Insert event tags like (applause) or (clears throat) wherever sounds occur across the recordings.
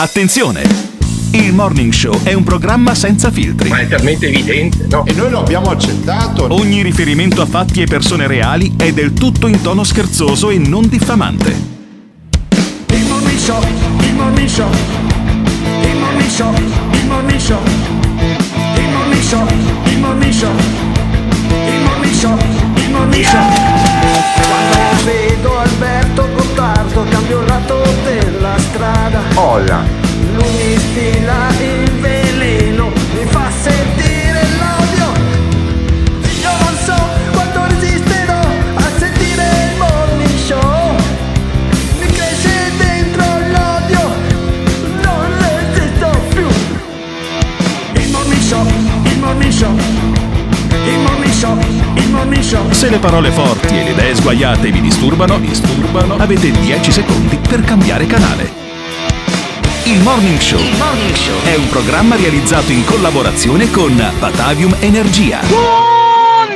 Attenzione! Il Morning Show è un programma senza filtri. Ma è talmente evidente, no? E noi lo abbiamo accettato. Ogni riferimento a fatti e persone reali è del tutto in tono scherzoso e non diffamante. Il Morning Show, il Morning Show, il Morning Show, il Morning Show, il Morning Show, il Morning Show, il Morning Show, il Morning Show. Quando vedo Alberto Gottardo cambio lato strada. Olla. Lui mi stila il veleno, mi fa sentire l'odio. Io non so quanto resisterò a sentire il morning show. Mi cresce dentro l'odio, non resisto più. Il morning show, il morning show, il morning show, il morning show. Se le parole forti e le idee sguaiate vi disturbano, disturbano, avete 10 secondi per cambiare canale. Il Morning Show è un programma realizzato in collaborazione con Batavium Energia. Buongiorno!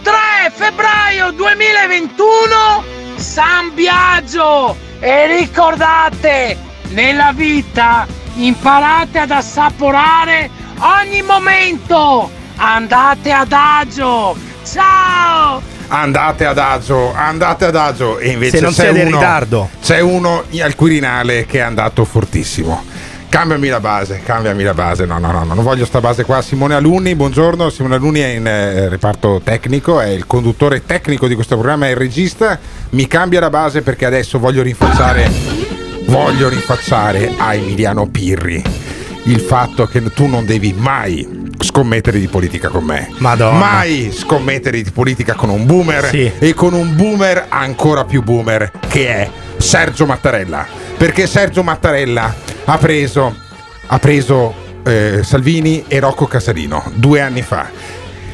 3 febbraio 2021 San Biagio! E ricordate, nella vita imparate ad assaporare ogni momento! Andate ad agio! Ciao! Andate ad agio, andate ad agio. E invece Se non c'è uno, ritardo. C'è uno al Quirinale che è andato fortissimo. Cambiami la base, cambiami la base. No, no, no, no, non voglio sta base qua. Simone Alunni, buongiorno. Simone Alunni è in eh, reparto tecnico, è il conduttore tecnico di questo programma, è il regista. Mi cambia la base perché adesso voglio rinfacciare, voglio rinfacciare a Emiliano Pirri il fatto che tu non devi mai scommettere di politica con me. Madonna. Mai scommettere di politica con un boomer Sì. e con un boomer ancora più boomer che è Sergio Mattarella. Perché Sergio Mattarella ha preso, ha preso eh, Salvini e Rocco Casalino due anni fa.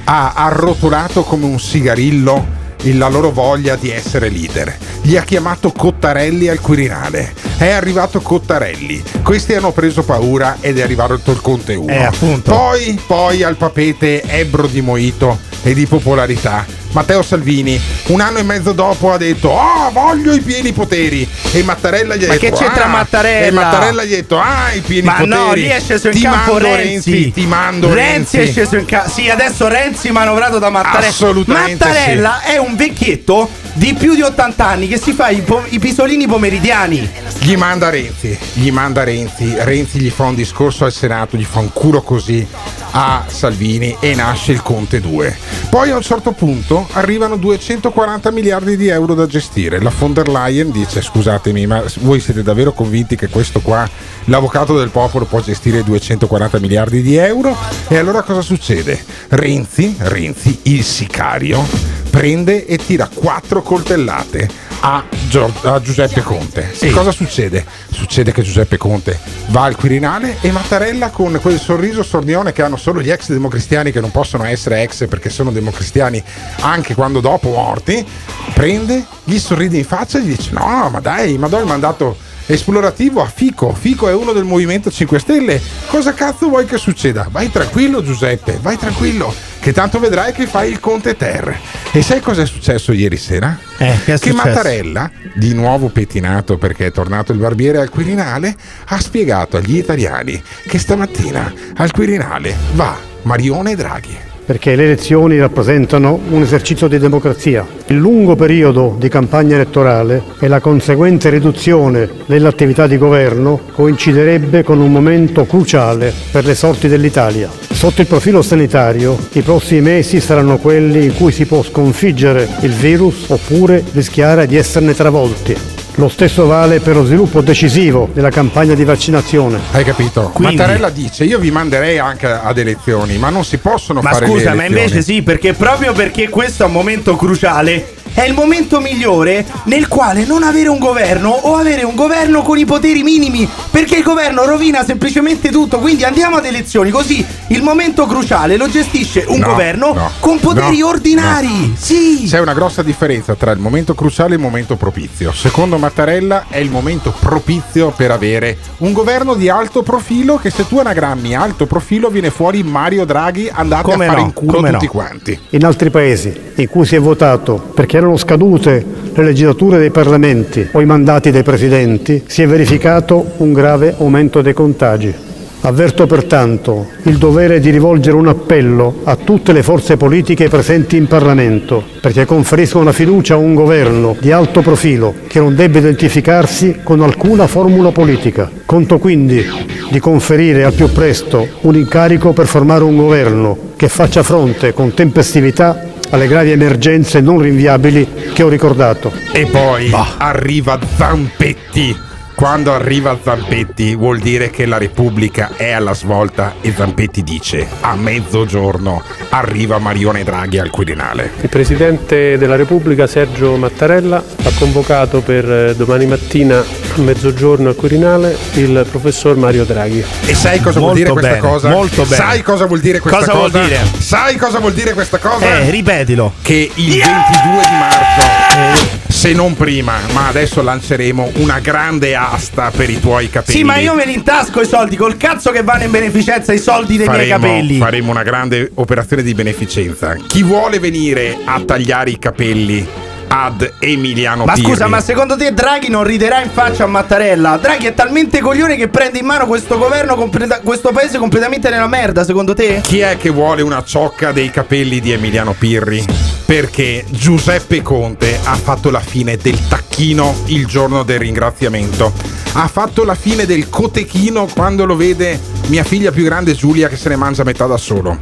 Ha arrotolato come un sigarillo il- la loro voglia di essere leader. Gli ha chiamato Cottarelli al Quirinale. È arrivato Cottarelli. Questi hanno preso paura ed è arrivato il Conte 1. Eh. Poi, poi al papete ebbro di moito e di popolarità. Matteo Salvini, un anno e mezzo dopo, ha detto: Oh, voglio i pieni poteri. E Mattarella gli ha Ma detto: che c'entra "Ah", Mattarella? E Mattarella gli ha detto: Ah, i pieni Ma poteri. no, lì è sceso in ti campo mando Renzi. Ti mando Renzi. Renzi. è sceso in campo. Sì, adesso Renzi manovrato da Mattarella. Assolutamente Mattarella è un vecchietto di più di 80 anni che si fa i, po- i pisolini pomeridiani. Gli manda Renzi, gli manda Renzi, Renzi gli fa un discorso al Senato, gli fa un culo così a Salvini e nasce il Conte 2. Poi a un certo punto arrivano 240 miliardi di euro da gestire. La von der Leyen dice scusatemi ma voi siete davvero convinti che questo qua, l'avvocato del popolo, può gestire 240 miliardi di euro? E allora cosa succede? Renzi, Renzi, il sicario, prende e tira quattro coltellate a, Gio- a Giuseppe Conte. E cosa succede? Succede che Giuseppe Conte va al Quirinale e Mattarella con quel sorriso sornione che hanno solo gli ex democristiani che non possono essere ex perché sono democristiani anche quando dopo morti, prende, gli sorride in faccia e gli dice no ma dai, ma do il mandato esplorativo a Fico. Fico è uno del Movimento 5 Stelle. Cosa cazzo vuoi che succeda? Vai tranquillo Giuseppe, vai tranquillo, che tanto vedrai che fai il Conte Ter. E sai cosa è successo ieri sera? Eh, che successo? Mattarella, di nuovo pettinato perché è tornato il barbiere al Quirinale, ha spiegato agli italiani che stamattina al Quirinale va Marione Draghi. Perché le elezioni rappresentano un esercizio di democrazia. Il lungo periodo di campagna elettorale e la conseguente riduzione dell'attività di governo coinciderebbe con un momento cruciale per le sorti dell'Italia. Sotto il profilo sanitario, i prossimi mesi saranno quelli in cui si può sconfiggere il virus oppure rischiare di esserne travolti. Lo stesso vale per lo sviluppo decisivo della campagna di vaccinazione. Hai capito? Quindi- Mattarella dice: Io vi manderei anche ad elezioni, ma non si possono Ma fare le scusa, ma elezioni." invece sì, perché proprio perché questo è un momento cruciale. È il momento migliore nel quale non avere un governo o avere un governo con i poteri minimi. Perché il governo rovina semplicemente tutto. Quindi andiamo ad elezioni. Così il momento cruciale lo gestisce un No, governo no, con poteri no, ordinari. no. Sì. C'è una grossa differenza tra il momento cruciale e il momento propizio. Secondo Mattarella è il momento propizio per avere un governo di alto profilo che se tu anagrammi alto profilo viene fuori Mario Draghi andate Come a fare no, in culo come tutti no. quanti. In altri paesi in cui si è votato perché erano scadute le legislature dei parlamenti o i mandati dei presidenti, si è verificato un grave aumento dei contagi. Avverto pertanto il dovere di rivolgere un appello a tutte le forze politiche presenti in Parlamento perché conferiscono la fiducia a un governo di alto profilo che non debba identificarsi con alcuna formula politica. Conto quindi di conferire al più presto un incarico per formare un governo che faccia fronte con tempestività alle gravi emergenze non rinviabili che ho ricordato. E poi arriva Zampetti. Quando arriva Zampetti vuol dire che la Repubblica è alla svolta e Zampetti dice a mezzogiorno arriva Marione Draghi al Quirinale. Il Presidente della Repubblica Sergio Mattarella ha convocato per eh, domani mattina a mezzogiorno al Quirinale il professor Mario Draghi. E sai cosa vuol Molto dire questa bene, cosa? molto bene. Sai cosa vuol dire questa Cosa cosa? vuol dire? Sai cosa vuol dire questa cosa? Eh, ripetilo. che il 22 di marzo, eh, se non prima, ma adesso lanceremo una grande asta per i tuoi capelli. Sì, ma io me li intasco i soldi, col cazzo che vanno in beneficenza i soldi dei miei faremo, capelli. faremo una grande operazione di beneficenza. Chi vuole venire a tagliare i capelli ad Emiliano Ma Pirri? scusa, ma secondo te Draghi non riderà in faccia a Mattarella? Draghi è talmente coglione che prende in mano questo governo, completa- questo paese completamente nella merda, secondo te? Chi è che vuole una ciocca dei capelli di Emiliano Pirri? Perché Giuseppe Conte ha fatto la fine del tacchino il giorno del ringraziamento. Ha fatto la fine del cotechino quando lo vede mia figlia più grande Giulia che se ne mangia metà da solo.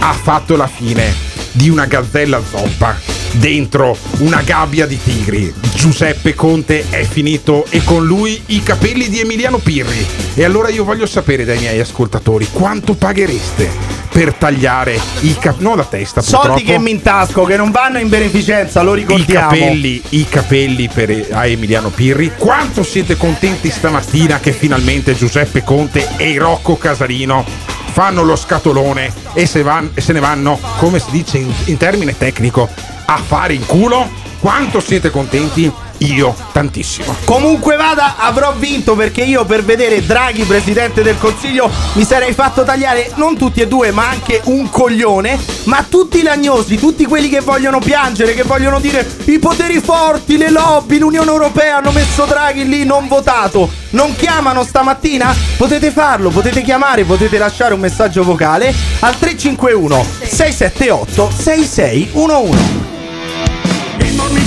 Ha fatto la fine di una gazzella zoppa dentro una gabbia di tigri. Giuseppe Conte è finito e con lui i capelli di Emiliano Pirri. E allora io voglio sapere dai miei ascoltatori quanto paghereste per tagliare i capelli, non la testa, Soldi purtroppo. che mi intasco, che non vanno in beneficenza, lo I ricordiamo. capelli, i capelli per, a Emiliano Pirri. Quanto siete contenti stamattina che finalmente Giuseppe Conte e Rocco Casarino fanno lo scatolone e se, van- e se ne vanno, come si dice in, in termine tecnico, a fare in culo? Quanto siete contenti? Io tantissimo. Comunque vada, avrò vinto perché io per vedere Draghi presidente del Consiglio mi sarei fatto tagliare non tutti e due, ma anche un coglione. Ma tutti i lagnosi, tutti quelli che vogliono piangere, che vogliono dire i poteri forti, le lobby, l'Unione Europea hanno messo Draghi lì non votato. Non chiamano stamattina? Potete farlo, potete chiamare, potete lasciare un messaggio vocale al 351 678 6611.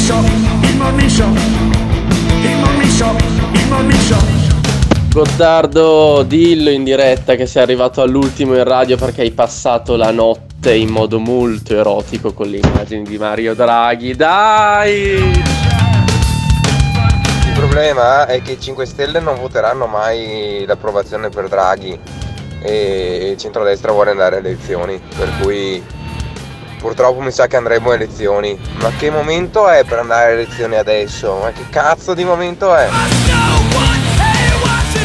Il morning show, il morning show, il show. Gottardo, dillo in diretta che sei arrivato all'ultimo in radio perché hai passato la notte in modo molto erotico con le immagini di Mario Draghi. Dai! Il problema è che i 5 Stelle non voteranno mai l'approvazione per Draghi e il centrodestra vuole andare alle elezioni, per cui purtroppo mi sa che andremo alle elezioni. Ma che momento è per andare alle elezioni adesso? Ma che cazzo di momento è?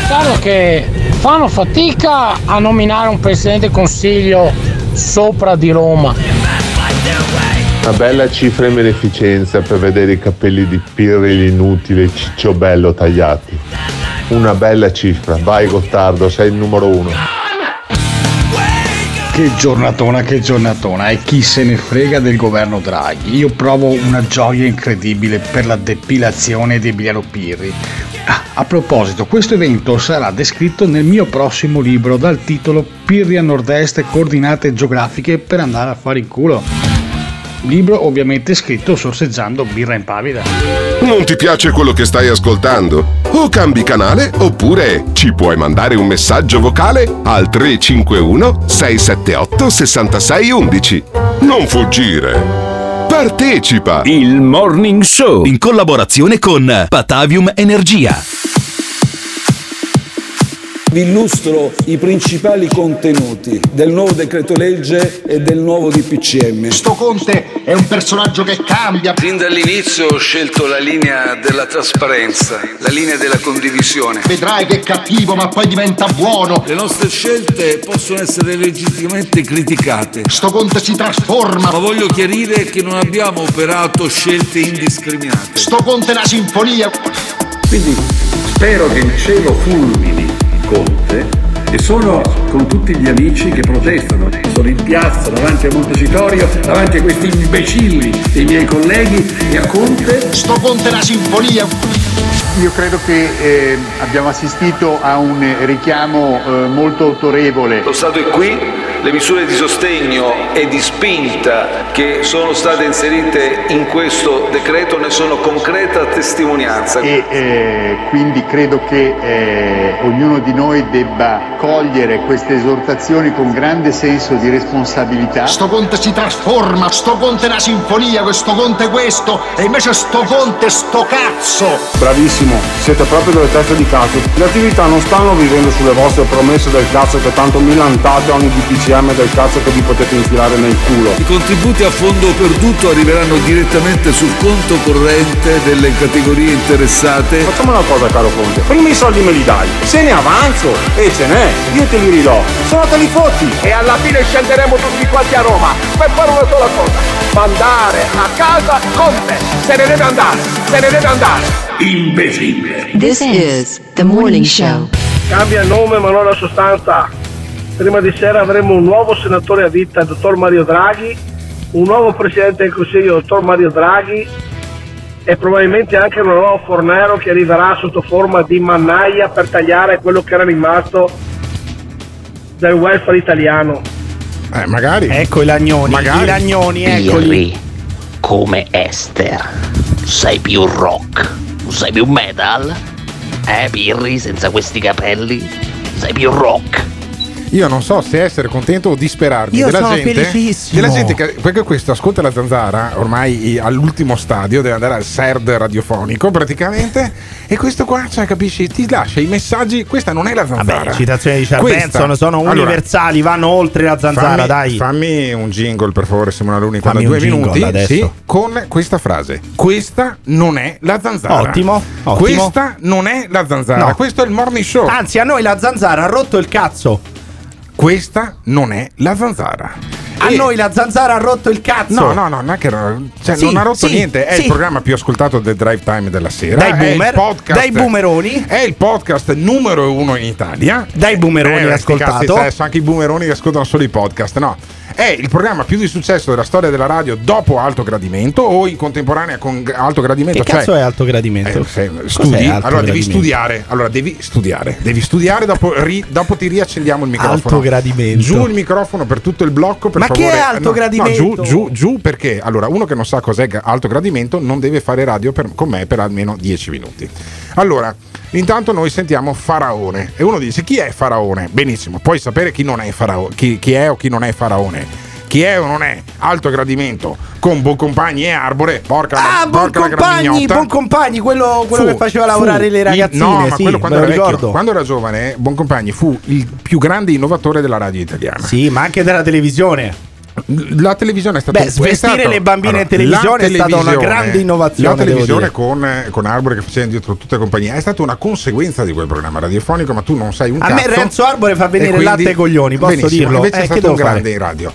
Chiaro che fanno fatica a nominare un presidente del consiglio sopra di Roma. Una bella cifra in beneficenza per vedere i capelli di Pirri l'inutile cicciobello tagliati. Una bella cifra. Vai Gottardo, sei il numero uno. Che giornatona, che giornatona e chi se ne frega del governo Draghi. Io provo una gioia incredibile per la depilazione di Emiliano Pirri. Ah, a proposito, questo evento sarà descritto nel mio prossimo libro dal titolo Pirri a nord-est coordinate geografiche per andare a fare in culo. Libro ovviamente scritto sorseggiando birra impavida. Non ti piace quello che stai ascoltando? O cambi canale oppure ci puoi mandare un messaggio vocale al 351 678 6611. Non fuggire. Partecipa! Il Morning Show in collaborazione con Patavium Energia. Vi illustro i principali contenuti del nuovo decreto legge e del nuovo DPCM. Sto Conte è un personaggio che cambia. Fin dall'inizio ho scelto la linea della trasparenza, la linea della condivisione. Vedrai che è cattivo ma poi diventa buono. Le nostre scelte possono essere legittimamente criticate. Sto Conte si trasforma. Ma voglio chiarire che non abbiamo operato scelte indiscriminate. Sto Conte è una sinfonia. Quindi spero che il cielo fulmini Conte e sono con tutti gli amici che protestano. Sono in piazza davanti a Montecitorio, davanti a questi imbecilli dei miei colleghi e a Conte. Sto Conte è una sinfonia. Io credo che eh, abbiamo assistito a un richiamo eh, molto autorevole. Lo Stato è qui, le misure di sostegno e di spinta che sono state inserite in questo decreto ne sono concreta testimonianza. E eh, quindi credo che eh, ognuno di noi debba cogliere queste esortazioni con grande senso di responsabilità. Sto Conte si trasforma, sto Conte è una sinfonia, questo Conte è questo, e invece sto Conte è sto cazzo. Bravissimo, siete proprio delle teste di cazzo. Le attività non stanno vivendo sulle vostre promesse del cazzo che tanto milantate ogni DPCM del cazzo che vi potete infilare nel culo. I contributi a fondo perduto arriveranno direttamente sul conto corrente delle categorie interessate. Facciamo una cosa caro Conte, prima i soldi me li dai, se ne avanzo e ce n'è, io te li ridò, se no te li fotti. E alla fine scenderemo tutti quanti a Roma per fare una sola cosa, mandare a casa Conte. Se ne deve andare, se ne deve andare. Imbecille. This is the morning show. Cambia il nome ma non la sostanza. Prima di sera avremo un nuovo senatore a vita, il dottor Mario Draghi, un nuovo presidente del Consiglio, il dottor Mario Draghi, e probabilmente anche un nuovo Fornero che arriverà sotto forma di mannaia per tagliare quello che era rimasto del welfare italiano. Eh, magari. Ecco i lagnoni, Magari. i lagnoni, eccoli. Come Esther, sei più rock, sei più metal? Eh, Pirri, senza questi capelli, sei più rock. Io non so se essere contento o disperarmi Io della sono gente, felicissimo. della gente che perché questo ascolta la zanzara ormai all'ultimo stadio deve andare al CERD radiofonico praticamente e questo qua cioè capisci ti lascia i messaggi questa non è la zanzara Vabbè, citazioni di Charles Benson sono Allora, universali, vanno oltre la zanzara, fammi, dai. fammi un jingle per favore Simona Luni Fammi quando due minuti sì, con questa frase questa non è la zanzara Ottimo, ottimo. questa non è la zanzara No. questo è il morning show Anzi, a noi la zanzara ha rotto il cazzo. Questa non è la zanzara A noi la zanzara ha rotto il cazzo. No, no, no, non è che cioè, Sì, non ha rotto sì, niente. È sì. il programma più ascoltato del drive time della sera. Dai boomer, podcast, dai boomeroni. È il podcast numero uno in Italia. Dai boomeroni Eh, ascoltato. cazzi, anche i boomeroni che ascoltano solo i podcast. No. È il programma più di successo della storia della radio dopo Alto Gradimento o in contemporanea con Alto Gradimento. Che cioè- cazzo è alto gradimento? eh, se- studi, alto allora devi studiare. Allora devi studiare. Devi studiare, dopo, ri- dopo ti riaccendiamo il microfono. Alto gradimento. Giù il microfono per tutto il blocco. Per Ma che favore. è alto No, gradimento? No, giù, giù, giù perché allora uno che non sa cos'è alto gradimento non deve fare radio per- con me per almeno 10 minuti. Allora, intanto noi sentiamo Faraone e uno dice chi è Faraone? Benissimo, puoi sapere chi non è Faraone, chi, chi è o chi non è Faraone. Chi è o non è alto gradimento con Boncompagni e Arbore? Porca, Ah, la- buon porca la compagni, gradignotta. buon compagni, quello, quello Fu- che faceva lavorare fu le ragazzine. no, ma sì, quello quando era vecchio, quando era giovane, Boncompagni fu il più grande innovatore della radio italiana. Sì, ma anche della televisione. La televisione è stata Beh, svestire stato- le bambine allora, in televisione è stata una grande innovazione, La televisione con, eh, con Arbore che faceva dietro tutte le compagnie è stata una conseguenza di quel programma radiofonico, ma tu non sai un A cazzo. me Renzo Arbore fa venire quindi- latte ai coglioni, posso dirlo? Invece Eh, è stato un grande in radio.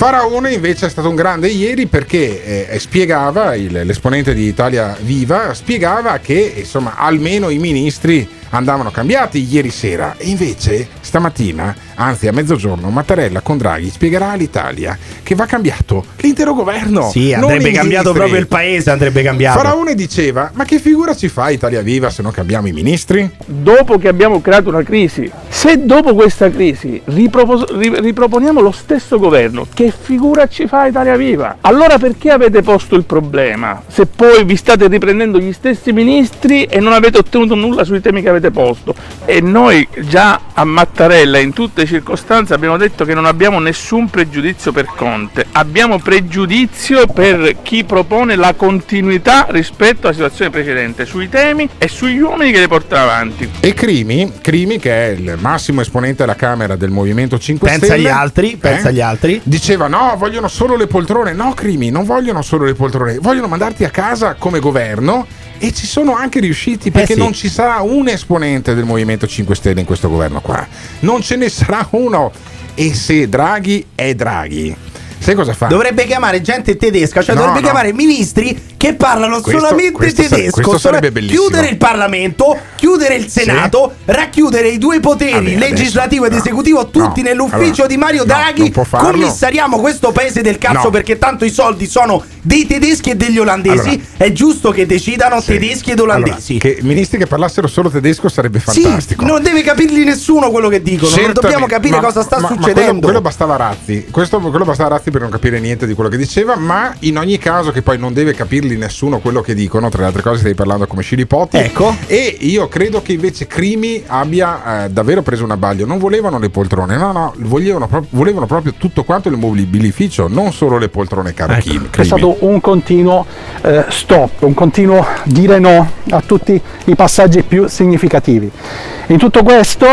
Faraone invece è stato un grande ieri perché eh, spiegava, il- l'esponente di Italia Viva, spiegava che insomma almeno i ministri andavano cambiati ieri sera e invece stamattina, anzi a mezzogiorno, Mattarella con Draghi spiegherà all'Italia che va cambiato l'intero governo. Sì, andrebbe cambiato proprio il paese, andrebbe cambiato. Faraone diceva, ma che figura ci fa Italia Viva se non cambiamo i ministri? dopo che abbiamo creato una crisi, se dopo questa crisi ripropos- ri- riproponiamo lo stesso governo, che figura ci fa Italia Viva? Allora perché avete posto il problema? Se poi vi state riprendendo gli stessi ministri e non avete ottenuto nulla sui temi che avete posto. E noi già a Mattarella in tutte le circostanze abbiamo detto che non abbiamo nessun pregiudizio per Conte, abbiamo pregiudizio per chi propone la continuità rispetto alla situazione precedente sui temi e sugli uomini che le portano avanti. E Crimi, Crimi, che è il massimo esponente alla Camera del Movimento 5 Pensa Stelle, agli altri, pensa agli altri. Diceva: No, vogliono solo le poltrone. No, Crimi, non vogliono solo le poltrone, vogliono mandarti a casa come governo. E ci sono anche riusciti perché sì. non ci sarà un esponente del Movimento 5 Stelle in questo governo qua. Non ce ne sarà uno. E se Draghi è Draghi. Sai cosa fa? Dovrebbe chiamare gente tedesca, cioè No, dovrebbe no. chiamare ministri che parlano Questo- solamente questo sare- tedesco. bellissimo. Chiudere il Parlamento, chiudere il Senato, racchiudere i due poteri, Vabbè, adesso- legislativo ed esecutivo, tutti no. nell'ufficio Allora, di Mario Draghi. commissariamo questo paese del cazzo perché tanto i soldi sono dei tedeschi e degli olandesi. Allora. È giusto che decidano tedeschi ed olandesi. Allora, che ministri che parlassero solo tedesco sarebbe fantastico. Sì, non deve capirli nessuno quello che dicono. Non Certamente, dobbiamo capire ma- cosa sta ma- ma succedendo. quello, quello bastava Razzi. Questo, quello bastava Razzi per non capire niente di quello che diceva. Ma in ogni caso, che poi non deve capirli nessuno quello che dicono. Tra le altre cose, stai parlando come Scilipoti. Ecco. E io credo che invece Crimi abbia eh, davvero preso un abbaglio. Non volevano le poltrone, no, no, volevano, pro- volevano proprio tutto quanto il mobilificio, non solo le poltrone, caro Kim- C'è Crimi. stato un continuo eh, stop, un continuo dire no a tutti i passaggi più significativi. In tutto questo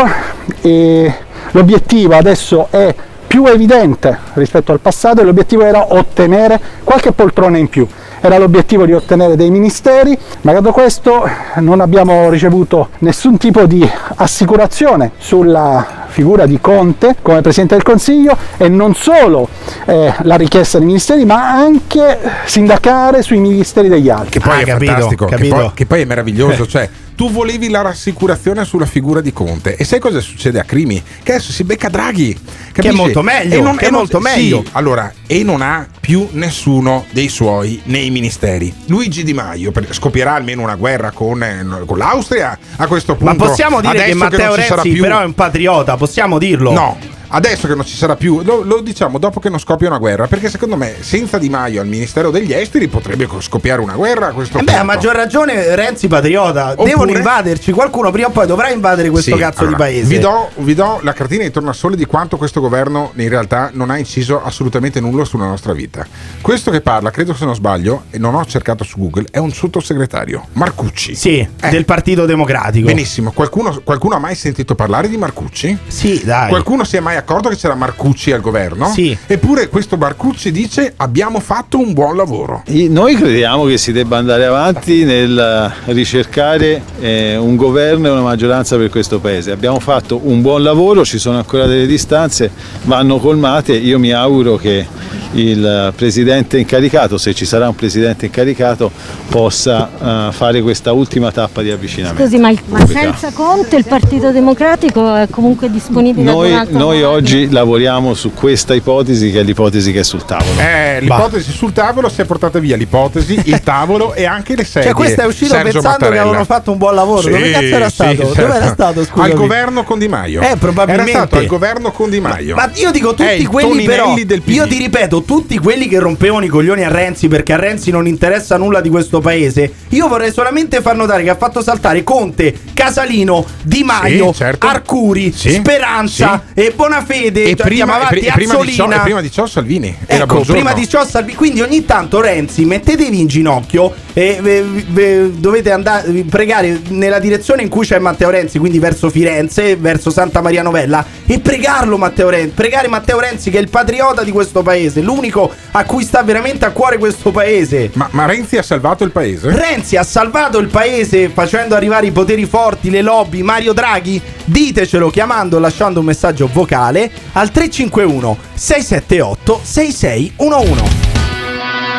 eh, l'obiettivo adesso è più evidente rispetto al passato e l'obiettivo era ottenere qualche poltrona in più. Era l'obiettivo di ottenere dei ministeri, malgrado questo non abbiamo ricevuto nessun tipo di assicurazione sulla figura di Conte come Presidente del Consiglio e non solo eh, la richiesta dei ministeri ma anche sindacare sui ministeri degli altri. Che poi Ah, è capito, fantastico, che capito. poi, che poi è meraviglioso. Cioè, tu volevi la rassicurazione sulla figura di Conte. E sai cosa succede a Crimi? Che adesso si becca Draghi. Che è capisci? molto meglio, che è molto meglio. Sì, allora, e non ha più nessuno dei suoi nei ministeri. Luigi Di Maio per- scoppierà almeno una guerra con, eh, con l'Austria a questo Ma punto. possiamo dire che Matteo non sarà Renzi più- però è un patriota, possiamo dirlo? No. Adesso che non ci sarà più, lo, lo diciamo dopo che non scoppia una guerra, perché secondo me senza Di Maio al Ministero degli Esteri potrebbe co- scoppiare una guerra a questo Eh beh, a maggior ragione Renzi patriota. Oppure- Devono invaderci, qualcuno prima o poi dovrà invadere questo Sì, cazzo allora, di paese. Vi do, vi do la cartina di tornasole di quanto questo governo in realtà non ha inciso assolutamente nulla sulla nostra vita. Questo che parla, credo se non sbaglio, e non ho cercato su Google, è un sottosegretario, Marcucci. Sì, del Partito Democratico. Benissimo, qualcuno, qualcuno ha mai sentito parlare di Marcucci? Sì, dai. Qualcuno si è mai accorto che c'era Marcucci al governo? Sì. Eppure questo Marcucci dice abbiamo fatto un buon lavoro. Noi crediamo che si debba andare avanti nel ricercare eh, un governo e una maggioranza per questo Paese. Abbiamo fatto un buon lavoro, ci sono ancora delle distanze, vanno colmate. Io mi auguro che il Presidente incaricato, se ci sarà un Presidente incaricato, possa eh, fare questa ultima tappa di avvicinamento. Scusi, ma, il- ma senza Conte il Partito Democratico è comunque disponibile Noi, un'altra noi? Oggi lavoriamo su questa ipotesi che è l'ipotesi che è sul tavolo. Eh, l'ipotesi sul tavolo si è portata via l'ipotesi, (laughs) il tavolo e anche le sedie. Cioè, questo è uscito Sergio pensando che Mattarella. avevano fatto un buon lavoro. Sì, Dove cazzo era sì, stato? certo. Dove era stato? Scusami. Al governo con Di Maio. Eh, probabilmente. Era stato al governo con Di Maio. Ma io dico tutti il quelli però Toninelli del PD. Io ti ripeto Tutti quelli che rompevano i coglioni a Renzi Perché a Renzi non interessa nulla di questo paese Io vorrei solamente far notare che ha fatto saltare Conte, Casalino, Di Maio, Sì, certo. Arcuri, Sì, Speranza e Bonafede E cioè, prima, e prima di ciò, e prima di ciò Salvini. Era Ecco, buongiorno. prima di ciò Salvi- quindi ogni tanto Renzi mettetevi in ginocchio e eh, eh, dovete andare pregare nella direzione in cui c'è Matteo Renzi, quindi verso Firenze, verso Santa Maria Novella e pregarlo Matteo Renzi, pregare Matteo Renzi che è il patriota di questo paese, l'unico a cui sta veramente a cuore questo paese. Ma, ma Renzi ha salvato il paese? Renzi ha salvato il paese facendo arrivare i poteri forti, le lobby, Mario Draghi? Ditecelo chiamando lasciando un messaggio vocale al 351 678 6611.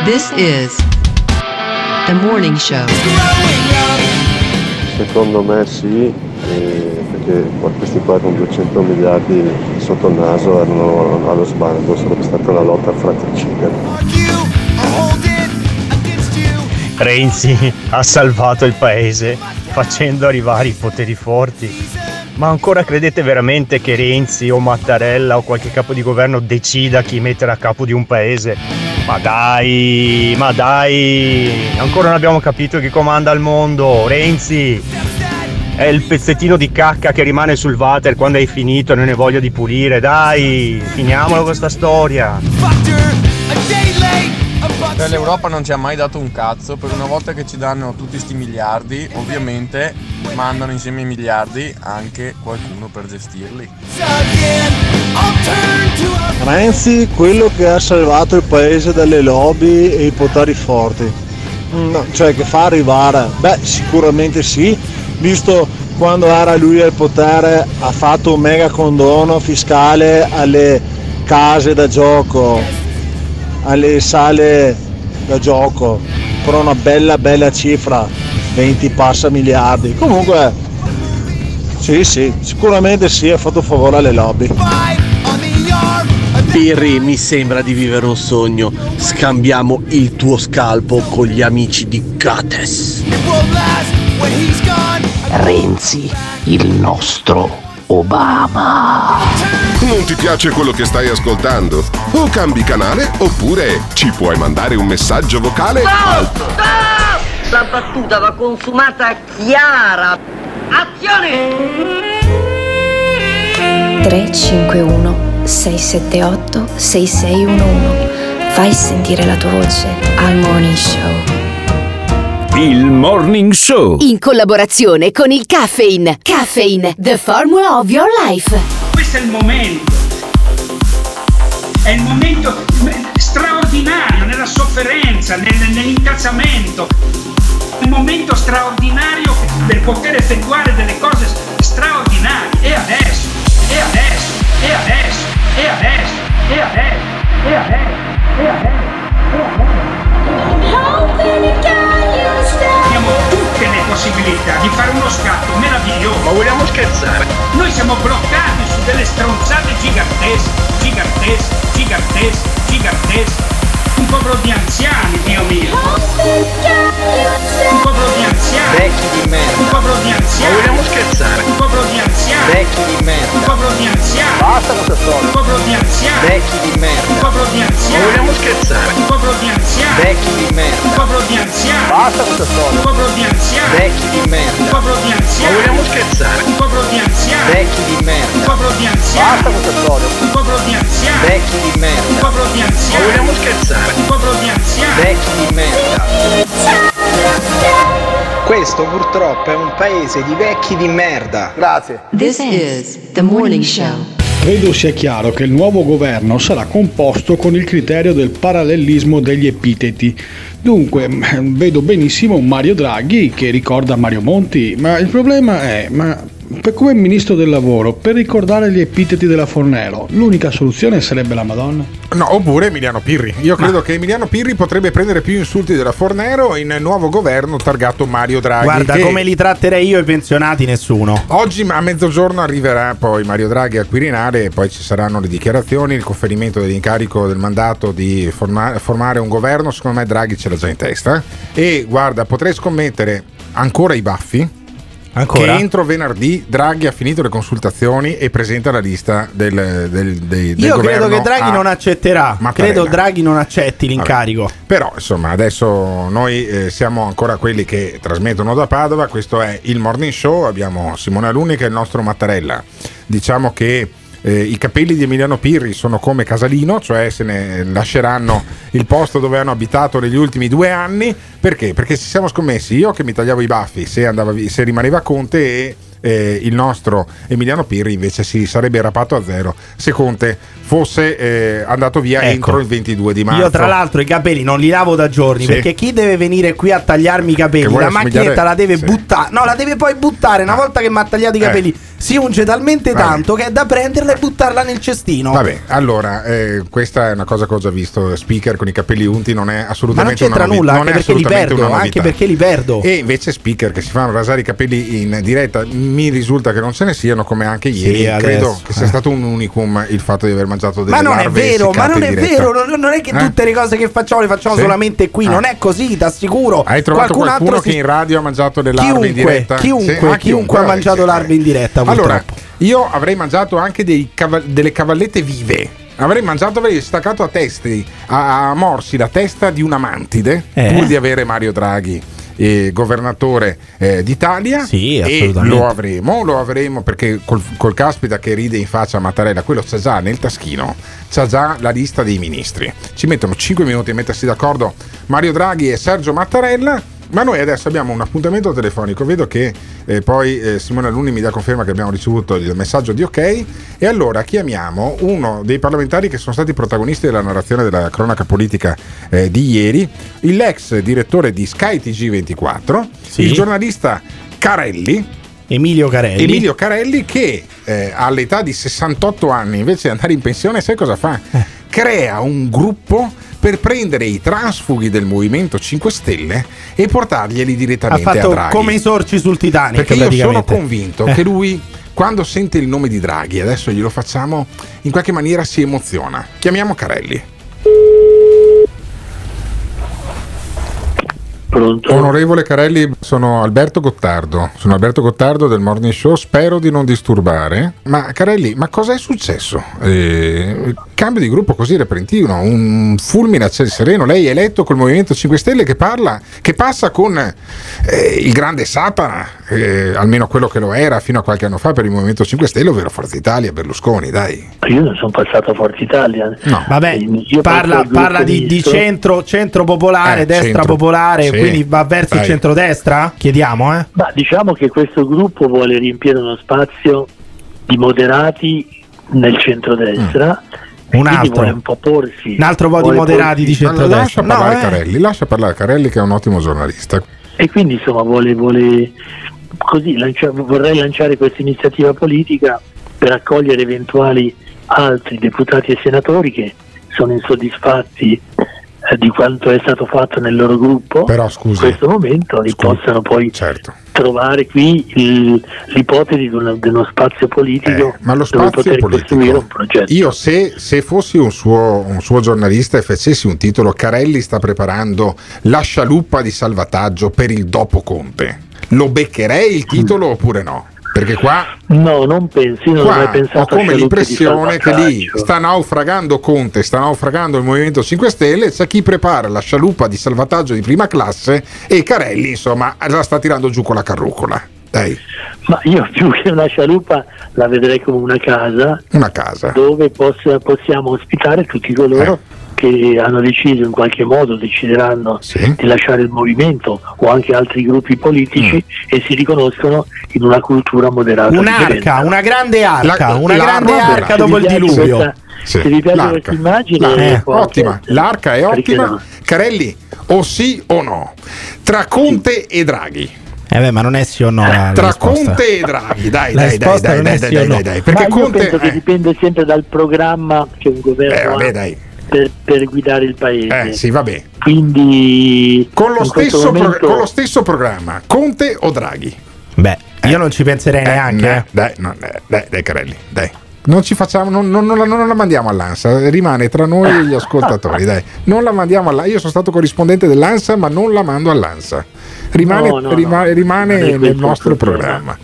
This is the morning show. Secondo me sì, eh, perché questi qua con 200 miliardi sotto il naso erano allo sbando, sarebbe stata una lotta fratricida. Renzi (laughs) ha salvato il paese facendo arrivare i poteri forti. Ma ancora credete veramente che Renzi o Mattarella o qualche capo di governo decida chi mettere a capo di un paese? Ma dai, ma dai, ancora non abbiamo capito chi comanda il mondo. Renzi è il pezzettino di cacca che rimane sul water quando hai finito e non hai voglia di pulire. Dai, finiamola questa storia. Cioè, l'Europa non ci ha mai dato un cazzo, per una volta che ci danno tutti sti miliardi, ovviamente mandano insieme ai miliardi anche qualcuno per gestirli. Renzi, quello che ha salvato il paese dalle lobby e i poteri forti. Mm, no, cioè che fa arrivare? Beh, sicuramente sì, visto quando era lui al potere ha fatto un mega condono fiscale alle case da gioco alle sale da gioco per una bella bella cifra, 20 passa miliardi. Comunque, sì sì, sicuramente sì, ha fatto favore alle lobby. Pirri, mi sembra di vivere un sogno. Scambiamo il tuo scalpo con gli amici di Cates. Renzi, il nostro Obama. Non ti piace quello che stai ascoltando? O cambi canale oppure ci puoi mandare un messaggio vocale al La battuta va consumata chiara. Azione! 351 678 6611 Fai sentire la tua voce al Morning Show. Il Morning Show. In collaborazione con il Caffeine. Caffeine, the formula of your life. Questo è il momento. È il momento straordinario nella sofferenza, nel- nell'incazzamento. Un momento straordinario per poter effettuare delle cose straordinarie. E adesso, e adesso, e adesso, e adesso, e adesso, e adesso, e adesso, Abbiamo tutte le possibilità di fare uno scatto meraviglioso. Ma vogliamo scherzare? Noi siamo bloccati su delle stronzate gigantesche, gigantesche, gigantesche, gigantesche. Un popolo di anziani, Dio mio. Un popolo di anziani. Vecchi di merda. Un popolo di anziani. Ma vogliamo scherzare? Un popolo di anziani. Vecchi di merda. Un popolo di anziani. Basta con queste storie. Un popolo di anziani. Vecchi di merda. Un popolo di anziani. Ma vogliamo scherzare? Un popolo di anziani. Vecchi di merda. Un popolo di anziani. Basta con queste storie. Un popolo di anziani. Vecchi di merda. Un popolo di anziani. Ma vogliamo scherzare? Un popolo di anziani. Vecchi di merda. Un popolo di anziani. Basta con queste storie. Un popolo di anziani. Vecchi di merda. Un popolo di Ma anziani. vogliamo scherzare? Un popolo di anziani. Vecchi di merda. Questo purtroppo è un paese di vecchi di merda. Grazie. This is the Morning Show. Credo sia chiaro che il nuovo governo sarà composto con il criterio del parallelismo degli epiteti. Dunque, mm, vedo benissimo un Mario Draghi che ricorda Mario Monti, ma il problema è, ma per come ministro del lavoro, per ricordare gli epiteti della Fornero, l'unica soluzione sarebbe la Madonna? No, oppure Emiliano Pirri. Io credo che Emiliano Pirri potrebbe prendere più insulti della Fornero in nuovo governo targato Mario Draghi. Guarda, che come li tratterei io i pensionati, nessuno. Oggi a mezzogiorno arriverà poi Mario Draghi al Quirinale e poi ci saranno le dichiarazioni, il conferimento dell'incarico del mandato di forma- formare un governo. Secondo me Draghi ce l'ha già in testa. E guarda, potrei scommettere ancora i baffi. Ancora? Che entro venerdì Draghi ha finito le consultazioni e presenta la lista del, del, dei- del Io credo che Draghi non accetterà. Mattarella. Credo Draghi non accetti l'incarico. Vabbè. Però insomma adesso noi eh, siamo ancora quelli che trasmettono da Padova, questo è il Morning Show, abbiamo Simone Aluni che è il nostro Mattarella. Diciamo che eh, i capelli di Emiliano Pirri sono come Casalino, cioè se ne lasceranno il posto dove hanno abitato negli ultimi due anni. Perché? Perché ci siamo scommessi io che mi tagliavo i baffi se, andava se rimaneva Conte e eh, il nostro Emiliano Pirri invece si sarebbe rapato a zero se Conte fosse eh, andato via Ecco. entro il 22 di marzo. Io, tra l'altro, i capelli non li lavo da giorni Sì. perché chi deve venire qui a tagliarmi i capelli, la macchinetta la deve sì. buttare. No, la deve poi buttare. Una volta che mi ha tagliato i Eh. Si unge talmente Vabbè. tanto che è da prenderla e buttarla nel cestino. Vabbè, allora, eh, questa è una cosa che ho già visto. Speaker con i capelli unti non è Ma non assolutamente c'entra una novi- nulla, non anche è perché li assolutamente perdo. Anche perché li perdo. E invece speaker che si fanno rasare i capelli in diretta, mi risulta che non ce ne siano come anche Sì, ieri. adesso, Credo che sia eh. stato un unicum il fatto di aver mangiato delle Ma non è vero, ma non è vero, non, non è che Eh? tutte le cose che facciamo le facciamo Sì? solamente qui, Ah. non è così, t'assicuro. Hai trovato Qualcun qualcuno altro che si- in radio ha mangiato le larve Chiunque, in diretta? chiunque, Sì? Ah, chiunque ha vabbè, mangiato sì, larve in diretta, Allora, io avrei mangiato anche cava- delle cavallette vive. Avrei mangiato, avrei staccato a testi, a, a morsi la testa di una mantide, Eh? pur di avere Mario Draghi. eh, governatore eh, d'Italia Sì, e lo avremo, lo avremo perché col, col caspita che ride in faccia a Mattarella, quello c'ha già nel taschino, c'ha già la lista dei ministri. Ci mettono 5 minuti a mettersi d'accordo Mario Draghi e Sergio Mattarella. Ma noi adesso abbiamo un appuntamento telefonico. Vedo che eh, poi eh, Simone Alunni mi dà conferma che abbiamo ricevuto il messaggio di ok. E allora chiamiamo uno dei parlamentari che sono stati protagonisti della narrazione della cronaca politica eh, di ieri, l'ex direttore di Sky TG24, Sì. il giornalista Carelli. Emilio Carelli. Emilio Carelli che eh, all'età di 68 anni invece di andare in pensione sai cosa fa? Eh. Crea un gruppo per prendere i transfughi del Movimento 5 Stelle e portarglieli Ha direttamente a fatto Draghi. come i sorci sul Titanic. Perché io sono convinto Eh. che lui, quando sente il nome di Draghi, adesso glielo facciamo, in qualche maniera si emoziona. Chiamiamo Carelli. Onorevole Carelli, sono Alberto Gottardo. Sono Alberto Gottardo del Morning Show. Spero di non disturbare. Ma Carelli, ma cosa è successo? Eh, cambio di gruppo così repentino, un fulmine a ciel sereno. Lei è eletto col Movimento 5 Stelle che parla, che passa con eh, il grande Satana, eh, almeno quello che lo era fino a qualche anno fa per il Movimento 5 Stelle, ovvero Forza Italia, Berlusconi, dai. Io non sono passato a Forza Italia. No. Vabbè, Io parla, parla di, di centro, centro popolare, Eh, destra centro. popolare, Sì. Quindi va verso il Dai. centrodestra? Chiediamo, eh? Ma diciamo che questo gruppo vuole riempire uno spazio di moderati nel centrodestra. e Un altro. vuole un po' porsi. Un altro po' di moderati di porsi- centrodestra. Lascia No, parlare eh. Carelli, lascia parlare Carelli che è un ottimo giornalista. E quindi insomma vuole, vuole così lancia- vorrei lanciare questa iniziativa politica per accogliere eventuali altri deputati e senatori che sono insoddisfatti di quanto è stato fatto nel loro gruppo Però scusi, in questo momento li possano poi Certo. trovare qui il- l'ipotesi di, una- di uno spazio politico Eh, Ma lo dove spazio poter costruire politico. un progetto. Io se, se fossi un suo, un suo giornalista e facessi un titolo, Carelli sta preparando la scialuppa di salvataggio per il dopo Conte. Lo beccherei il titolo oppure no? Perché qua, No, non penso, io non ho qua pensato ho come l'impressione che lì sta naufragando Conte, sta naufragando il Movimento 5 Stelle, c'è chi prepara la scialuppa di salvataggio di prima classe e Carelli insomma la sta tirando giù con la carrucola. Dai, Ma io più che una scialuppa la vedrei come una casa una casa. dove possa- possiamo ospitare tutti coloro che hanno deciso in qualche modo, decideranno di lasciare il movimento o anche altri gruppi politici e si riconoscono in una cultura moderata. Un'arca, differente. una grande arca, La- una la- grande arca se dopo il diluvio. questa- Sì, Se vi piace l'arca. questa immagine, L'arca, eh, ottima, l'arca è ottima. no? Carelli, o sì o no? Tra Conte e Draghi. Eh beh, ma non è sì o no la, Tra la risposta. Conte e Draghi, dai, La dai, dai, dai, dai, è dai, sì o dai, no. dai, dai, perché Ma io Conte penso che eh, dipende sempre dal programma che un governo eh, vabbè, ha dai. Per, per guidare il paese. Eh, sì, vabbè. Quindi Con lo, stesso pro- momento- con lo stesso programma, Conte o Draghi? Beh, io non ci penserei neanche. no, eh. Dai, no, eh, dai, dai, Carelli, dai. Non ci facciamo, non, non- non la, non la mandiamo all'ANSA, rimane tra noi e gli (laughs) ascoltatori, dai. Non la mandiamo all'ANSA. Io sono stato corrispondente dell'ANSA, ma non la mando all'ANSA. Rimane, No, no, rima- no. rimane è nel nostro programma.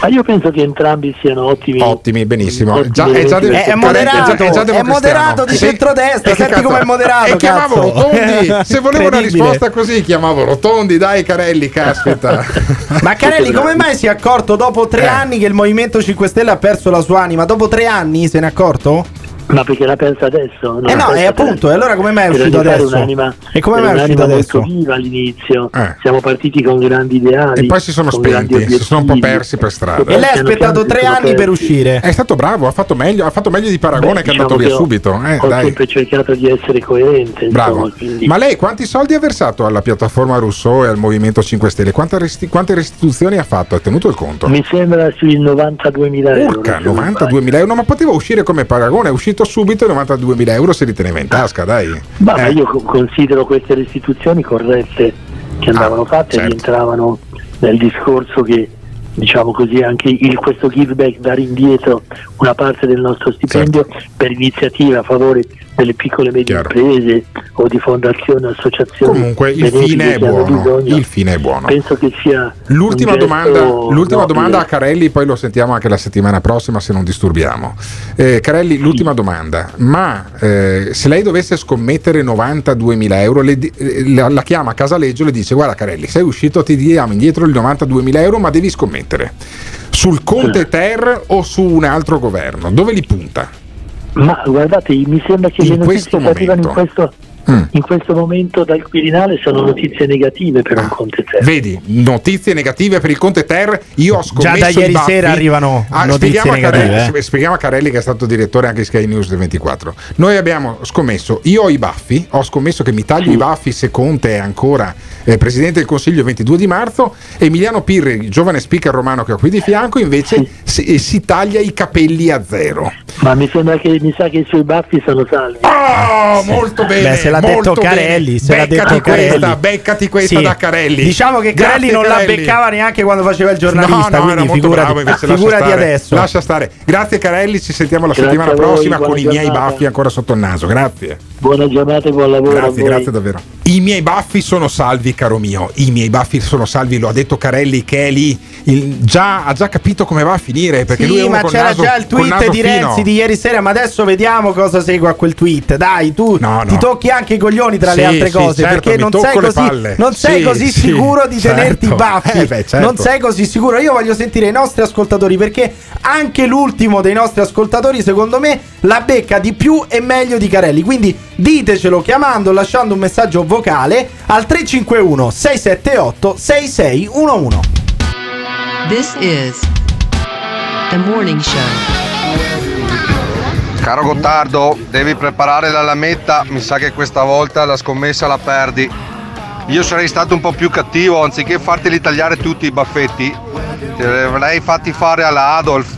Ma io penso che entrambi siano ottimi. Ottimi, benissimo. ottimi Già- è già È Carelli moderato, è già- è è moderato di Sì. centrodestra, senti cazzo- com'è moderato, E chiamavo cazzo. Rotondi. (laughs) Se volevo una risposta così, chiamavo Rotondi. Dai, Carelli, caspita. (laughs) Ma Carelli, come mai si è accorto dopo tre Eh. anni che il Movimento 5 Stelle ha perso la sua anima? Dopo tre anni se ne è accorto? Ma perché la pensa adesso? Non Eh no, e appunto, adesso. e allora come mai è uscito adesso? un'anima- E come mai è uscito adesso? molto viva all'inizio. Eh. Siamo partiti con grandi ideali. E poi si sono spenti, si sono un po' persi per strada. E lei ha aspettato tre anni persi. per uscire. È stato bravo, ha fatto meglio, ha fatto meglio di Paragone Beh, che è diciamo andato via che ho- subito. Eh, ho dai. sempre cercato di essere coerente. Bravo. insomma, Ma lei quanti soldi ha versato alla piattaforma Rousseau e al Movimento 5 Stelle? Quante, resti- quante restituzioni ha fatto? Ha tenuto il conto? Mi sembra sui 92.000 euro. Urca, se non 92.000 euro, ma poteva uscire come Paragone, è uscito subito e 92.000 euro se li teneva in tasca, dai. Ma, ma Eh. io co- considero queste restituzioni corrette che andavano fatte certo. rientravano nel discorso che diciamo così anche il, questo give back dare indietro una parte del nostro stipendio Certo. per iniziative a favore delle piccole e medie imprese o di fondazioni associazioni Comunque il fine è buono, il fine è buono. penso che sia L'ultima, domanda, l'ultima domanda a Carelli, poi lo sentiamo anche la settimana prossima se non disturbiamo. Eh, Carelli, l'ultima domanda, ma eh, se lei dovesse scommettere 92.000 euro, le eh, la, la chiama a Casaleggio e le dice guarda Carelli, sei uscito, ti diamo indietro i 92.000 euro, ma devi scommettere. Sul Conte Ter o su un altro governo, dove li punta? Ma guardate mi sembra che In le notizie che arrivano in questo, Mm. in questo momento dal Quirinale sono notizie negative per un Conte Ter Vedi, notizie negative per il Conte Ter. Io ho scommesso Già da ieri baffi. sera arrivano notizie spieghiamo a negative, Carelli, eh. spieghiamo a Carelli che è stato direttore anche di Sky News del 24. Noi abbiamo scommesso, io ho i baffi, ho scommesso che mi taglio i baffi se Conte è ancora eh, Presidente del Consiglio il 22 di marzo. Emiliano Pirri, giovane speaker romano che ho qui di fianco, invece si- e si taglia i capelli a zero. Ma mi sembra che mi sa che i suoi baffi sono salvi. Oh, molto bene. Beh, se l'ha detto Carelli, se l'ha beccati detto Carelli. questa, beccati questa Sì. da Carelli. Diciamo che Grazie, Carelli non la Carelli. beccava neanche quando faceva il giornalista, No, no, era quindi molto figurati, bravo, lascia figurati stare, adesso. Lascia stare. Grazie Carelli, ci sentiamo la Grazie settimana voi, prossima con i miei giornata. baffi ancora sotto il naso. Grazie. Buona giornata e buon lavoro. a Grazie, voi. grazie davvero. I miei baffi sono salvi, caro mio. I miei baffi sono salvi, lo ha detto Carelli che è lì. il- già, ha già capito come va a finire. Perché sì, lui è ma c'era naso- già il tweet di fino. Renzi di ieri sera, ma adesso vediamo cosa segue a quel tweet. Dai, tu No, ti no. tocchi anche i coglioni tra le Sì, altre sì, cose, certo, perché non sei le così, non sei Sì, così sì, sicuro di (laughs) certo. tenerti i baffi. Eh, beh, certo. Non sei così sicuro. Io voglio sentire i nostri ascoltatori, perché anche l'ultimo dei nostri ascoltatori, secondo me, la becca di più e meglio di Carelli. Quindi ditecelo chiamando, lasciando un messaggio vocale al 351 678 6611. This is The Morning Show. Caro Gottardo, devi preparare la lametta, mi sa che questa volta la scommessa la perdi. Io sarei stato un po' più cattivo, anziché farteli tagliare tutti i baffetti, te li avrei fatti fare alla Adolf.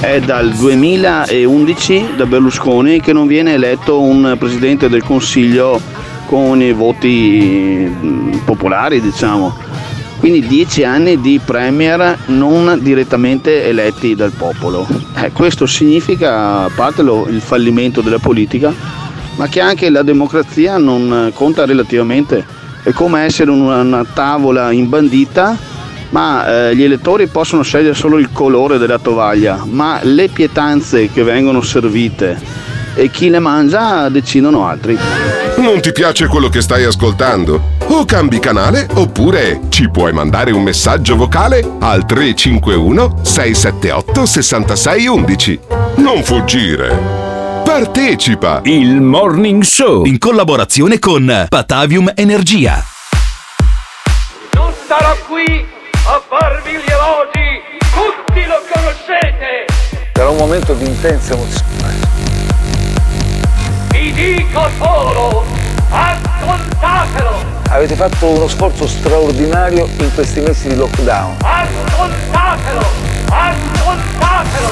È dal 2011 da Berlusconi che non viene eletto un presidente del Consiglio con i voti mm, popolari, diciamo. Quindi dieci anni di premier non direttamente eletti dal popolo. Eh, questo significa, a parte lo- il fallimento della politica, ma che anche la democrazia non conta relativamente. È come essere una, una tavola imbandita ma eh, gli elettori possono scegliere solo il colore della tovaglia, ma le pietanze che vengono servite e chi le mangia decidono altri. Non ti piace quello che stai ascoltando? O cambi canale oppure ci puoi mandare un messaggio vocale al 351 678 6611. Non fuggire. Partecipa! Il Morning Show in collaborazione con Patavium Energia. Non starò qui a farvi gli elogi, tutti lo conoscete. Sarà un momento di intensa emozione. Vi dico solo, ascoltatelo, Avete fatto uno sforzo straordinario in questi mesi di lockdown. ascoltatelo, ascoltatelo.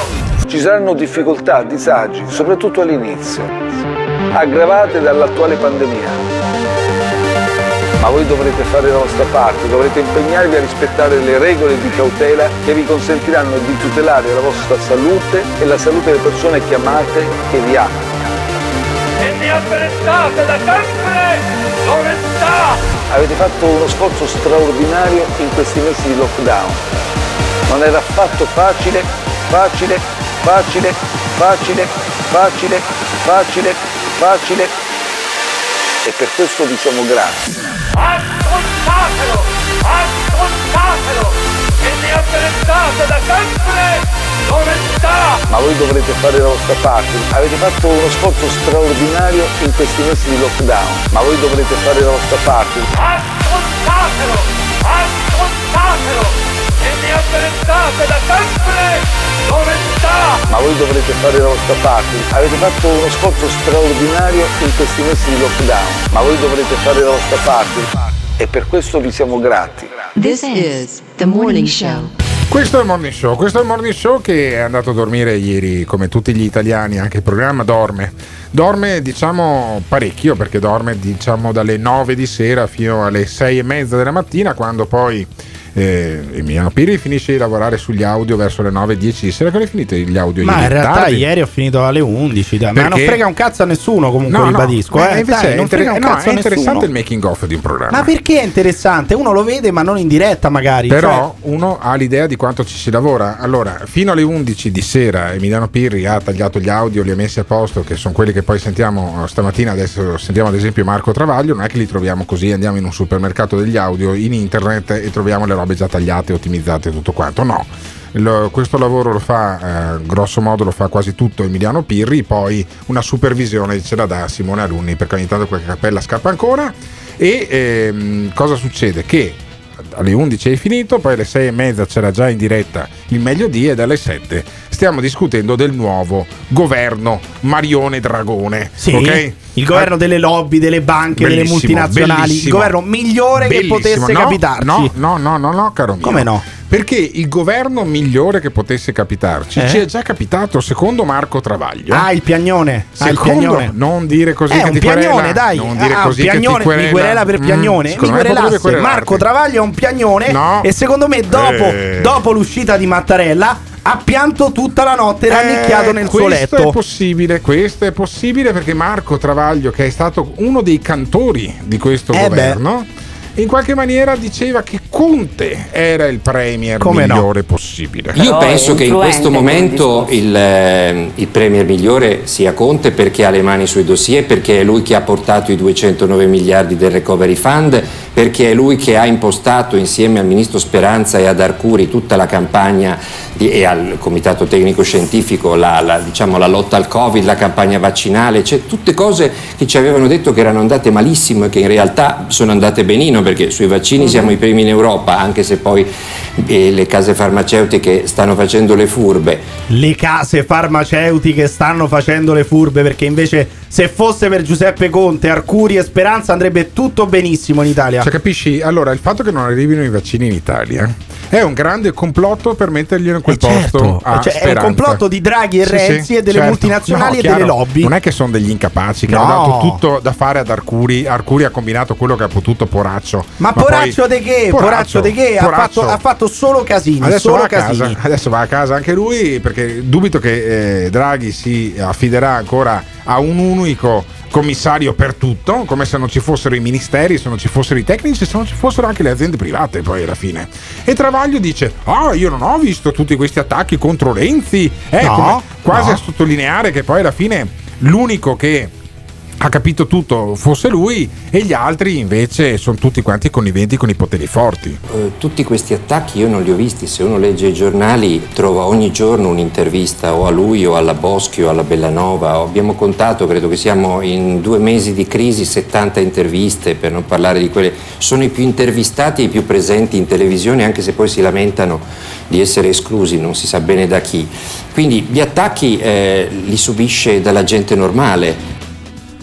Ci saranno difficoltà, disagi, soprattutto all'inizio, aggravate dall'attuale pandemia. Ma voi dovrete fare la vostra parte, dovrete impegnarvi a rispettare le regole di cautela che vi consentiranno di tutelare la vostra salute e la salute delle persone che amate e vi amano. E ne avvelentate da sempre l'onestà. Avete fatto uno sforzo straordinario in questi mesi di lockdown. Non era affatto facile, facile, facile, facile, facile, facile, facile. E per questo vi siamo grati. Ascoltatelo, ascoltatelo. Ma voi dovrete fare la vostra parte. Avete fatto uno sforzo straordinario in questi mesi di lockdown. Ma voi dovrete fare la vostra parte. Ascoltatelo, ascoltatelo. E ne avvelentate da sempre. Ma voi dovrete fare la vostra parte. Avete fatto uno sforzo straordinario in questi mesi di lockdown. Ma voi dovrete fare la vostra parte. E per questo vi siamo grati. This is The Morning Show. Questo è il morning show, questo è il morning show che è andato a dormire ieri come tutti gli italiani, anche il programma dorme. Dorme diciamo parecchio perché dorme diciamo dalle 9 di sera fino alle 6 e mezza della mattina quando poi eh, Emiliano Piri finisce di lavorare sugli audio verso le 9-10 di sera. Che finite gli audio Ma ieri? in realtà Tardi? ieri ho finito alle 11, dai. ma non frega un cazzo a nessuno comunque, No, no, ribadisco. ma eh. invece Dai, è, inter- no, è nessuno. interessante il making of di un programma. Ma perché è interessante? Uno lo vede ma non in diretta magari. Però uno ha l'idea di quanto ci si lavora. Allora, fino alle 11 di sera Emiliano Pirri ha tagliato gli audio, li ha messi a posto, che sono quelli che poi sentiamo eh, stamattina. Adesso sentiamo ad esempio Marco Travaglio. Non è che li troviamo così, andiamo in un supermercato degli audio in internet e troviamo le robe già tagliate, ottimizzate e tutto quanto. No. Lo- questo lavoro lo fa, eh, grosso modo lo fa quasi tutto Emiliano Pirri, poi una supervisione ce la dà Simone Alunni perché ogni tanto qualche cappella scappa ancora. E ehm, cosa succede? Che alle 11 è finito, poi alle 6 e mezza c'era già in diretta il meglio di e dalle 7 stiamo discutendo del nuovo governo Marione Dragone. Sì, ok? il governo delle lobby, delle banche, delle multinazionali, il governo migliore che potesse No, capitarci. No, no, no, no, no, caro mio. Come no? Perché il governo migliore che potesse capitarci Eh? ci è già capitato, secondo Marco Travaglio. Ah, il piagnone. Ah, il Secondo, piagnone. non dire così Eh, che un ti piagnone, querela. dai. Non dire Ah, così un che ti piagnone, querela. per Mm, piagnone. secondo mi querelasse. Marco Travaglio è un piagnone. No. E secondo me, dopo, Eh. dopo l'uscita di Mattarella, ha pianto tutta la notte rannicchiato Eh, nel suo questo letto. è possibile, questo è possibile perché Marco Travaglio, che è stato uno dei cantori di questo Eh beh. In qualche maniera diceva che Conte era il premier Come no? migliore possibile. Io penso che in questo momento il, eh, il premier migliore sia Conte perché ha le mani sui dossier, perché è lui che ha portato i 209 miliardi del recovery fund, perché è lui che ha impostato insieme al ministro Speranza e ad Arcuri tutta la campagna di- e al comitato tecnico scientifico la, la- diciamo, la lotta al covid, la campagna vaccinale, cioè tutte cose che ci avevano detto che erano andate malissimo e che in realtà sono andate benino perché sui vaccini siamo i primi in Europa, anche se poi eh, le case farmaceutiche stanno facendo le furbe. Le case farmaceutiche stanno facendo le furbe perché invece se fosse per Giuseppe Conte, Arcuri e Speranza andrebbe tutto benissimo in Italia. Cioè, capisci? Allora, il fatto che non arrivino i vaccini in Italia è un grande complotto per metterglielo in quel Eh, certo. posto. a Cioè, è un complotto di Draghi e Sì, Renzi sì, e delle certo. multinazionali No, e delle chiaro. lobby. Non è che sono degli incapaci che No. hanno dato tutto da fare ad Arcuri. Arcuri ha combinato quello che ha potuto, poraccio. Ma, poi- poraccio de che? Poraccio de che? Ha poraccio. fatto, ha fatto solo casini. Adesso solo va, a casini. casa, adesso va a casa anche lui perché dubito che eh, Draghi si affiderà ancora a un unico commissario per tutto, come se non ci fossero i ministeri, se non ci fossero i tecnici, se non ci fossero anche le aziende private poi alla fine. E Travaglio dice, ah io non ho visto tutti questi attacchi contro Renzi, eh, No, come- quasi no. a sottolineare che poi alla fine l'unico che ha capito tutto fosse lui e gli altri invece sono tutti quanti conniventi con i poteri forti. Eh, tutti questi attacchi io non li ho visti, se uno legge i giornali trova ogni giorno un'intervista o a lui o alla Boschi o alla Bellanova, abbiamo contato, credo che siamo in due mesi di crisi, 70 interviste per non parlare di quelle, sono i più intervistati e i più presenti in televisione anche se poi si lamentano di essere esclusi, non si sa bene da chi. Quindi gli attacchi eh, li subisce dalla gente normale,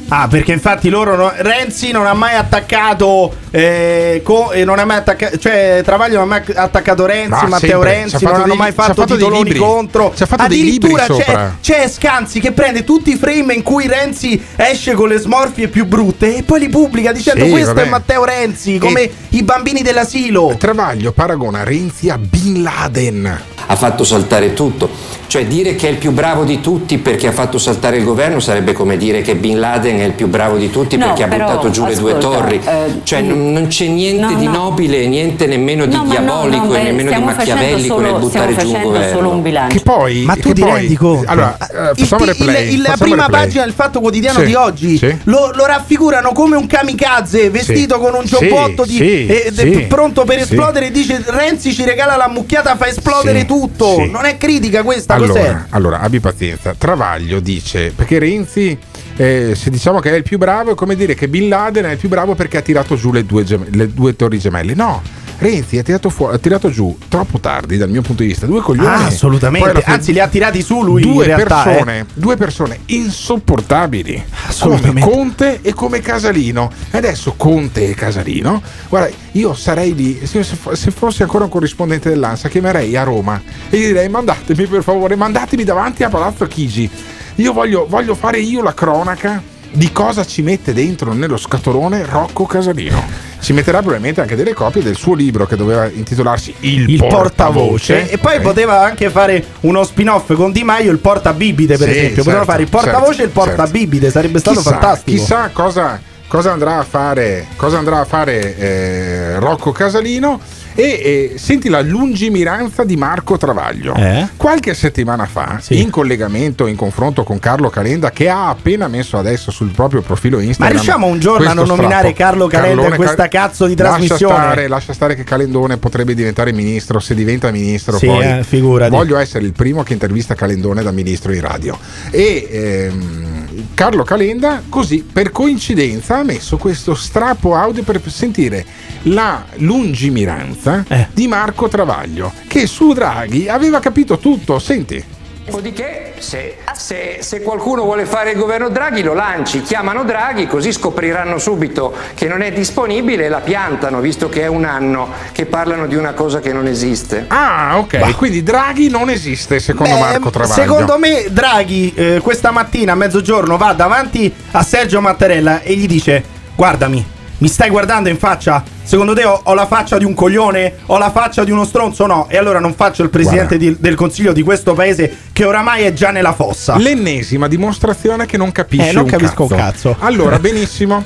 Ah, perché infatti loro no- Renzi non ha mai attaccato eh, co- eh, non ha mai attaccato cioè Travaglio non ha mai attaccato Renzi, Ma Matteo sempre. Renzi, non hanno dei- mai fatto, fatto dei titoloni contro. Ci ha fatto dei libri Addirittura c'è, c'è Scanzi che prende tutti i frame in cui Renzi esce con le smorfie più brutte e poi li pubblica dicendo Sì, questo vabbè. è Matteo Renzi, come i bambini dell'asilo. Travaglio paragona Renzi a Bin Laden. Ha fatto saltare tutto. Cioè dire che è il più bravo di tutti perché ha fatto saltare il governo sarebbe come dire che Bin Laden è il più bravo di tutti No, perché ha però, buttato giù le due ascolta, torri. eh, cioè non, non c'è niente no, di no. nobile, niente nemmeno di diabolico no, e nemmeno di machiavellico nel solo- buttare stiamo giù un governo. solo un bilancio. Che poi Ma tu che ti poi- rendi conto? Allora, eh, il- facciamo il- replay. il- la prima replay. pagina del Fatto Quotidiano Sì, di oggi sì. lo, lo raffigurano come un kamikaze vestito Sì. con un Sì, giubbotto di- sì, eh, de- sì, pronto per sì. esplodere e dice Renzi ci regala la mucchiata fa esplodere Sì, tutto. sì. Non è critica questa, cos'è? Allora, allora, abbi pazienza. Travaglio dice perché Renzi, eh, se diciamo che è il più bravo, è come dire che Bin Laden è il più bravo perché ha tirato giù le due, gem- le due torri gemelle. No, Renzi ha tirato, fu- ha tirato giù troppo tardi dal mio punto di vista. Due coglioni. Ah, assolutamente. Poi Anzi, li ha tirati su lui due realtà. persone, eh. due persone insopportabili come Assolutamente. Conte e come Casalino. E adesso Conte e Casalino, guarda, io sarei lì, se, se fossi ancora un corrispondente dell'ANSA, chiamerei a Roma e gli direi mandatemi per favore, mandatemi davanti a Palazzo Chigi. Io voglio, voglio fare io la cronaca di cosa ci mette dentro nello scatolone Rocco Casalino. Ci metterà probabilmente anche delle copie del suo libro che doveva intitolarsi Il, Il portavoce portavoce. e poi Ok. poteva anche fare uno spin-off con Di Maio il portabibite per Sì, esempio poteva certo, fare il portavoce certo, e il portabibite sarebbe stato Chissà- fantastico Chissà cosa, cosa andrà a fare, cosa andrà a fare eh, Rocco Casalino. E, e senti la lungimiranza di Marco Travaglio. Eh? Qualche settimana fa, in collegamento, in confronto con Carlo Calenda, che ha appena messo adesso sul proprio profilo ma Instagram. riusciamo un giorno a non nominare strappo. Carlo Calenda in Carlone questa Cal- cazzo di Lascia trasmissione stare, lascia stare che Calendone potrebbe diventare ministro. Se diventa ministro, Sì, poi eh, figurati. voglio essere il primo che intervista Calendone da ministro in radio. E ehm, Carlo Calenda, così per coincidenza, ha messo questo strappo audio per sentire la lungimiranza Eh. di Marco Travaglio, che su Draghi aveva capito tutto. Senti. Dopodiché, se, se- se qualcuno vuole fare il governo Draghi, lo lanci, chiamano Draghi, così scopriranno subito che non è disponibile e la piantano, visto che è un anno che parlano di una cosa che non esiste. Ah, ok. Quindi Draghi non esiste, secondo Beh, Marco Travaglio. Secondo me Draghi eh, questa mattina a mezzogiorno va davanti a Sergio Mattarella e gli dice guardami, mi stai guardando in faccia? Secondo te ho, ho la faccia di un coglione? Ho la faccia di uno stronzo? No. E allora non faccio il presidente di- del consiglio di questo paese che oramai è già nella fossa. L'ennesima dimostrazione che non capisce Eh, non un capisco cazzo. un cazzo. Allora, benissimo.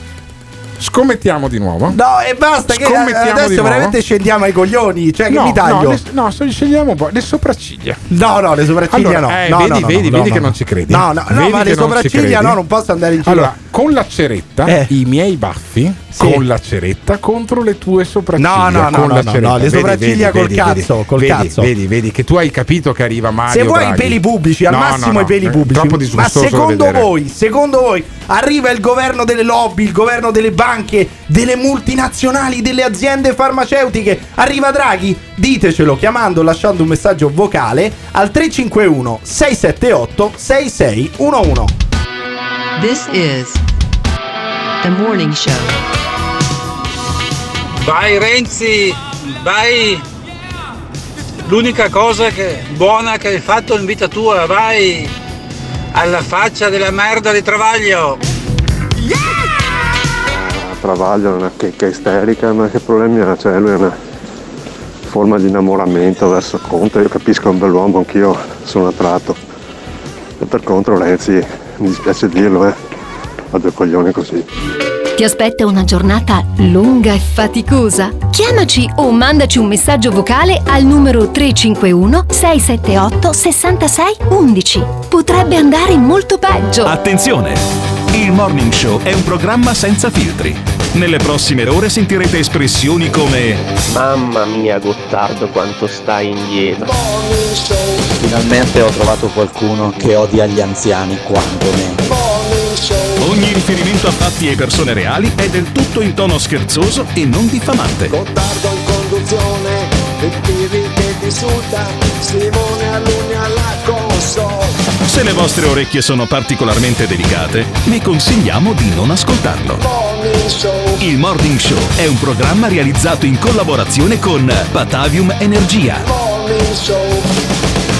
Scommettiamo di nuovo. No, e basta che adesso veramente scendiamo ai coglioni. Cioè, che no, mi taglio? No, le, no, scegliamo un po'. Le sopracciglia. No, no, le sopracciglia Allora, no. eh, No, vedi, no, vedi, vedi che no. non ci credi. No, no, no, ma che le sopracciglia no, non posso andare in giro. Allora, con la ceretta, Eh. i miei baffi, Sì. con la ceretta contro le tue sopracciglia. No, no, no, no, la no, le sopracciglia vedi, col vedi, cazzo, col cazzo. Vedi, vedi, che tu hai capito che arriva Mario Se vuoi i peli pubblici, al massimo i peli è pubblici. Ma secondo voi, secondo voi, arriva il governo delle lobby, il governo delle banche, delle multinazionali, delle aziende farmaceutiche? Arriva Draghi? Ditecelo chiamando lasciando un messaggio vocale al 351 678 6611. This is The Morning Show. Vai Renzi, vai! L'unica cosa che- buona che hai fatto in vita tua, vai! Alla faccia della merda di Travaglio! Travaglio è una checca isterica, ma che problemi ha? Cioè lui è una forma di innamoramento verso Conte, io capisco è un bell'uomo, anch'io sono attratto. E per contro Renzi, mi dispiace dirlo, eh, ha due coglioni così. Ti aspetta una giornata lunga e faticosa? Chiamaci o mandaci un messaggio vocale al numero 351 678 66 11. Potrebbe andare molto peggio. Attenzione! Il Morning Show è un programma senza filtri. Nelle prossime ore sentirete espressioni come Mamma mia Gottardo quanto stai indietro. Finalmente ho trovato qualcuno che odia gli anziani quanto me. Ogni riferimento a fatti e persone reali è del tutto in tono scherzoso e non diffamante. Gottardo in conduzione, Pirri che ti insulta, Simone Alunni alla console. Se le vostre orecchie sono particolarmente delicate, vi consigliamo di non ascoltarlo. Il Morning Show è un programma realizzato in collaborazione con Batavium Energia.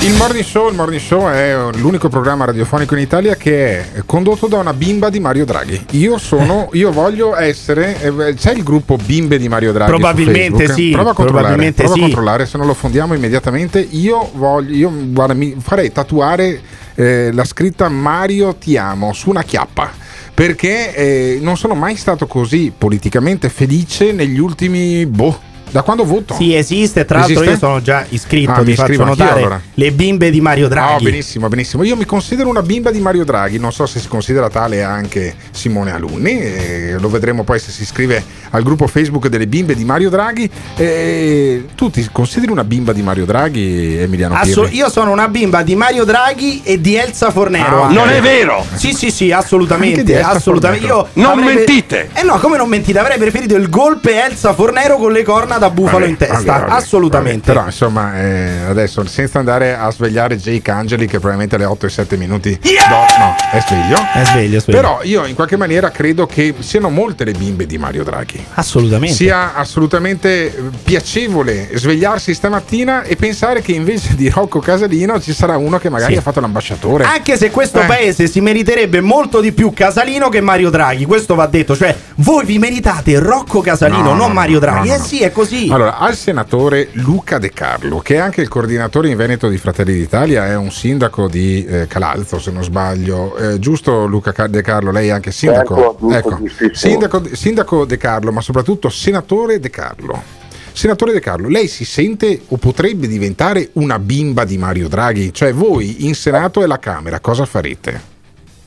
Il Morning Show, il Morning Show è l'unico programma radiofonico in Italia che è condotto da una bimba di Mario Draghi. Io sono, (laughs) io voglio essere. eh, C'è il gruppo Bimbe di Mario Draghi? Probabilmente sì, Prova a controllare. probabilmente prova a sì. controllare, se non lo fondiamo immediatamente. Io voglio, io guarda, mi farei tatuare eh, la scritta Mario ti amo su una chiappa. Perché eh, non sono mai stato così politicamente felice negli ultimi. boh. Da quando voto? Sì, esiste. Tra l'altro, io sono già iscritto. Ah, mi faccio notare allora. le bimbe di Mario Oh, Draghi. benissimo, benissimo. Io mi considero una bimba di Mario Draghi, non so se si considera tale anche Simone Alunni, eh, lo vedremo poi se si iscrive al gruppo Facebook delle bimbe di Mario Draghi. Eh, tu ti consideri una bimba di Mario Draghi, Emiliano Pirri? io sono una bimba di Mario Draghi e di Elsa Fornero. Ah, non è vero! Sì, sì, sì, assolutamente. Assolutamente. Io. Non avrei- mentite! Eh no, come non mentite? Avrei preferito il golpe Elsa Fornero con le corna da bufalo Vabbè, in testa. vabbè, vabbè, assolutamente. vabbè. Però insomma, eh, adesso senza andare a svegliare Jake Angeli, che probabilmente alle 8 e 7 minuti. do- no, è sveglio. È sveglio, è sveglio. Però io in qualche maniera credo che siano molte le bimbe di Mario Draghi. Assolutamente. Sia assolutamente eh, piacevole svegliarsi stamattina e pensare che invece di Rocco Casalino ci sarà uno che magari Sì. ha fatto l'ambasciatore. Anche se questo Eh. paese si meriterebbe molto di più Casalino che Mario Draghi, questo va detto. Cioè, voi vi meritate Rocco Casalino, No, non no, Mario no, Draghi. no, eh no. sì, è così. Allora, al senatore Luca De Carlo, che è anche il coordinatore in Veneto di Fratelli d'Italia, è un sindaco di eh, Calalzo, se non sbaglio. Eh, giusto Luca Ca- De Carlo, lei è anche sindaco? Certo, ecco, giustissimo. sindaco, sindaco De Carlo, ma soprattutto senatore De Carlo. Senatore De Carlo, lei si sente o potrebbe diventare una bimba di Mario Draghi? Cioè voi in Senato e la Camera cosa farete?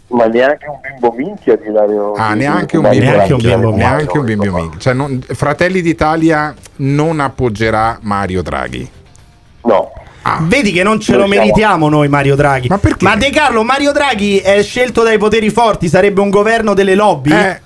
Ma neanche un bimbo minchia di Dario. Ah, di- neanche un Mario bimbo Draghi, minchia, neanche un bimbo minchia. Cioè, non- Fratelli d'Italia non appoggerà Mario Draghi. No. Vedi che non ce lo meritiamo noi Mario Draghi. Ma perché? De Carlo, Mario Draghi è scelto dai poteri forti, sarebbe un governo delle lobby? Eh.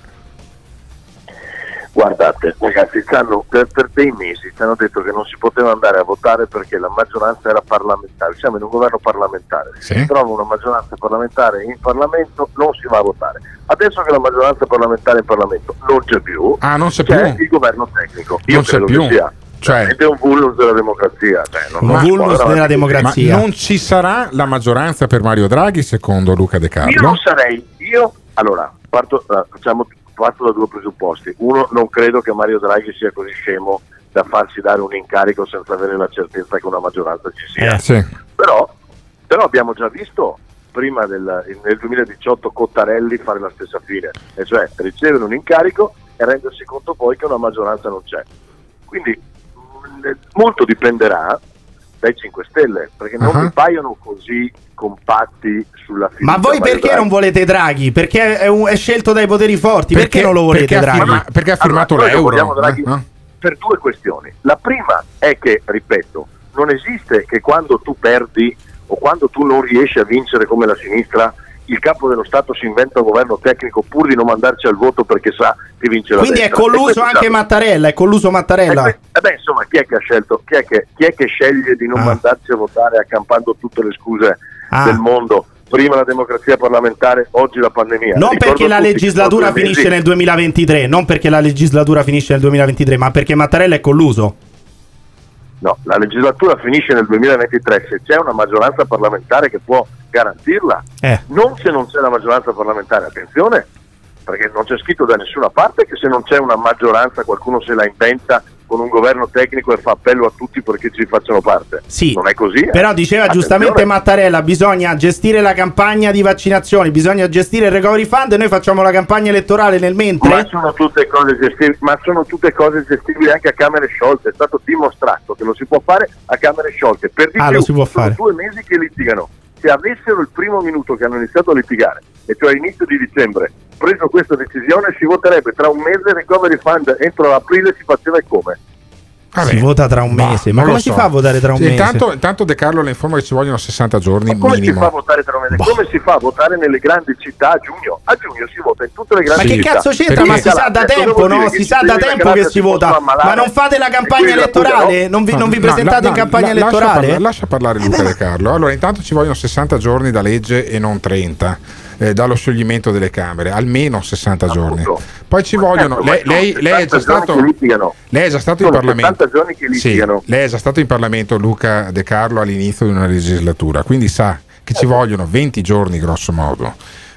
Guardate, ragazzi, per, per dei mesi ci hanno detto che non si poteva andare a votare perché la maggioranza era parlamentare. Siamo in un governo parlamentare. Se si trova una maggioranza parlamentare in Parlamento non si va a votare. Adesso che la maggioranza parlamentare in Parlamento non c'è più, Ah, non c'è c'è più? il governo tecnico. Io Non c'è più. che sia Cioè- è un vulnus della democrazia. Cioè, può andare avanti così. Ma non ci sarà la maggioranza per Mario Draghi secondo Luca De Io Carlo? non sarei, io allora parto, facciamo, parto da due presupposti. Uno, non credo che Mario Draghi sia così scemo da farsi dare un incarico senza avere la certezza che una maggioranza ci sia. Eh, sì. Però, però abbiamo già visto prima del, nel 2018 Cottarelli fare la stessa fine, e cioè ricevere un incarico e rendersi conto poi che una maggioranza non c'è. Quindi mh, molto dipenderà dai 5 Stelle, perché non Ah. mi paiono così compatti sulla fiducia. Ma voi perché non volete Draghi? Perché è, un- è scelto dai poteri forti? Perché, Perché- non lo volete perché ha Draghi? firma- perché ha firmato Allora, l'euro. vogliamo Draghi eh, per due questioni. La prima è che, ripeto, non esiste che quando tu perdi o quando tu non riesci a vincere come la sinistra, il capo dello Stato si inventa un governo tecnico pur di non mandarci al voto perché sa che vince la Quindi è destra. E colluso anche già- Mattarella, è colluso Mattarella. e beh, insomma, chi è che ha scelto? Chi è che, chi è che sceglie di non Ah. mandarci a votare accampando tutte le scuse Ah. del mondo? Prima la democrazia parlamentare, oggi la pandemia. Non Ricordo perché la legislatura finisce mesi- nel 2023, non perché la legislatura finisce nel 2023, ma perché Mattarella è colluso. No, la legislatura finisce nel 2023, se c'è una maggioranza parlamentare che può garantirla, Eh. non se non c'è la maggioranza parlamentare, attenzione, perché non c'è scritto da nessuna parte che se non c'è una maggioranza qualcuno se la inventa con un governo tecnico e fa appello a tutti perché ci facciano parte. Sì, non è così. eh. Però diceva Attenzione. giustamente Mattarella, bisogna gestire la campagna di vaccinazioni, bisogna gestire il recovery fund e noi facciamo la campagna elettorale nel mentre. Ma sono tutte cose gestibili, ma sono tutte cose gestibili anche a Camere sciolte. È stato dimostrato che lo si può fare a Camere sciolte. Per di Ah, più, lo si può sono fare. due mesi che litigano. Se avessero il primo minuto che hanno iniziato a litigare, e cioè inizio di dicembre, preso questa decisione, si voterebbe tra un mese il recovery fund, entro aprile si faceva e come. Si vota tra un mese, ma non come lo si so. fa a votare tra un Sì, mese? Intanto, intanto De Carlo le informa che ci vogliono 60 giorni Come si fa a minimo. votare tra un mese? Come si fa a votare nelle grandi città a giugno? A giugno si vota in tutte le grandi Ma città. che cazzo c'entra? Ma si sa da tempo, no? Si sa da tempo che si vota. Ma non fate la campagna elettorale? Non vi, non vi No, presentate la- in no, campagna la- lascia elettorale? parla- Lascia parlare Luca De Carlo. Allora, intanto ci vogliono 60 giorni da legge e non 30. Eh, dallo scioglimento delle Camere, almeno 60 giorni. Poi ci vogliono. certo, Lei, ma lei- lei è già 60 giorni stato. Lei è già stato in Parlamento. 60 giorni che Sì, lei è già stato in Parlamento, Luca De Carlo, all'inizio di una legislatura, quindi sa che ci vogliono 20 giorni, grosso modo,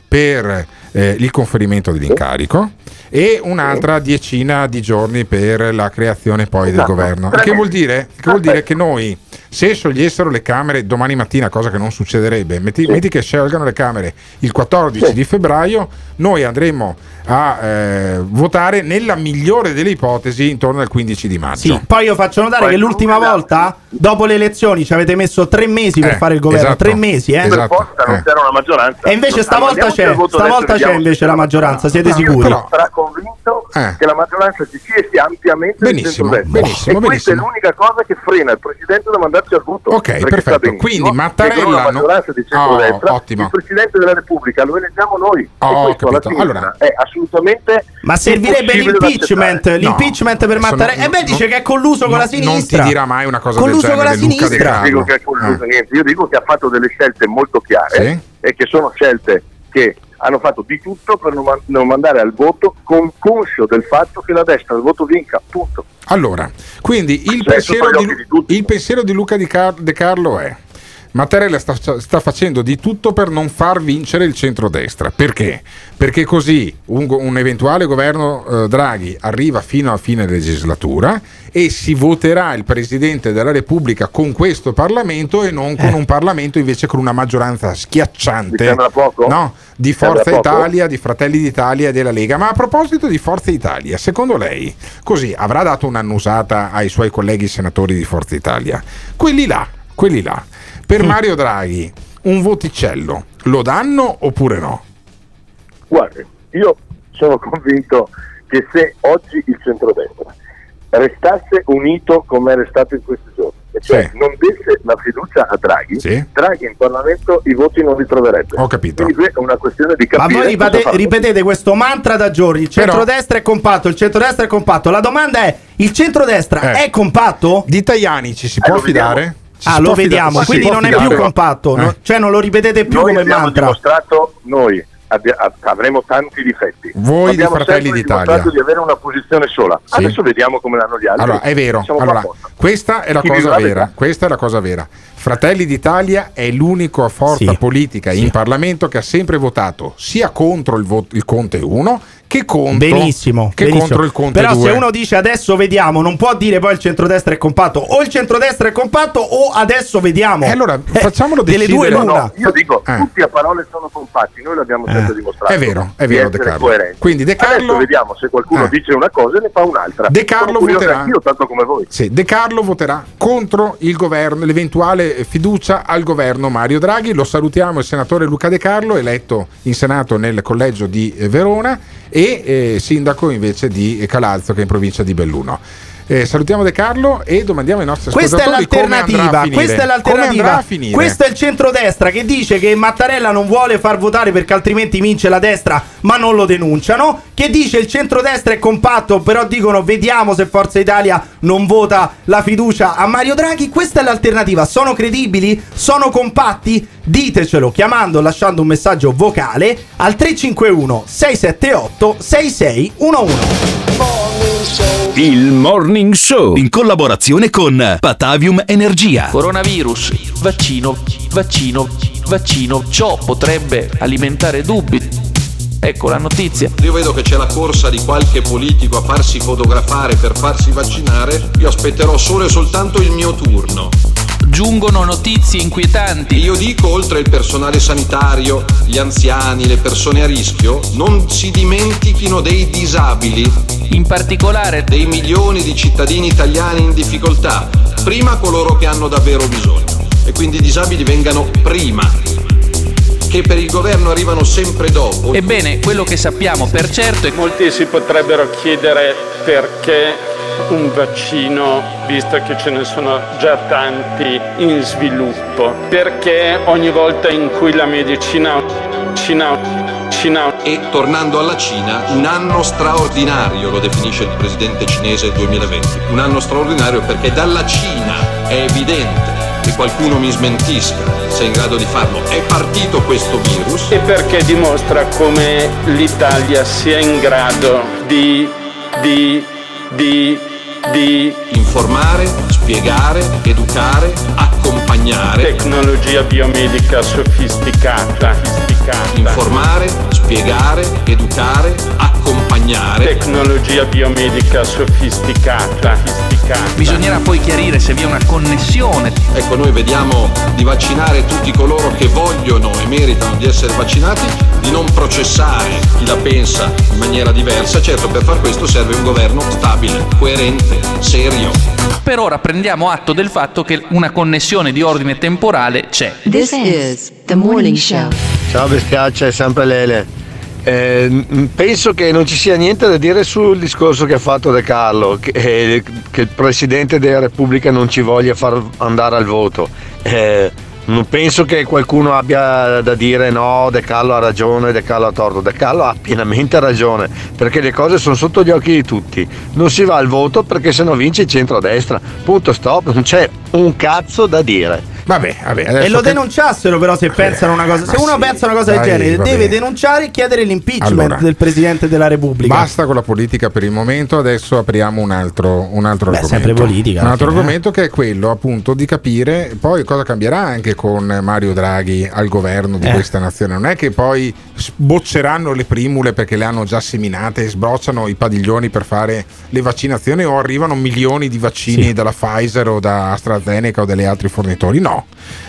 per eh, il conferimento dell'incarico e un'altra decina di giorni per la creazione poi del Esatto. governo. Che vuol dire che, vuol dire che noi, se sciogliessero le Camere domani mattina, cosa che non succederebbe, metti, metti che scelgano le Camere il 14 di febbraio, noi andremo a eh, votare nella migliore delle ipotesi intorno al 15 di maggio. Sì, poi io faccio notare che l'ultima volta, dopo le elezioni, ci avete messo tre mesi per Eh, fare il governo. esatto. Tre mesi, eh? Per forza non c'era una maggioranza. E invece stavolta c'è, stavolta c'è invece la maggioranza, siete sicuri? Però sarà convinto Eh. che la maggioranza ci sia e sia ampiamente Benissimo, benissimo, e questa benissimo. è l'unica cosa che frena il Presidente da mandarci al voto. Ok, perfetto. Quindi Mattarella con no- Oh, ottimo. il Presidente della Repubblica lo eleggiamo noi. Oh, e Allora- è assolutamente Ma servirebbe l'impeachment, l'impeachment per Mattarella. non- E beh, dice non- che è colluso con la non sinistra. ti dirà mai una cosa Colluso del con la genere, Luca De sinistra. Non dico che è Carlo. colluso Eh. niente, io dico che ha fatto delle scelte molto chiare Sì. e che sono scelte che hanno fatto di tutto per non, man- non mandare al voto con conscio del fatto che la destra al voto vinca, punto. Allora, quindi il pensiero, di, di il pensiero di Luca Di Car- De Carlo è Mattarella sta, sta facendo di tutto per non far vincere il centrodestra. Perché? Perché così un, un eventuale governo eh, Draghi arriva fino a fine legislatura e si voterà il Presidente della Repubblica con questo Parlamento e non con un Parlamento invece con una maggioranza schiacciante no, di Forza poco? Italia, di Fratelli d'Italia e della Lega. Ma a proposito di Forza Italia, secondo lei così avrà dato un'annusata ai suoi colleghi senatori di Forza Italia? Quelli là, quelli là, per Mario Draghi un voticello lo danno oppure no? Guardi, io sono convinto che se oggi il centrodestra restasse unito come è restato in questi giorni e cioè non desse la fiducia a Draghi, Draghi in Parlamento i voti non li troverebbe. Ho capito. Quindi qui è una questione di Ma capire. voi ripete- ripetete questo mantra da giorni: il Però- centrodestra è compatto, il centrodestra è compatto. La domanda è: il centrodestra Eh. è compatto? Di Tajani ci si Eh, può fidare? Ci Ah, lo vediamo, quindi non è fidare? più compatto, Eh. no- cioè non lo ripetete più Noi come mantra. dimostrato, noi avremo tanti difetti. Voi di abbiamo Fratelli d'Italia. dimostrato di avere una posizione sola. Sì. Adesso vediamo come l'hanno gli altri. Allora, è vero. Qua Allora, questa è la Chi cosa vivrà vera. vedrà. Questa è la cosa vera. Fratelli d'Italia è l'unica forza Sì. politica in Parlamento che ha sempre votato sia contro il, vo- il Conte 1 che contro, Benissimo, che benissimo. contro il Conte Però 2. se uno dice adesso vediamo, non può dire poi il centrodestra è compatto. O il centrodestra è compatto o adesso vediamo. E allora Eh, facciamolo delle decidere. due No, l'una. no, io dico, Eh. tutti a parole sono compatti, noi l'abbiamo sempre dimostrato. È vero, è vero, De Carlo. coerenti. Quindi De Carlo- Adesso vediamo se qualcuno Eh. dice una cosa e ne fa un'altra. De Carlo voterà. anch'io, tanto come voi. Sì, De Carlo voterà contro il governo, l'eventuale fiducia al governo Mario Draghi. Lo salutiamo il senatore Luca De Carlo, eletto in Senato nel collegio di eh, Verona e eh, sindaco invece di Calalzo, che è in provincia di Belluno. Eh, salutiamo De Carlo e domandiamo ai nostri Questa è ascoltatori come andrà a l'alternativa, questa è l'alternativa. Questo è il centrodestra che dice che Mattarella non vuole far votare perché altrimenti vince la destra, ma non lo denunciano. Che dice il centrodestra è compatto, però dicono vediamo se Forza Italia non vota la fiducia a Mario Draghi. Questa è l'alternativa. Sono credibili? Sono compatti? Ditecelo chiamando, lasciando un messaggio vocale al 351 678 6611. Il Morning Show in collaborazione con Patavium Energia. Coronavirus, vaccino, vaccino, vaccino. Ciò potrebbe alimentare dubbi. Ecco la notizia. Io vedo che c'è la corsa di qualche politico a farsi fotografare per farsi vaccinare. Io aspetterò solo e soltanto il mio turno. Giungono notizie inquietanti. Io dico, oltre il personale sanitario, gli anziani, le persone a rischio, non si dimentichino dei disabili. In particolare dei milioni di cittadini italiani in difficoltà. Prima coloro che hanno davvero bisogno. E quindi i disabili vengano prima. Che per il governo arrivano sempre dopo. Ebbene, quello che sappiamo per certo è che Molti si potrebbero chiedere perché un vaccino, visto che ce ne sono già tanti in sviluppo, perché ogni volta in cui la medicina, Cina, Cina E tornando alla Cina, un anno straordinario lo definisce il presidente cinese il 2020. Un anno straordinario perché dalla Cina è evidente che qualcuno mi smentisca se è in grado di farlo. È partito questo virus. e perché dimostra come l'Italia sia in grado di, di, di, di Informare, spiegare, educare, accompagnare. tecnologia biomedica sofisticata. sofisticata. Informare, spiegare, educare, accompagnare. Tecnologia biomedica sofisticata. sofisticata. bisognerà poi chiarire se vi è una connessione. Ecco, noi vediamo di vaccinare tutti coloro che vogliono e meritano di essere vaccinati, di non processare chi la pensa in maniera diversa. Certo, per far questo serve un governo stabile, coerente, serio. Per ora prendiamo atto del fatto che una connessione di ordine temporale c'è. This is the morning show. Ciao bestiaccia, è sempre Lele. Eh, penso che non ci sia niente da dire sul discorso che ha fatto De Carlo, che, eh, che il Presidente della Repubblica non ci voglia far andare al voto. Eh, non penso che qualcuno abbia da dire no, De Carlo ha ragione, De Carlo ha torto. De Carlo ha pienamente ragione, perché le cose sono sotto gli occhi di tutti. Non si va al voto perché se no vince il centrodestra. Punto stop, non c'è un cazzo da dire. Vabbè, vabbè, E lo denunciassero però se pensano una cosa. Se uno sì, pensa una cosa del dai, genere, vabbè. deve denunciare e chiedere l'impeachment Allora. del Presidente della Repubblica. Basta con la politica per il momento, adesso apriamo un altro, un altro Beh, argomento. sempre politica, Un altro fine, eh. argomento che è quello appunto di capire poi cosa cambierà anche con Mario Draghi al governo di Eh. questa nazione. Non è che poi bocceranno le primule perché le hanno già seminate e sbrocciano i padiglioni per fare le vaccinazioni o arrivano milioni di vaccini Sì. dalla Pfizer o da AstraZeneca o dagli altri fornitori. No.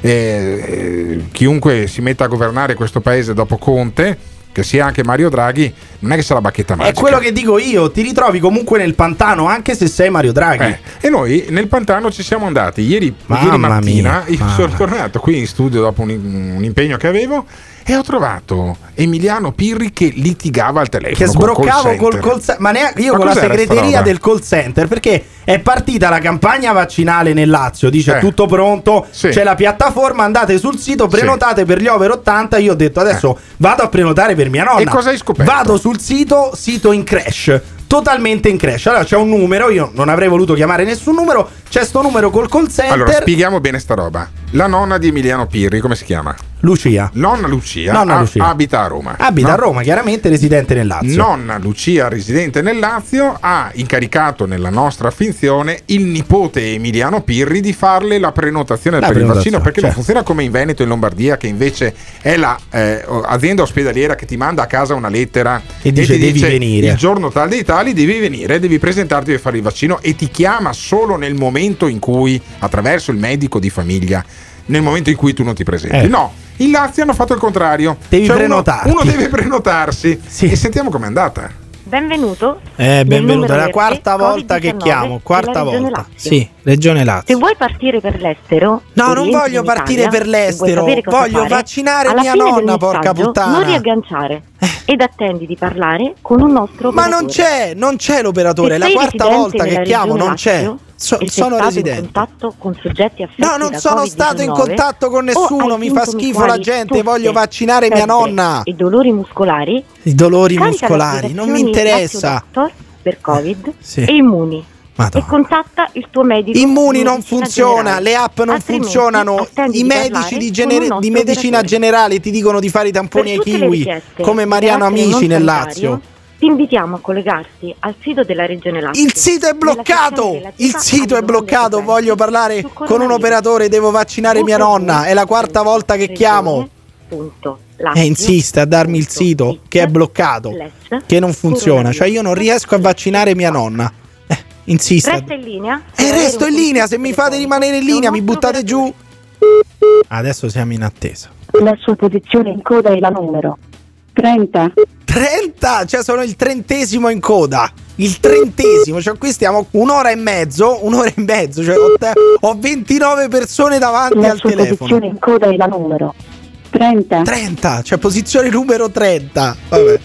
Eh, eh, chiunque si metta a governare questo paese dopo Conte che sia anche Mario Draghi, non è che sarà bacchetta È magica. quello che dico io, ti ritrovi comunque nel pantano anche se sei Mario Draghi. Eh, e noi nel pantano ci siamo andati ieri, ieri mattina. mia, io sono tornato qui in studio dopo un, un impegno che avevo. E ho trovato Emiliano Pirri che litigava al telefono. Che sbroccavo col call center, ma neanche io Ma con la segreteria del call center perché è partita la campagna vaccinale nel Lazio, dice Eh. tutto pronto, Sì. c'è la piattaforma, andate sul sito, prenotate per gli over 80, io ho detto adesso vado a prenotare per mia nonna. Eh. E cosa hai scoperto? Vado sul sito, sito in crash. Totalmente in crash. Allora c'è un numero, io non avrei voluto chiamare nessun numero, c'è sto numero col call center. Allora, spieghiamo bene sta roba. La nonna di Emiliano Pirri, come si chiama? Lucia. Nonna Lucia, Nonna a- Lucia. abita a Roma. Abita no? a Roma, chiaramente residente nel Lazio. Nonna Lucia, residente nel Lazio, ha incaricato nella nostra finzione il nipote Emiliano Pirri di farle la prenotazione La per il prenotazione, vaccino perché non certo. funziona come in Veneto e in Lombardia che invece è l'azienda ospedaliera che ti manda a casa una lettera E dice, ti "Devi dice venire." il giorno tal dei tali devi venire, devi presentarti per fare il vaccino e ti chiama solo nel momento in cui attraverso il medico di famiglia nel momento in cui tu non ti presenti. Eh. No, in Lazio hanno fatto il contrario. Devi Cioè uno-. Uno, deve prenotarsi. E sentiamo com'è andata. Benvenuto. Eh, benvenuto, è la quarta volta che Covid-19 chiamo, quarta volta. Lazio. Sì, Regione Lazio. Se vuoi partire per l'estero, No, non voglio partire Italia, per l'estero, voglio fare, vaccinare alla mia fine del nonna, porca messaggio puttana. Non riagganciare ed attendi di parlare con un nostro Ma operatore. non c'è, non c'è l'operatore, è la quarta volta che chiamo, non c'è. So- sono stato residente. in contatto con soggetti affetti No, non sono Covid-19, stato in contatto con nessuno, mi fa schifo la gente, voglio vaccinare mia nonna. E dolori muscolari? I dolori muscolari, non mi interessa. Per Covid Sì. e Immuni. Madonna. E contatta il tuo medico. Immuni non funziona, generale. le app non Altrimenti funzionano, i di medici di, gener- di medicina generale ti dicono di fare i tamponi ai kiwi, come Mariano Amici nel Lazio. Ti invitiamo a collegarti al sito della Regione Lazio. Il sito è bloccato! Il sito è bloccato, voglio parlare con un operatore, devo vaccinare mia nonna, è la quarta volta che chiamo. E insiste a darmi il sito che è bloccato, che non funziona, cioè io non riesco a vaccinare mia nonna. Eh, insiste. Resta in linea. E resto in linea, se mi fate rimanere in linea mi buttate giù. Adesso siamo in attesa. La sua posizione in coda è la numero 30. 30, cioè sono il trentesimo in coda. Il trentesimo, cioè qui stiamo un'ora e mezzo, un'ora e mezzo, cioè ho, te- ho 29 persone davanti La al sua telefono. posizione in coda è la numero 30. 30, cioè posizione numero 30. Vabbè.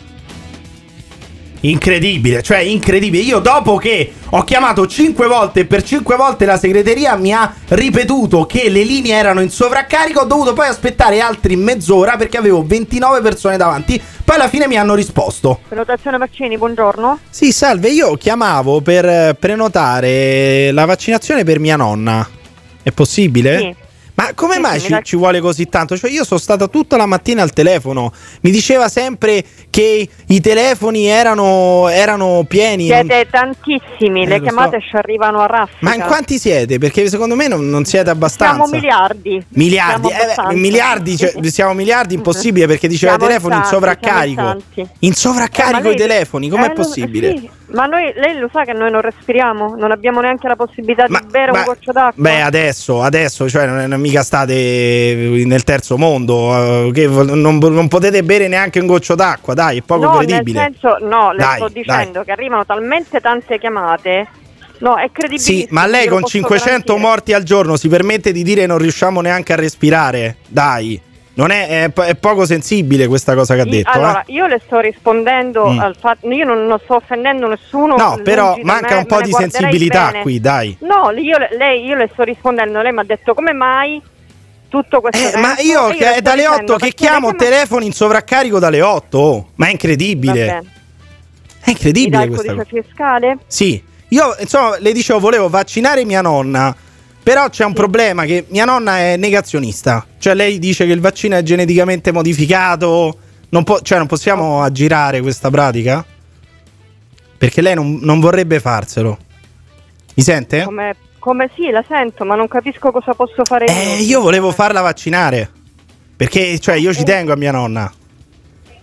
Incredibile, cioè incredibile. Io dopo che ho chiamato 5 volte e per 5 volte la segreteria mi ha ripetuto che le linee erano in sovraccarico, ho dovuto poi aspettare altri mezz'ora perché avevo 29 persone davanti. Poi alla fine mi hanno risposto. Prenotazione vaccini, buongiorno. Sì, salve, io chiamavo per eh, prenotare la vaccinazione per mia nonna. È possibile? Sì. Ma come Sì, mai ci, ci vuole così tanto? Cioè, io sono stata tutta la mattina al telefono. Mi diceva sempre che i telefoni erano, erano pieni. non- Siete tantissimi, Eh, le chiamate ci arrivano a raffica. Ma in quanti siete? Perché secondo me non, non siete abbastanza. Siamo miliardi. Miliardi, Siamo eh, miliardi, cioè, siamo miliardi impossibile perché diceva i telefoni in tanti, sovraccarico. In Eh, sovraccarico i lei- telefoni, com'è eh, possibile? sì, ma noi, lei lo sa che noi non respiriamo, non abbiamo neanche la possibilità di bere un goccio d'acqua. Beh, adesso, adesso, cioè, non, non mica state nel terzo mondo. eh, non, non potete bere neanche un goccio d'acqua, dai, è poco no, credibile. nel senso, no, le Dai, sto dicendo che arrivano talmente tante chiamate. No, è credibile. Sì, ma lei con 500 morti al giorno si permette di dire non riusciamo neanche a respirare? Dai, non è, è è poco sensibile questa cosa che ha detto. allora, eh? io le sto rispondendo Mm. al fatto. Io non, non sto offendendo nessuno. No, però manca me, un po' di sensibilità bene. qui, dai. No, io, le- lei, io le sto rispondendo. Lei mi ha detto come mai tutto questo. Eh, Ma io, le è dalle dicendo 8 che chiamo chiama- telefoni in sovraccarico dalle 8. oh. Ma è incredibile. È Mi dà incredibile il codice cosa. fiscale? Sì, io insomma le dicevo volevo vaccinare mia nonna, però c'è un problema che mia nonna è negazionista. Cioè lei dice che il vaccino è geneticamente modificato, non po- cioè non possiamo aggirare questa pratica? Perché lei non, non vorrebbe farselo. Mi sente? Come, come sì, la sento, ma non capisco cosa posso fare Eh, io volevo farla vaccinare. Perché cioè io ci tengo a mia nonna.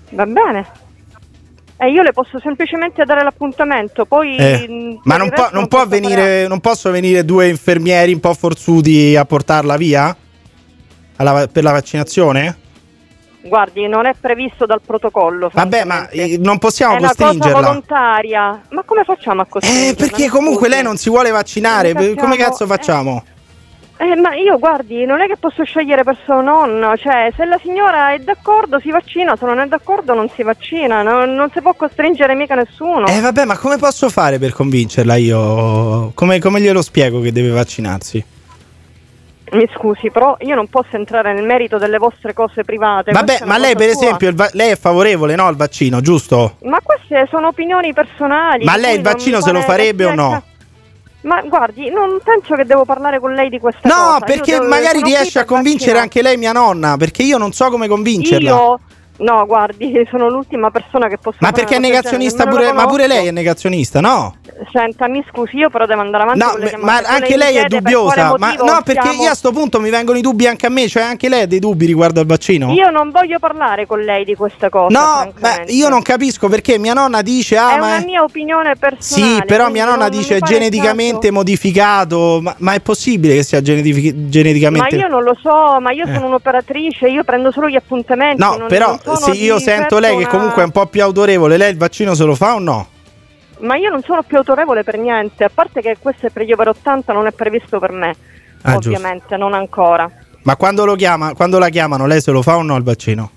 Va bene. E io le posso semplicemente dare l'appuntamento, poi... Eh, mh, ma non, resto non può posso venire, non possono venire due infermieri un po' forzuti a portarla via? Alla per la vaccinazione? Guardi, non è previsto dal protocollo. Vabbè, ma eh, non possiamo è una cosa costringerla. volontaria. Ma come facciamo a costringerla? Eh, perché comunque lei non si vuole vaccinare. Come cazzo facciamo? Eh, ma io guardi, non è che posso scegliere per suo nonno, cioè se la signora è d'accordo si vaccina, se non è d'accordo non si vaccina, non, non si può costringere mica nessuno. Eh vabbè, ma come posso fare per convincerla io? Come, come glielo spiego che deve vaccinarsi? Mi scusi, però io non posso entrare nel merito delle vostre cose private. Vabbè, ma lei per sua. esempio, va- lei è favorevole no, al vaccino, giusto? Ma queste sono opinioni personali. Ma lei il vaccino se lo farebbe o no? Ma guardi, non penso che devo parlare con lei di questa cosa. No, perché devo- magari riesce a convincere anche lei mia nonna, perché io non so come convincerla. Io no, guardi, (laughs) sono l'ultima persona che posso Ma perché è negazionista pure, ma pure lei è negazionista, no? Senta, mi scusi, io però devo andare avanti No, le ma anche lei è per dubbiosa. quale Ma no, perché siamo- io a sto punto mi vengono i dubbi anche a me, cioè anche lei ha dei dubbi riguardo al vaccino? Io non voglio parlare con lei di questa cosa. No, ma io non capisco perché mia nonna dice: Ah, è ma una è- mia opinione personale. Sì, però mia nonna non- non dice pare geneticamente modificato. Ma, ma è possibile che sia genetifi- Ma geneticamente. io non lo so, ma io Eh. sono un'operatrice, io prendo solo gli appuntamenti. No, non- però non sono se io sento lei che comunque è un po' più autorevole, lei il vaccino se lo fa o no? Ma io non sono più autorevole per niente, a parte che questo è per gli over 80, non è previsto per me, Ah, ovviamente, non ancora. Ma quando lo chiama, quando la chiamano, lei se lo fa o no il vaccino?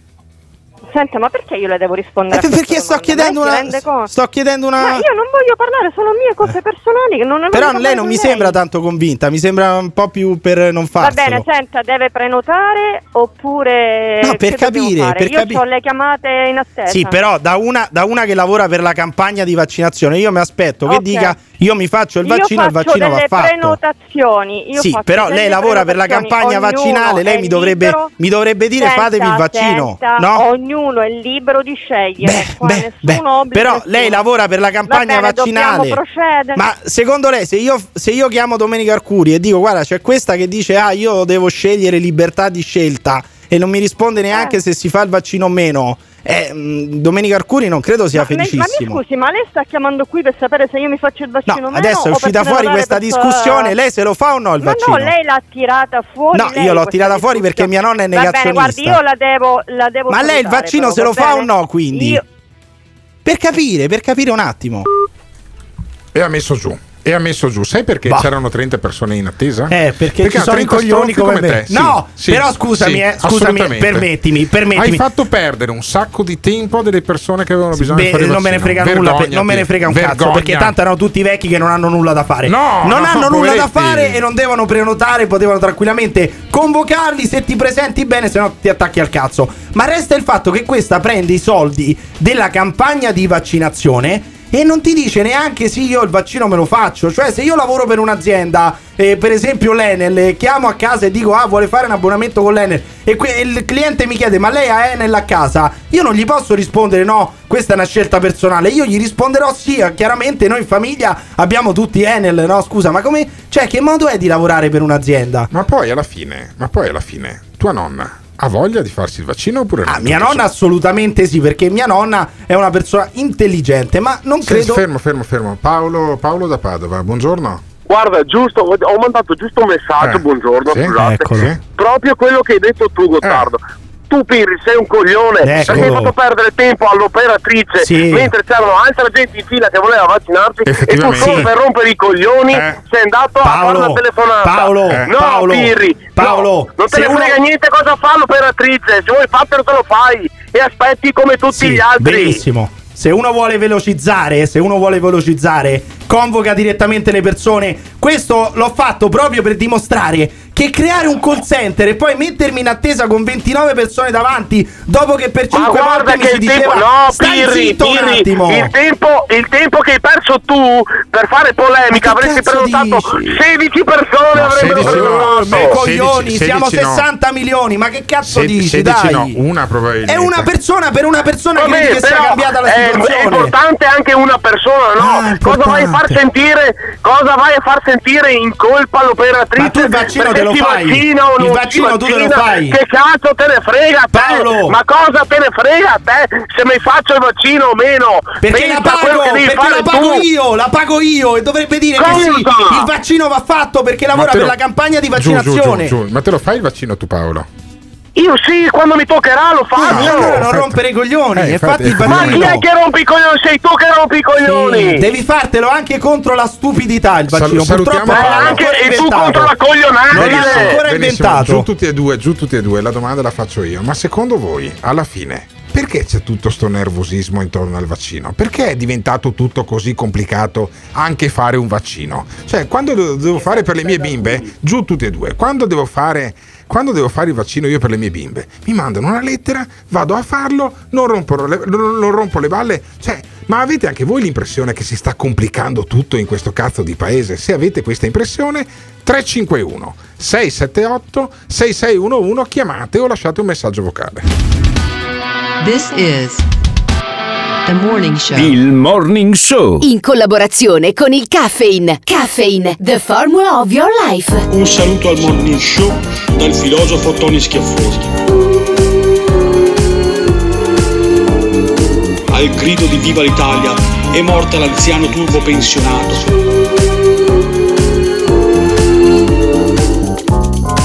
Senta, ma perché io le devo rispondere? Eh, perché sto chiedendo una- sto chiedendo una- Ma io non voglio parlare, sono mie cose personali che non Però lei non mi lei. sembra tanto convinta, mi sembra un po' più per non Va farselo. bene, senta, deve prenotare oppure No, per che capire, per Io capi- ho le chiamate in attesa. Sì, però da una, da una che lavora per la campagna di vaccinazione, io mi aspetto che Ok. dica io mi faccio il vaccino, io il vaccino va fatto. prenotazioni. Io Sì, però lei lavora per la campagna vaccinale, lei mi dovrebbe, mi dovrebbe dire Senta, fatevi il vaccino, senta, no? Ognuno è libero di scegliere. qua nessuno obbliga Però lei lavora per la campagna Va bene, vaccinale. Ma secondo lei, se io, se io chiamo Domenica Arcuri e dico guarda, c'è questa che dice ah, io devo scegliere libertà di scelta e non mi risponde Eh. neanche se si fa il vaccino o meno, eh, mh, Domenica Arcuri non credo sia Ma, me- ma mi felicissimo. scusi, ma lei sta chiamando qui per sapere se io mi faccio il vaccino o meno? Adesso è uscita fuori questa per- discussione, lei se lo fa o no il Ma vaccino? no, lei l'ha tirata fuori. No, io l'ho tirata fuori perché mia nonna è Va bene, guardi, negazionista. io la devo, la devo Ma lei il vaccino però, se lo fa o no quindi? Io- Per capire, per capire un attimo. E ha messo giù. E ha messo giù. Sai perché Bah. c'erano 30 persone in attesa? Eh, perché ci hanno sono i 30 coglioni come me. te. Sì, No, sì, però scusami, sì, eh, scusami, permettimi, permettimi. Hai fatto perdere un sacco di tempo a delle persone che avevano bisogno di fare non me ne frega nulla, per- non me ne Vergognati. frega un cazzo, Vergogna. perché tanto erano tutti vecchi che non hanno nulla da fare. No, non no, hanno nulla da fare e non devono prenotare, potevano tranquillamente convocarli se ti presenti bene, se no ti attacchi al cazzo. Ma resta il fatto che questa prende i soldi della campagna di vaccinazione e non ti dice neanche sì, io il vaccino me lo faccio. Cioè, se io lavoro per un'azienda, eh, per esempio l'Enel, chiamo a casa e dico ah, vuole fare un abbonamento con l'Enel, e que- il cliente mi chiede ma lei ha Enel a casa, io non gli posso rispondere no, questa è una scelta personale. Io gli risponderò sì, eh, chiaramente noi in famiglia abbiamo tutti Enel, no? Scusa, ma come. Cioè, che modo è di lavorare per un'azienda? Ma poi alla fine, ma poi alla fine, tua nonna ha voglia di farsi il vaccino oppure no? Ah, mia nonna assolutamente sì, perché mia nonna è una persona intelligente, ma non Sì, credo. Fermo, fermo, fermo. Paolo, Paolo da Padova, buongiorno. Guarda, giusto, ho mandato giusto un messaggio, Eh, buongiorno, sì, scusate. eccolo. Proprio quello che hai detto tu, Gottardo. Tu Pirri sei un coglione Eccolo. perché hai fatto perdere tempo all'operatrice Sì. mentre c'erano altra gente in fila che voleva vaccinarsi e tu solo Sì. per rompere i coglioni Eh. sei andato a fare Paolo, una telefonata. Paolo, Eh. no, Paolo, Pirri, Paolo, no, non te ne uno- frega niente cosa fa l'operatrice, se vuoi fatelo te lo fai e aspetti come tutti Sì, gli altri. benissimo. Se uno vuole velocizzare, se uno vuole velocizzare, convoca direttamente le persone. Questo l'ho fatto proprio per dimostrare che creare un call center e poi mettermi in attesa con 29 persone davanti, dopo che per Ma 5 guarda volte mi che si il diceva tempo, no, stai Pirri, zitto un Pirri, attimo. il tempo, il tempo che hai perso tu per fare polemica avresti prenotato dici? 16 persone No, avrebbero 16 no. prenotato. I coglioni, 16 siamo 16 no. 60 milioni, ma che cazzo Se- dici? 16 Dai. no, una probabilmente. È una persona per una persona Vabbè, credi che sia cambiata la è- È, situazione. importante anche una persona, no? Ah, cosa vai a far sentire? Cosa vai a far sentire in colpa l'operatrice? Ma tu il vaccino te lo fai. vaccina o Il non vaccino si tu te lo fai. Che cazzo te ne frega a te? Paolo. Ma cosa te ne frega a te se mi faccio il vaccino o meno? Perché la Pensa a quello pago, che perché la pago tu. io, la pago io e dovrebbe dire che Cosa? sì, il vaccino va fatto perché lavora Ma te per la campagna di Giù, giù, vaccinazione. giù, giù. Ma te lo fai il vaccino tu Paolo? Io sì, quando mi toccherà lo faccio. allora non rompere i coglioni Eh, infatti, infatti, Ma chi è che rompe i coglioni? Sei tu che rompi i coglioni. Sì, devi fartelo anche contro la stupidità il vaccino. Salu- Purtroppo l'hanno Anche e tu contro la coglionata. Non Benissimo, ancora benissimo. inventato. Giù tutti e due, giù tutti e due. La domanda la faccio io. Ma secondo voi, alla fine, perché c'è tutto sto nervosismo intorno al vaccino? Perché è diventato tutto così complicato anche fare un vaccino? Cioè, quando devo fare per le mie bimbe, giù tutti e due. Quando devo fare quando devo fare il vaccino io per le mie bimbe, mi mandano una lettera, vado a farlo, non rompo le, non- rompo le balle. Cioè, ma avete anche voi l'impressione che si sta complicando tutto in questo cazzo di paese? Se avete questa impressione, 351 678 6611 chiamate o lasciate un messaggio vocale. This is morning show. Il Morning Show. In collaborazione con il Caffeine. Caffeine, the formula of your life. Un saluto al Morning Show dal filosofo Tony Schiaffoni. Al grido di Viva l'Italia è morta l'anziano turbo pensionato.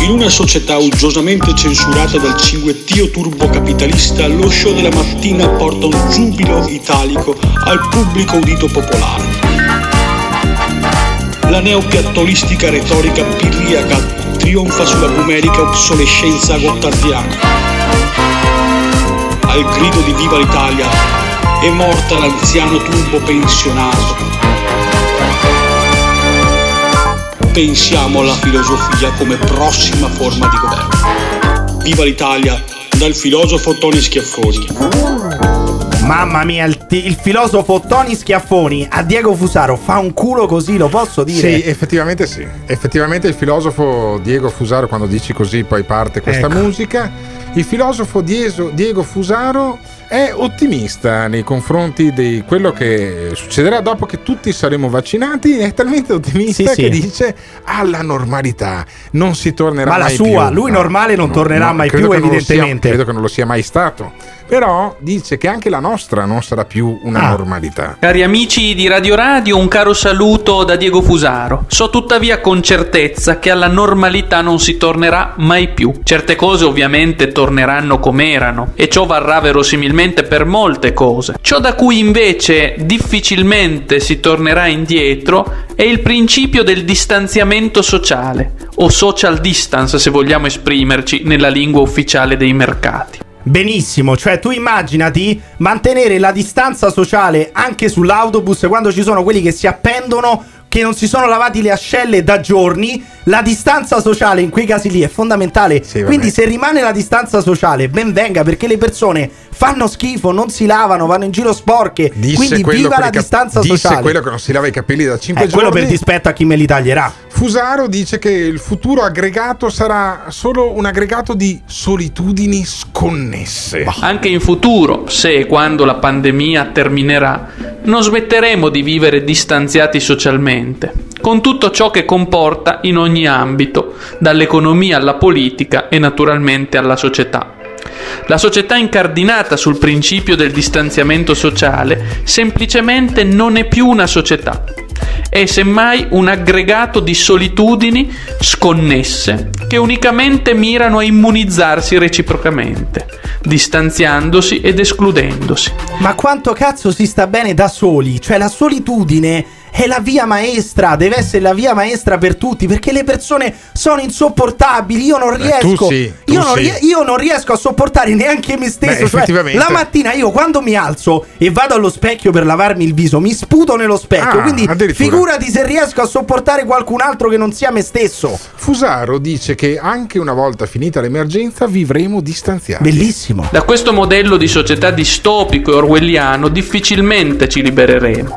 In una società uggiosamente censurata dal cinguettio turbocapitalista, lo show della mattina porta un giubilo italico al pubblico udito popolare. La neopiattolistica retorica pirriaca trionfa sulla numerica obsolescenza gottardiana. Al grido di Viva l'Italia è morta l'anziano turbo pensionato. Pensiamo alla filosofia come prossima forma di governo. Viva l'Italia dal filosofo Tony Schiaffoni. Mamma mia, il, ti- il filosofo Tony Schiaffoni a Diego Fusaro fa un culo così, lo posso dire? Sì, effettivamente sì. Effettivamente il filosofo Diego Fusaro, quando dici così, poi parte questa Ecco. musica. Il filosofo Diego Fusaro è ottimista nei confronti di quello che succederà dopo che tutti saremo vaccinati. È talmente ottimista Sì, sì. che dice alla normalità non si tornerà Ma la mai sua, più. lui normale non tornerà mai credo più, lo sia- evidentemente. credo che non lo sia mai stato. Però dice che anche la nostra non sarà più una Ah. normalità. Cari amici di Radio Radio, un caro saluto da Diego Fusaro. So tuttavia con certezza che alla normalità non si tornerà mai più. Certe cose ovviamente torneranno come erano e ciò varrà verosimilmente per molte cose. Ciò da cui invece difficilmente si tornerà indietro è il principio del distanziamento sociale o social distance se vogliamo esprimerci nella lingua ufficiale dei mercati. Benissimo, cioè tu immaginati mantenere la distanza sociale anche sull'autobus quando ci sono quelli che si appendono che non si sono lavati le ascelle da giorni, la distanza sociale in quei casi lì è fondamentale. vabbè. Quindi se rimane la distanza sociale, ben venga perché le persone fanno schifo, non si lavano, vanno in giro sporche. Disse Quindi viva la cap- distanza disse sociale. quello che non si lava i capelli da 5 Eh, giorni. quello per dispetto a chi me li taglierà. Fusaro dice che il futuro aggregato sarà solo un aggregato di solitudini sconnesse. Anche in futuro, se e quando la pandemia terminerà, non smetteremo di vivere distanziati socialmente, con tutto ciò che comporta in ogni ambito, dall'economia alla politica e naturalmente alla società. La società incardinata sul principio del distanziamento sociale semplicemente non è più una società, è semmai un aggregato di solitudini sconnesse che unicamente mirano a immunizzarsi reciprocamente, distanziandosi ed escludendosi. Ma quanto cazzo si sta bene da soli? Cioè la solitudine è la via maestra, deve essere la via maestra per tutti, perché le persone sono insopportabili, io non Beh, riesco. tu sì, tu io, non io non riesco a sopportare neanche me stesso. Beh, Cioè, effettivamente. la mattina io quando mi alzo e vado allo specchio per lavarmi il viso, mi sputo nello specchio. Ah, quindi figurati se riesco a sopportare qualcun altro che non sia me stesso. Fusaro dice che anche una volta finita l'emergenza vivremo distanziati. Bellissimo. Da questo modello di società distopico e orwelliano difficilmente ci libereremo.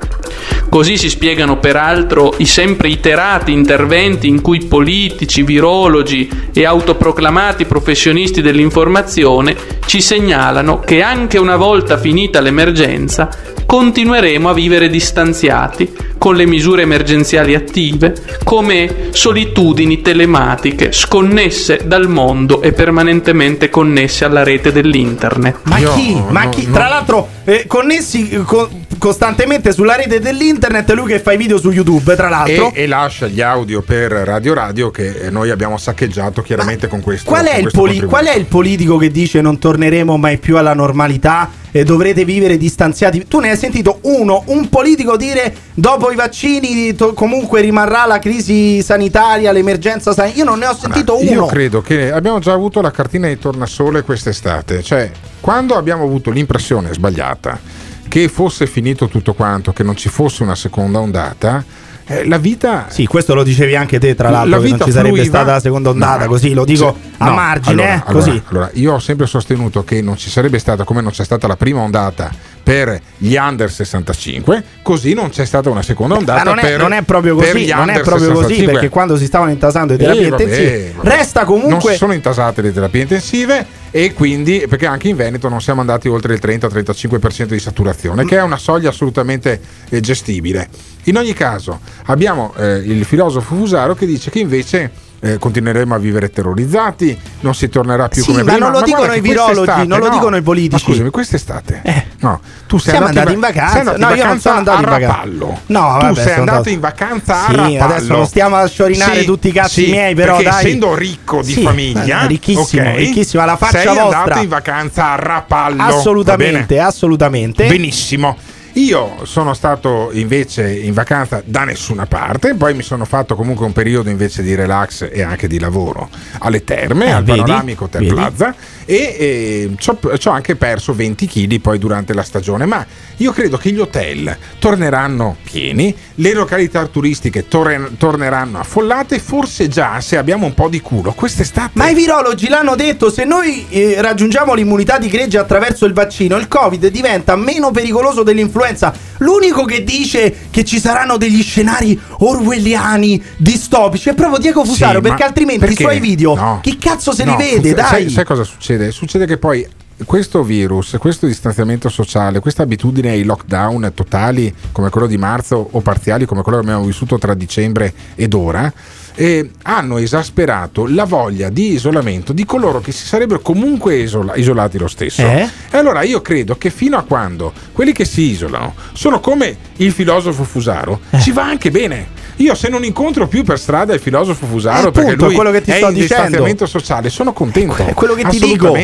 Così si spiegano peraltro i sempre iterati interventi in cui politici, virologi e autoproclamati professionisti dell'informazione ci segnalano che anche una volta finita l'emergenza continueremo a vivere distanziati, con le misure emergenziali attive, come solitudini telematiche sconnesse dal mondo e permanentemente connesse alla rete dell'internet. Ma chi? Ma chi? Tra l'altro, eh, connessi eh, co- costantemente sulla rete dell'internet, lui che fa i video su YouTube, tra l'altro. E, e lascia gli audio per Radio Radio che eh, noi abbiamo saccheggiato chiaramente con questo. Qual è, con questo poli- qual è il politico che dice non torneremo mai più alla normalità e dovrete vivere distanziati? Tu ne hai sentito uno, un politico dire dopo i vaccini to- comunque rimarrà la crisi sanitaria, l'emergenza sanitaria? Io non ne ho sentito uno. Io credo che abbiamo già avuto la cartina di tornasole quest'estate, cioè quando abbiamo avuto l'impressione sbagliata che fosse finito tutto quanto, che non ci fosse una seconda ondata, eh, la vita... Sì, questo lo dicevi anche te, tra La l'altro, che non vita ci sarebbe fluiva- stata la seconda ondata, No, così lo dico sì, a no, margine, allora, eh, allora, così. allora, io ho sempre sostenuto che non ci sarebbe stata, come non c'è stata la prima ondata per gli under 65, così non c'è stata una seconda ondata Ma non è, per, non è proprio così, non è proprio così 65. perché quando si stavano intasando le terapie Eh, vabbè, intensive vabbè. resta Non comunque si sono intasate le terapie intensive e quindi perché anche in Veneto non siamo andati oltre il 30-35% di saturazione, che è una soglia assolutamente eh, gestibile. In ogni caso, abbiamo eh, il filosofo Fusaro che dice che invece eh, continueremo a vivere terrorizzati, non si tornerà più Sì, come ma prima. non lo dicono guarda i virologi, non lo no, dicono i politici. Ma scusami, quest'estate? no, tu sei Siamo andato andati in vacanza. sei andato No, in io non sono andato in a vacanza. Rapallo. No, tu vabbè, sei sono andato andato- in vacanza a Sì, Rapallo. adesso non stiamo a sciorinare Sì, tutti i cazzi sì, miei, però perché dai. essendo ricco di famiglia, eh, ricchissimo, ok, ricchissimo, alla faccia sei vostra. andato in vacanza a Rapallo. Assolutamente, assolutamente. Benissimo. Io sono stato invece in vacanza da nessuna parte, poi mi sono fatto comunque un periodo invece di relax e anche di lavoro alle terme, Eh, al vedi? Panoramico Hotel Vedi? Plaza e eh, ci ho anche perso 20 kg poi durante la stagione, ma io credo che gli hotel torneranno pieni, le località turistiche torre- torneranno affollate, forse già se abbiamo un po' di culo quest'estate. Ma i virologi l'hanno detto, se noi eh, raggiungiamo l'immunità di gregge attraverso il vaccino, il Covid diventa meno pericoloso dell'influenza. L'unico che dice che ci saranno degli scenari orwelliani, distopici, è proprio Diego Fusaro, Sì, perché altrimenti perché? i suoi video, No. chi cazzo se No, li vede, funziona- dai? Sai, sai cosa succede? Succede che poi questo virus, questo distanziamento sociale, questa abitudine ai lockdown totali come quello di marzo o parziali come quello che abbiamo vissuto tra dicembre ed ora, eh, hanno esasperato la voglia di isolamento di coloro che si sarebbero comunque isola- isolati lo stesso. Eh? E allora io credo che fino a quando quelli che si isolano sono come il filosofo Fusaro, Eh. ci va anche bene. Io se non incontro più per strada il filosofo Fusaro Eh, perché appunto, lui è quello che ti è sto in distanziamento sociale, sono contento. È quello che ti dico.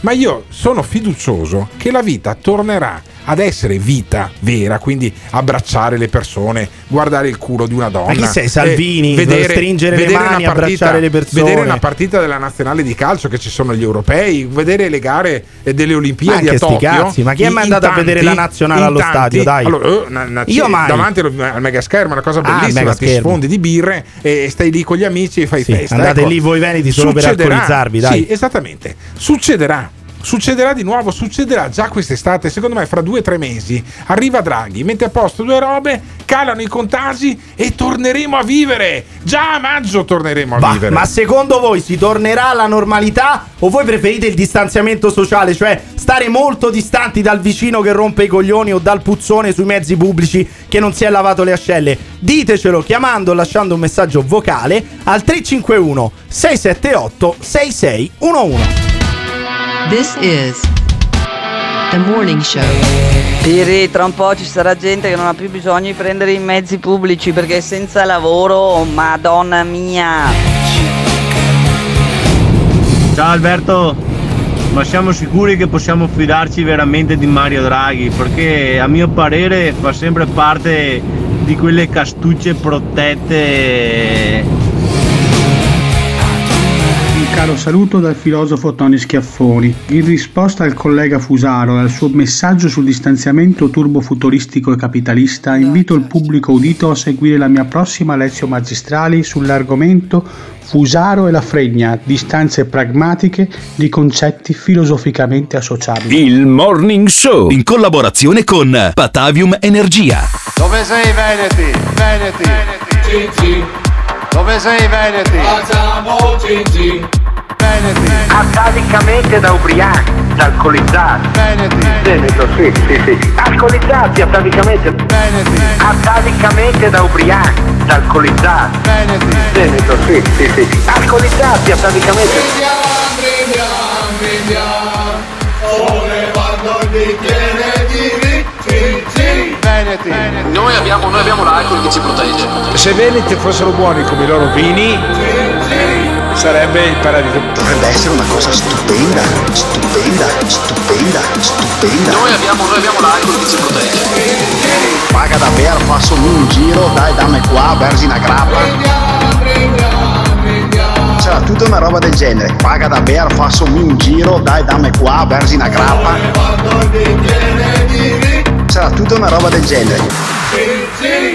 Ma io sono fiducioso che la vita tornerà ad essere vita vera, quindi abbracciare le persone, guardare il culo di una donna. Ma chi sei, Salvini? eh, Stringere le vedere mani, una partita- abbracciare le persone. Vedere una partita della nazionale di calcio che ci sono gli europei, vedere le gare eh, delle Ma Olimpiadi anche a Tokyo. cazzi, ma chi è mai andato a vedere la tanti- nazionale allo tanti- stadio, dai? Allora, eh, una- una- Io mai. davanti al mega schermo, una cosa Ah, bellissima, mega ti sfondi di birre e stai lì con gli amici e fai Sì, festa. andate Ecco, lì voi veneti solo per succederà- alcolizzarvi, dai. Sì, esattamente. Succederà. Succederà di nuovo, succederà già quest'estate, secondo me fra due o tre mesi arriva Draghi, mette a posto due robe, calano i contagi e torneremo a vivere. Già a maggio torneremo a Va, vivere. ma secondo voi si tornerà alla normalità o voi preferite il distanziamento sociale, cioè stare molto distanti dal vicino che rompe i coglioni o dal puzzone sui mezzi pubblici che non si è lavato le ascelle? Ditecelo chiamando o lasciando un messaggio vocale al 351 678 6611. This is The Morning Show. Piri, tra un po' ci sarà gente che non ha più bisogno di prendere i mezzi pubblici perché è senza lavoro, madonna mia. Ciao Alberto, ma siamo sicuri che possiamo fidarci veramente di Mario Draghi? Perché a mio parere fa sempre parte di quelle castucce protette. Un caro saluto dal filosofo Tony Schiaffoni. In risposta al collega Fusaro e al suo messaggio sul distanziamento turbofuturistico e capitalista, invito il pubblico udito a seguire la mia prossima lezione magistrale sull'argomento Fusaro e la fregna, distanze pragmatiche di concetti filosoficamente associabili. Il Morning Show in collaborazione con Patavium Energia. Dove sei Veneti? Veneti. Dove sei Veneti? Facciamo Gigi, Atavicamente da ubriachi, da alcolizzati. Veneto, sì, sì, sì. Alcolizzati atavicamente. Atavicamente da ubriachi, da alcolizzati. Veneto, sì, sì, sì. Alcolizzati atavicamente. Noi abbiamo, noi abbiamo l'alcol che ci protegge. Se Veneti fossero buoni come i loro vini, sarebbe il paradiso. Dovrebbe essere una cosa stupenda, stupenda, stupenda, stupenda. Noi abbiamo, noi abbiamo l'alcol che ci protegge. Paga da bere, faccio un giro, dai dammi qua, versi una grappa. C'era tutta una roba del genere. Paga da bere, faccio un giro, dai dammi qua, versi una grappa. C'era tutta una roba del genere.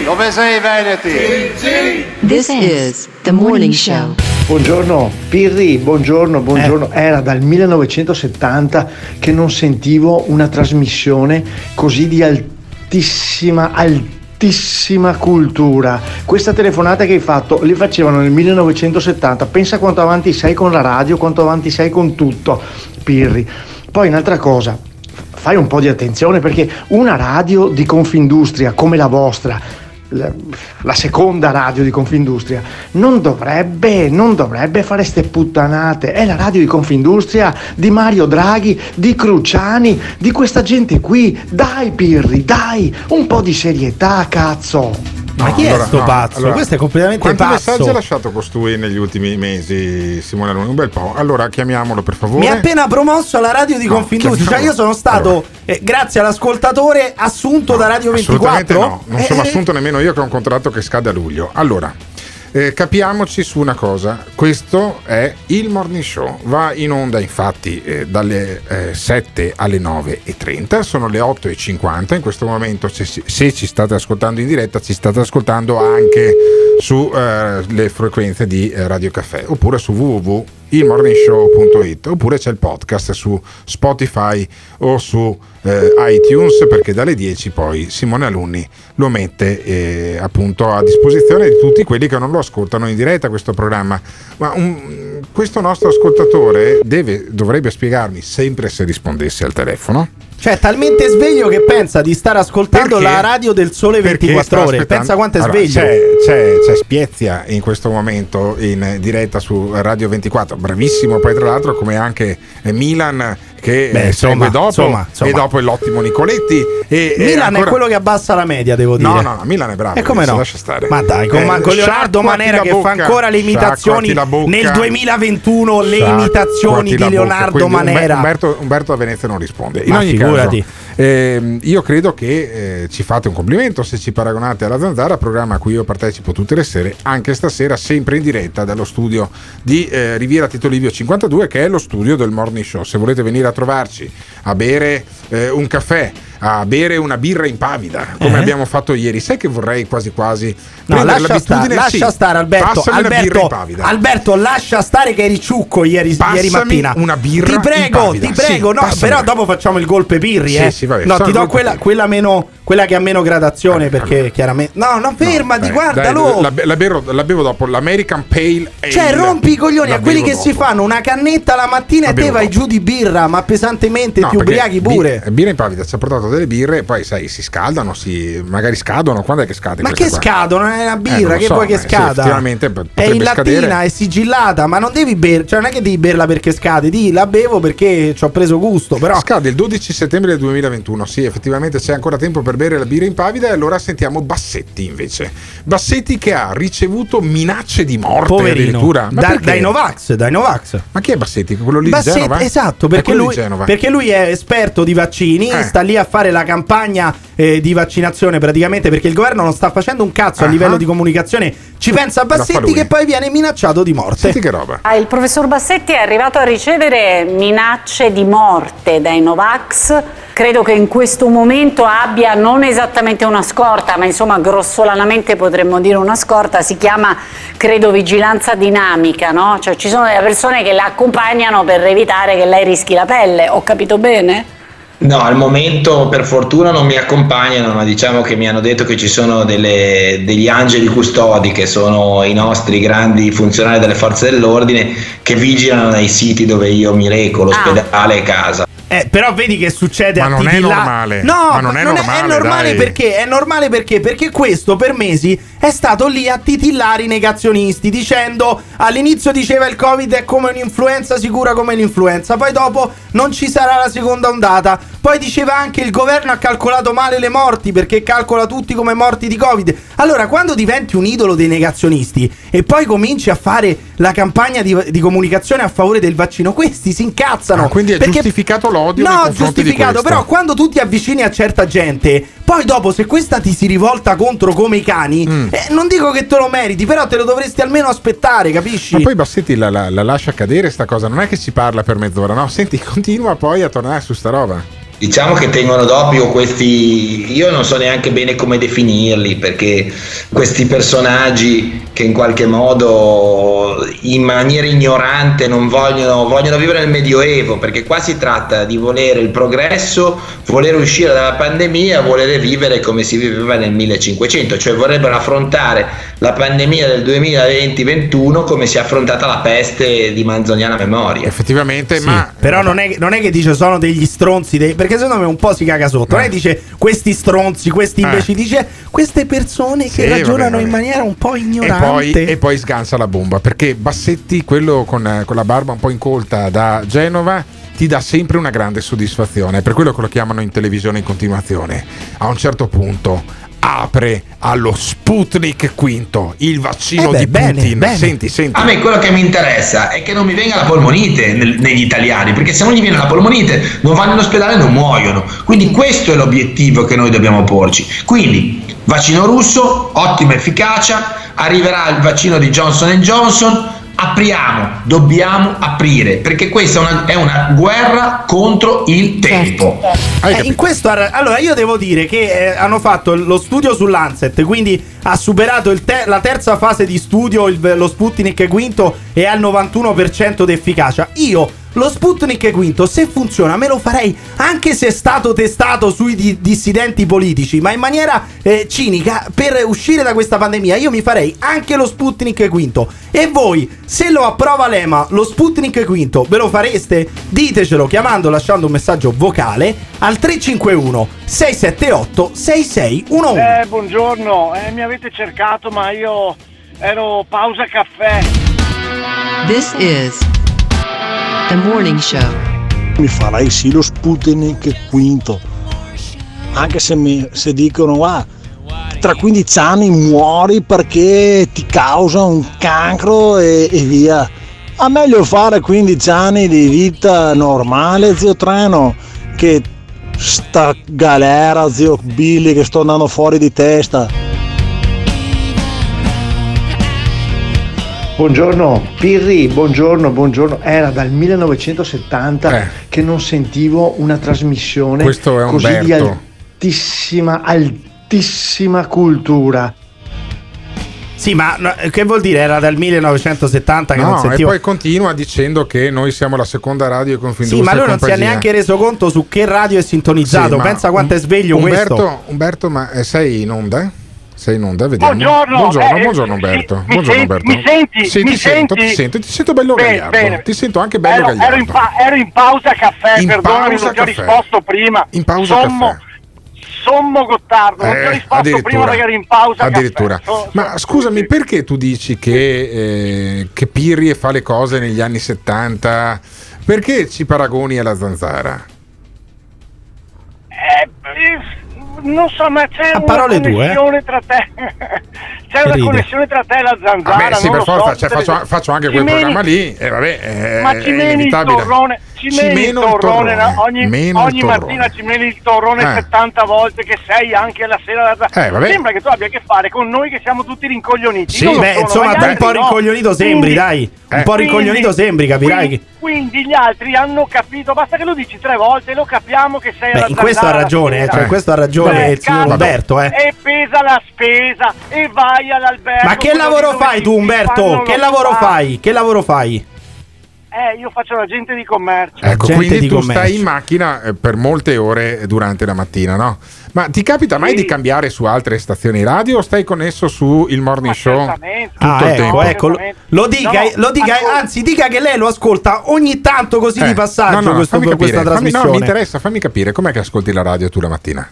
Dove sei Veneti? This is the morning show. Buongiorno Pirri, buongiorno, buongiorno. Era dal 1970 che non sentivo una trasmissione così di altissima, altissima cultura. Questa telefonata che hai fatto li facevano nel 1970. Pensa quanto avanti sei con la radio, quanto avanti sei con tutto, Pirri. Poi un'altra cosa, fai un po' di attenzione perché una radio di Confindustria come la vostra, la, seconda radio di Confindustria, non dovrebbe, non dovrebbe fare ste puttanate. È la radio di Confindustria di Mario Draghi, di Cruciani, di questa gente qui. Dai Pirri, dai, un po' di serietà, cazzo. Ma chi è sto pazzo? Questo è completamente Quanti pazzo. messaggi ha lasciato costui negli ultimi mesi, Simone Alunni? Un bel po'. Allora chiamiamolo per favore. Mi ha appena promosso alla radio di No, Confindustria. Cioè, io sono stato, eh, grazie all'ascoltatore, assunto da Radio 24. Assolutamente no, non sono Eh, assunto nemmeno io che ho un contratto che scade a luglio. Allora, eh, capiamoci su una cosa, questo è il morning show, va in onda infatti eh, dalle eh, 7 alle 9.30, sono le 8.50, in questo momento se, se ci state ascoltando in diretta ci state ascoltando anche sulle frequenze di eh, Radio Caffè oppure su www.ilmorningshow.it oppure c'è il podcast su Spotify o su eh, iTunes perché dalle 10 poi Simone Alunni lo mette eh, appunto a disposizione di tutti quelli che non lo ascoltano in diretta questo programma. Ma un- questo nostro ascoltatore deve- dovrebbe spiegarmi sempre se rispondesse al telefono Cioè, è talmente sveglio che pensa di stare ascoltando Perché? la radio del sole Perché 24 sta ore. aspettando- Pensa quanto è Allora, sveglio. C'è, c'è- c'è Spiezia in questo momento in diretta su Radio 24, bravissimo poi tra l'altro come anche Milan che Beh, eh, insomma, segue dopo insomma, insomma. e dopo è l'ottimo Nicoletti. E, Milan ancora- è quello che abbassa la media, devo dire. No, no, no, Milan è bravo. E come no? Lascia stare. Ma dai, con, Eh, con Leonardo Manera che fa bocca, ancora le imitazioni nel 2021, le imitazioni di. Leonardo Manera. Umberto, Umberto a Venezia non risponde. In Ma ogni figurati. ehm, io credo che eh, ci fate un complimento se ci paragonate alla Zanzara, programma a cui io partecipo tutte le sere, anche stasera, sempre in diretta dallo studio di eh, Riviera Tito Livio 52, che è lo studio del Morning Show. Se volete venire a trovarci a bere eh, un caffè, a bere una birra impavida, come Eh? abbiamo fatto ieri, sai che vorrei quasi quasi No, lascia, sta- lascia sì, stare Alberto. Alberto. Alberto, lascia stare che eri ciucco ieri, ieri mattina. una birra Ti prego, impavida. ti prego. Sì, no, però dopo facciamo il golpe pirri. Sì, eh. sì, vabbè, no, ti do quella, quella meno, quella che ha meno gradazione perché chiaramente. No, no, fermati, Dai, guardalo. dai, la, la bevo, la bevo dopo l'American Pale Ale. Cioè, rompi i coglioni a quelli che si dopo. fanno una cannetta la mattina e te vai dopo. giù di birra, ma pesantemente No, ti ubriachi bi- pure. birra impavida ci ha portato delle birre e poi sai si scaldano, si, magari scadono. Quando è che scade? Ma che qua? scadono? È una Eh, birra, non lo che so, vuoi che eh, sì, scada? p- è in lattina, scadere. è sigillata, ma non devi bere, cioè non è che devi berla perché scade, di la bevo perché ci ho preso gusto, però Scade il 12 settembre del 2021. Sì, effettivamente c'è ancora tempo per bere la birra impavida. E allora sentiamo Bassetti invece. Bassetti che ha ricevuto minacce di morte poverino. addirittura. Ma Da- dai Novax, dai Novax. Ma chi è Bassetti? Quello lì Bassetti, di Genova? esatto, perché lui, perché lui è esperto di vaccini, Eh. sta lì a fare la campagna eh, di vaccinazione praticamente perché il governo non sta facendo un cazzo a Ah. livello di comunicazione. Ci pensa Bassetti che poi viene minacciato di morte. Senti che roba. Ah, Il professor Bassetti è arrivato a ricevere minacce di morte dai Novax. Credo che in questo momento abbia non esattamente una scorta, ma insomma grossolanamente potremmo dire una scorta. Si chiama, credo, vigilanza dinamica, no? Cioè ci sono delle persone che la accompagnano per evitare che lei rischi la pelle. Ho capito bene? No, al momento per fortuna non mi accompagnano, ma diciamo che mi hanno detto che ci sono delle- degli angeli custodi che sono i nostri grandi funzionari delle forze dell'ordine che vigilano nei siti dove io mi reco, l'ospedale e casa. Eh, però vedi che succede Ma a non è titilla- normale. No, Ma non è normale, è normale dai. perché è normale perché perché questo per mesi è stato lì a titillare i negazionisti dicendo all'inizio diceva il Covid è come un'influenza sicura come l'influenza, poi dopo non ci sarà la seconda ondata. Poi diceva anche il governo ha calcolato male le morti perché calcola tutti come morti di Covid. Allora, quando diventi un idolo dei negazionisti e poi cominci a fare la campagna di, di comunicazione a favore del vaccino, questi si incazzano. Ah, quindi è Perché- giustificato l'odio No, giustificato, però quando tu ti avvicini a certa gente, poi dopo se questa ti si rivolta contro come i cani, Mm. eh, non dico che te lo meriti, però te lo dovresti almeno aspettare, capisci? Ma poi Bassetti la, la- la lascia cadere sta cosa, non è che si parla per mezz'ora, no? Senti, (laughs) continua poi a tornare su sta roba. Diciamo che tengono d'occhio questi, io non so neanche bene come definirli, perché questi personaggi che in qualche modo in maniera ignorante non vogliono, vogliono vivere nel Medioevo, perché qua si tratta di volere il progresso, volere uscire dalla pandemia, volere vivere come si viveva nel 1500, cioè vorrebbero affrontare la pandemia del 2020-21 come si è affrontata la peste di manzoniana memoria. Effettivamente, Sì, però non è, non è che dice sono degli stronzi, dei- perché secondo me un po' si caga sotto. È che dice questi stronzi, questi Eh. invece dice queste persone che ragionano in maniera un po' E ignorante. poi, e poi sgansa la bomba perché Bassetti, quello con, eh, con la barba un po' incolta da Genova, ti dà sempre una grande soddisfazione. Per quello che lo chiamano in televisione in continuazione. A un certo punto apre allo Sputnik V, il vaccino Eh beh, di bene, Putin. bene. Senti, senti. A me quello che mi interessa è che non mi venga la polmonite nel- negli italiani, perché se non gli viene la polmonite non vanno in ospedale e non muoiono. Quindi questo è l'obiettivo che noi dobbiamo porci. Quindi vaccino russo, ottima efficacia, arriverà il vaccino di Johnson Johnson. Apriamo, dobbiamo aprire, perché questa è una, è una guerra contro il tempo. Eh, in questo allora io devo dire che eh, hanno fatto lo studio su Lancet, quindi ha superato il te- la terza fase di studio, il- lo Sputnik V e ha il 91% di efficacia. Io lo Sputnik V, se funziona, me lo farei anche se è stato testato sui di- dissidenti politici, ma in maniera eh, cinica per uscire da questa pandemia. Io mi farei anche lo Sputnik V. E voi, se lo approva l'EMA, lo Sputnik V, ve lo fareste? Ditecelo chiamando, lasciando un messaggio vocale al 351 678 6611. Eh, buongiorno, eh, mi avete cercato ma io ero pausa caffè. This is the morning show. Mi farei sì lo Sputnik quinto. Anche se, mi, se dicono, ah, tra 15 anni muori perché ti causa un cancro e, e via. Ma meglio fare 15 anni di vita normale, zio Treno, che sta galera, zio Billy, che sto andando fuori di testa. Buongiorno Pirri, buongiorno, buongiorno. Era dal 1970 che non sentivo una trasmissione Eh. Questo è così di altissima, altissima cultura. Sì, ma no, che vuol dire? Era dal 1970 che non No, e sentivo. poi continua dicendo che noi siamo la seconda radio di Confindustria Sì, ma lui non si è neanche reso conto su che radio è sintonizzato. Sì, Pensa quanto è sveglio Umberto, questo. Umberto, ma eh, sei in onda? Sei in onda? Vediamo. Buongiorno, buongiorno, eh, buongiorno, sì, Umberto. mi buongiorno senti- Umberto. mi senti? Sì, Mi ti sento, senti? ti sento, ti sento bello Bene, gagliardo. bene. Ti sento anche bello ero, gagliardo. ero in pa- ero in pausa caffè, In perdonami, pausa non ti ho risposto prima. In pausa sommo, caffè. Sommo Gottardo, non ti ho Eh, risposto prima perché ero in pausa Addirittura. So- Ma scusami, perché tu dici che, eh, che Pirri fa le cose negli anni 70? Perché ci paragoni alla zanzara? Eh, eh, non so, ma c'è A una parole connessione tra te. (laughs) c'è una ride. connessione tra te e la zanzara. Vabbè, sì, non per lo forza, so, cioè, faccio, faccio anche quel Cimeni- programma lì e vabbè, eh, Ma ci meni il torrone, ci meni il torrone, ogni, meno ogni torrone. mattina ci meni il torrone Eh. 70 volte che sei anche la sera da Eh, vabbè. Sembra che tu abbia a che fare con noi che siamo tutti rincoglioniti. Sì, beh, sono, insomma, un po' no. rincoglionito sembri, Quindi- dai. Un eh, po' quindi- rincoglionito sembri, capirai quindi- che. Quindi gli altri hanno capito, basta che lo dici tre volte e lo capiamo che sei Beh, alla in questo ha ragione, eh, cioè, in questo ha ragione il signor cazzo, Umberto, eh. E pesa la spesa e vai all'albergo. Ma che lavoro fai tu, Umberto? Che lavoro spa. fai? Che lavoro fai? Eh, io faccio l'agente di commercio. Ecco, quindi tu stai in macchina eh, per molte ore durante la mattina, no? Ma ti capita mai di cambiare su altre stazioni radio o stai connesso su il morning show tutto Ah, il ecco, tempo? ecco. Lo, lo dica, lo dica anzi, dica che lei lo ascolta ogni tanto così Eh, di passaggio no, no, questo- fammi capire, questa fammi- trasmissione. no, mi interessa, fammi capire com'è che ascolti la radio tu la mattina.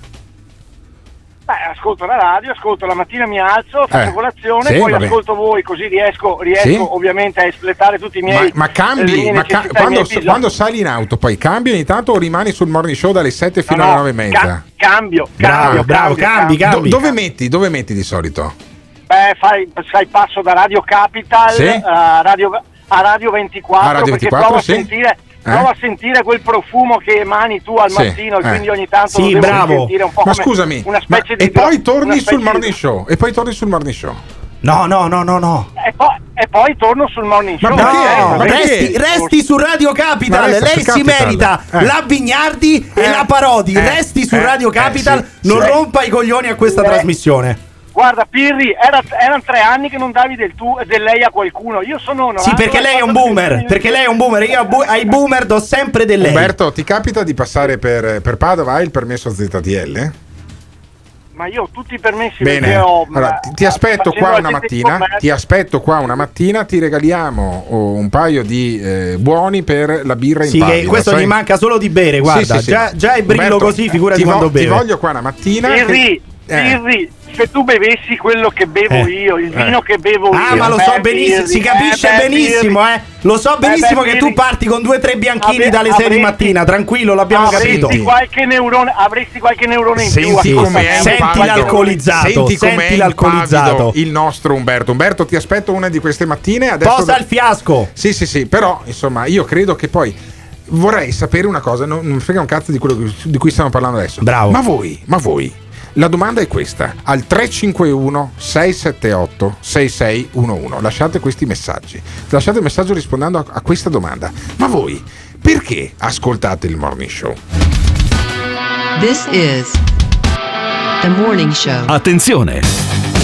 Beh, ascolto la radio, ascolto la mattina mi alzo, faccio Eh, colazione, sì, poi vabbè. ascolto voi, così riesco, riesco Sì? ovviamente a espletare tutti i Ma, miei ma le cambi, ma ca- quando, quando sali in auto poi cambi ogni tanto o rimani sul morning show dalle 7 fino No, alle no, 9 e mezza? ca- cambio, Bravo, cambio, bravo, cambio, cambi, cambi. Do- dove metti? Dove metti di solito? Beh, fai, sai, passo da Radio Capital Sì? a, Radio, a Radio 24, A Radio perché 24, provo, sì. a sentire, Eh? provo a sentire quel profumo che emani tu al Sì, mattino eh. quindi ogni tanto Sì, lo devo bravo. sentire un po' Ma come scusami, una ma- specie di e poi torni sul di- morning show? E poi torni sul morning show? No, no, no, no, no. E poi, e poi torno sul morning Ma show. Eh, Ma perché? Resti, resti su Radio Capital, Ma resta lei si Capital. merita Eh. la Vignardi e la Parodi. Eh. Resti su Eh. Radio Eh, Capital, sì, non sì. rompa i coglioni a questa Eh. trasmissione. Guarda, Pirri, era- erano tre anni che non davi del, tu, del lei a qualcuno. Io sono onorato. Sì, perché lei è un boomer. Perché lei è un boomer. Io bu- ai boomer do sempre del lei. Umberto, ti capita di passare per, per Padova? Hai il permesso ZTL? Ma io ho tutti i permessi Bene, perché ho. allora, ti, ti aspetto mattina. Ti aspetto qua una mattina. Ti regaliamo oh, un paio di eh, buoni per la birra in Sì, che pallida, questo sai? gli manca solo di bere, Sì, guarda. sì, sì. Già, già è brillo Umberto, così, figurati ti vo- quando Ti beve. voglio qua una mattina. Pirri, che- eh. Pirri, se tu bevessi quello che bevo Eh. io, il Eh. vino che bevo io. Ah, ma lo so beh, benissimo, si capisce eh, beh, benissimo, eh. Lo so benissimo Eh, beh, che tu parti con due o tre bianchini Avre- dalle 6 di mattina, tranquillo, l'abbiamo avresti capito. Qualche neurone, avresti qualche neurone in più. Senti un Senti pavido. l'alcolizzato, Senti com'è senti l'alcolizzato. il nostro Umberto. Umberto, ti aspetto una di queste mattine. Adesso Posa il fiasco. Sì, sì, sì, però insomma, io credo che poi vorrei sapere una cosa, non, non frega un cazzo di quello di cui stiamo parlando adesso. Bravo. Ma voi, ma voi la domanda è questa: al 351 678 6611 lasciate questi messaggi. Lasciate il messaggio rispondendo a, a questa domanda. Ma voi perché ascoltate il morning show? This is the morning show. Attenzione!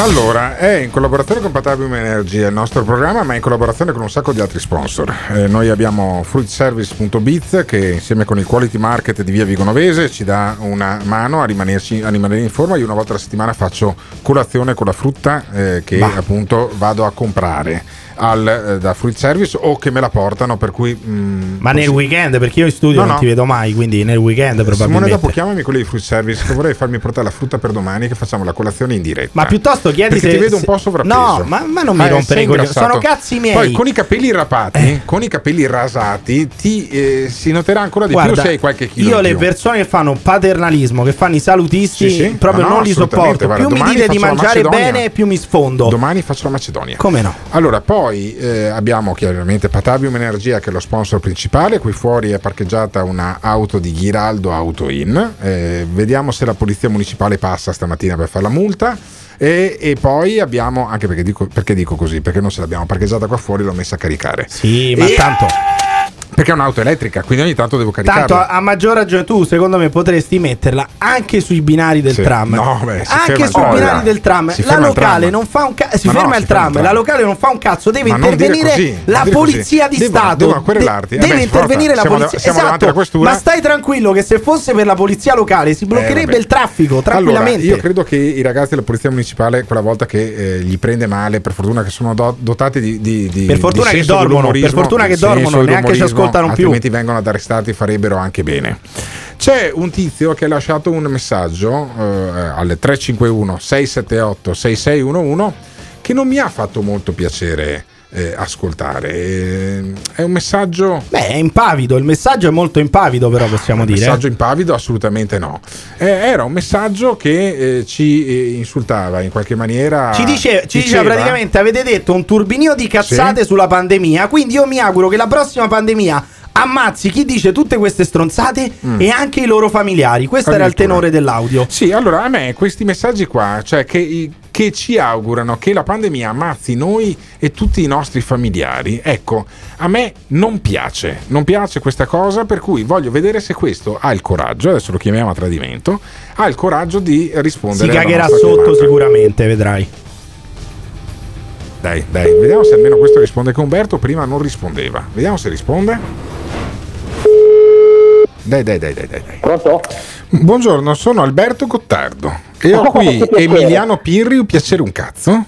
Allora, è in collaborazione con Patavium Energia il nostro programma, ma in collaborazione con un sacco di altri sponsor. Eh, noi abbiamo fruitservice.biz che insieme con il Quality Market di Via Vigonovese ci dà una mano a, rimanerci, a rimanere in forma. Io una volta alla settimana faccio colazione con la frutta eh, che Bah. appunto vado a comprare al, eh, da Fruit Service o che me la portano, per cui... mm, Ma nel così. weekend, perché io in studio No, non no. ti vedo mai, quindi nel weekend Simone probabilmente. dopo chiamami quelli di Fruit Service che vorrei farmi portare la frutta per domani che facciamo la colazione in diretta. Ma piuttosto chiedi Perché se- ti vedo un po' sovrappeso. No, ma- ma non mi Eh, rompere i coglioni, sono cazzi miei. Poi con i capelli rapati, con i capelli rasati, ti eh, si noterà ancora di Guarda, più se hai qualche chilo io le persone che fanno paternalismo, che fanno i salutisti, Sì, sì. proprio no, non li sopporto. Guarda, più mi dite di mangiare bene, più mi sfondo. Domani faccio la Macedonia. Come no? Allora, poi eh, abbiamo chiaramente Patavium Energia che è lo sponsor principale. Qui fuori è parcheggiata una auto di Ghiraldo Auto In. Eh, vediamo se la polizia municipale passa stamattina per fare la multa. E, e poi abbiamo, anche perché dico, perché dico così, perché non se l'abbiamo parcheggiata qua fuori, l'ho messa a caricare. Sì, ma E- tanto. Perché è un'auto elettrica, quindi ogni tanto devo caricarla. Tanto a, maggior ragione tu, secondo me, potresti metterla anche sui binari del Sì. tram. No, beh, ferma anche sui tram. binari del tram. Si la ferma locale non fa un cazzo. Si Ma no, ferma si il ferma tram. il tram. La locale non fa un cazzo. Deve Ma intervenire così, la così. polizia di Devo- Stato. devono querelarti. De- Eh deve beh, forza, intervenire la siamo da- polizia. siamo alla esatto. Ma stai tranquillo che se fosse per la polizia locale si bloccherebbe Eh, il traffico tranquillamente. Allora, io credo che i ragazzi della polizia municipale, quella volta che eh, gli prende male, per fortuna che sono do- dotati di, di- di- Per fortuna di che dormono, per fortuna che dormono, neanche ci dell'umorismo, ascoltano più. Altrimenti vengono ad arrestati, farebbero anche bene. C'è un tizio che ha lasciato un messaggio eh, alle 351 678 6611 che non mi ha fatto molto piacere eh, ascoltare. Eh, È un messaggio. Beh, è impavido, il messaggio è molto impavido, però possiamo Un dire. messaggio impavido? Assolutamente no. Eh, era un messaggio che eh, ci eh, insultava in qualche maniera. Ci, dice- ci diceva praticamente avete detto un turbinio di cazzate Sì. sulla pandemia, quindi io mi auguro che la prossima pandemia ammazzi chi dice tutte queste stronzate Mm. e anche i loro familiari. Questo era il tenore dell'audio. Sì, allora a me questi messaggi qua, cioè che, che ci augurano che la pandemia ammazzi noi e tutti i nostri familiari, ecco, a me non piace, non piace questa cosa, per cui voglio vedere se questo ha il coraggio, adesso lo chiamiamo a tradimento, ha il coraggio di Si rispondere. alla cagherà sotto chiamata. sicuramente, vedrai. Dai, dai, vediamo se almeno questo risponde che Umberto prima non rispondeva. Vediamo se risponde. Dai, dai, dai, dai, dai. Pronto? Buongiorno, sono Alberto Gottardo e ho Oh, qui. Emiliano Pirri, un piacere un cazzo,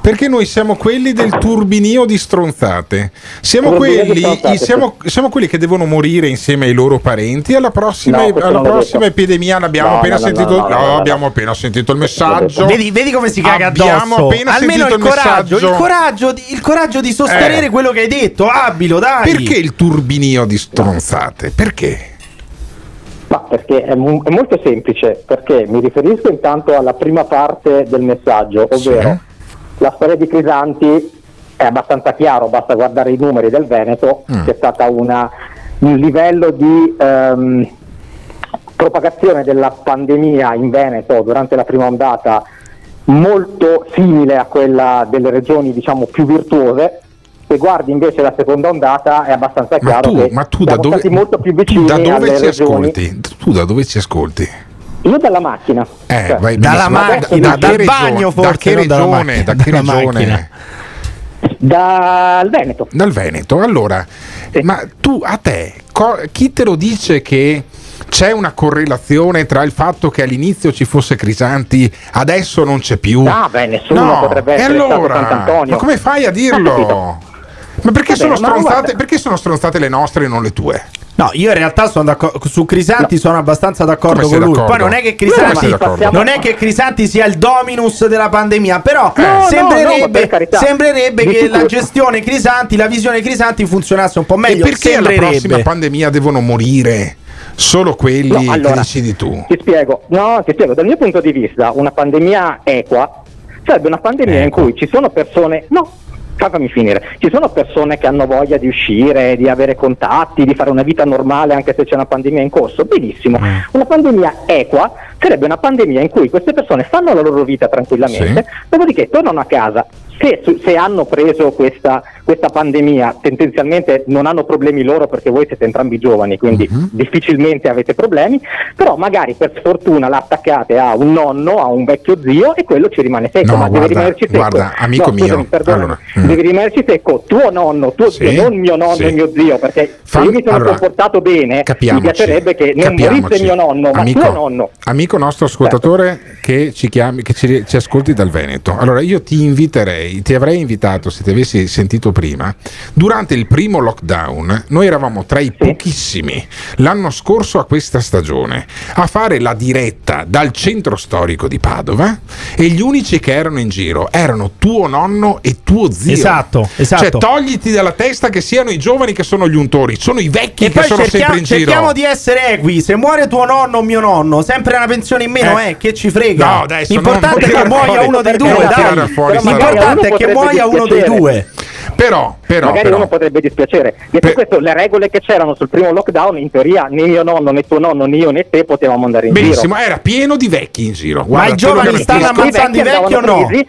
perché noi siamo quelli del turbinio di stronzate. Siamo Turbinio di quelli, stronzate, siamo, siamo quelli che devono morire insieme ai loro parenti. Alla prossima, No, alla prossima epidemia l'abbiamo No, appena no, sentito. no, abbiamo appena sentito il messaggio. Vedi, vedi come si caga Abbiamo addosso. appena Almeno sentito il coraggio, il messaggio. coraggio, di, il coraggio di sostenere Eh. quello che hai detto. Abilo, dai. Perché il turbinio di stronzate? Perché? Ma perché è, mu- è molto semplice, perché mi riferisco intanto alla prima parte del messaggio, ovvero la storia di Crisanti è abbastanza chiaro, basta guardare i numeri del Veneto, Mm. c'è stata una- un livello di ehm, propagazione della pandemia in Veneto durante la prima ondata molto simile a quella delle regioni diciamo più virtuose. Se guardi invece la seconda ondata è abbastanza Ma chiaro tu, che ma tu da dove, stati molto più tu vicini da dove alle ci regioni. ascolti? Tu da dove ci ascolti? Io dalla macchina. Eh, Cioè, vai dalla benissimo. macchina, da, dal bagno forse, da che regione? macchina, Da che dalla regione? Dal Veneto. Dal Veneto. Allora, ma tu a te, co- chi te lo dice che c'è una correlazione tra il fatto che all'inizio ci fosse Crisanti, adesso non c'è più? Ah, beh, nessuno No, potrebbe e essere stato allora, Sant'Antonio. ma come fai a Ho dirlo? Ma perché, Va sono bene, ma stronzate, guarda- perché sono stronzate le nostre e non le tue? No, io in realtà sono d'accordo su Crisanti sono abbastanza d'accordo Come con lui. d'accordo? Poi non è che Crisanti non è che Crisanti sia il dominus della pandemia, però No, no, no, sembrerebbe, sembrerebbe che la gestione Crisanti, la visione Crisanti funzionasse un po' meglio. e perché alla prossima pandemia devono morire solo quelli No, allora, che decidi tu? Ti spiego, no, ti spiego, dal mio punto di vista una pandemia equa sarebbe una pandemia in cui ci sono persone, no, fammi finire, ci sono persone che hanno voglia di uscire, di avere contatti, di fare una vita normale anche se c'è una pandemia in corso, benissimo, una pandemia equa sarebbe una pandemia in cui queste persone fanno la loro vita tranquillamente, dopodiché tornano a casa. Se, se hanno preso questa, questa pandemia, tendenzialmente non hanno problemi loro perché voi siete entrambi giovani, quindi Mhm. difficilmente avete problemi, però magari per sfortuna la attaccate a un nonno, a un vecchio zio e quello ci rimane secco, No, ma deve guarda, rimanerci secco. guarda, amico No, scusami, mio, perdonami, allora, mm. devi rimanerci secco tuo nonno, tuo Sì, zio, non mio nonno sì. e mio zio, perché Fam- se io mi sono allora, comportato bene, mi piacerebbe che non capiamoci. morisse mio nonno, ma amico, tuo nonno. Amico nostro ascoltatore che ci chiami, che ci, ci ascolti dal Veneto. Allora io ti inviterei, ti avrei invitato se ti avessi sentito prima. Durante il primo lockdown, noi eravamo tra i pochissimi l'anno scorso a questa stagione a fare la diretta dal centro storico di Padova e gli unici che erano in giro erano tuo nonno e tuo zio. Esatto, esatto. Cioè togliti dalla testa che siano i giovani che sono gli untori, sono i vecchi E che poi sono cerchiamo, sempre in giro. cerchiamo di essere equi. Se muore tuo nonno o mio nonno, sempre una pensione in meno, Eh. eh, che ci frega. No, adesso L'importante è che muoia tirare uno dei fuori- due, dai. fuori L'importante è che muoia uno dei due. Però, però, Magari però. uno potrebbe dispiacere. Detto questo, le regole che c'erano sul primo lockdown, in teoria né mio nonno, né tuo nonno, né io né te potevamo andare in Benissimo, giro. era pieno di vecchi in giro. Ma Guarda, i te lo giovani stanno ammazzando i vecchi o andavano no? presi,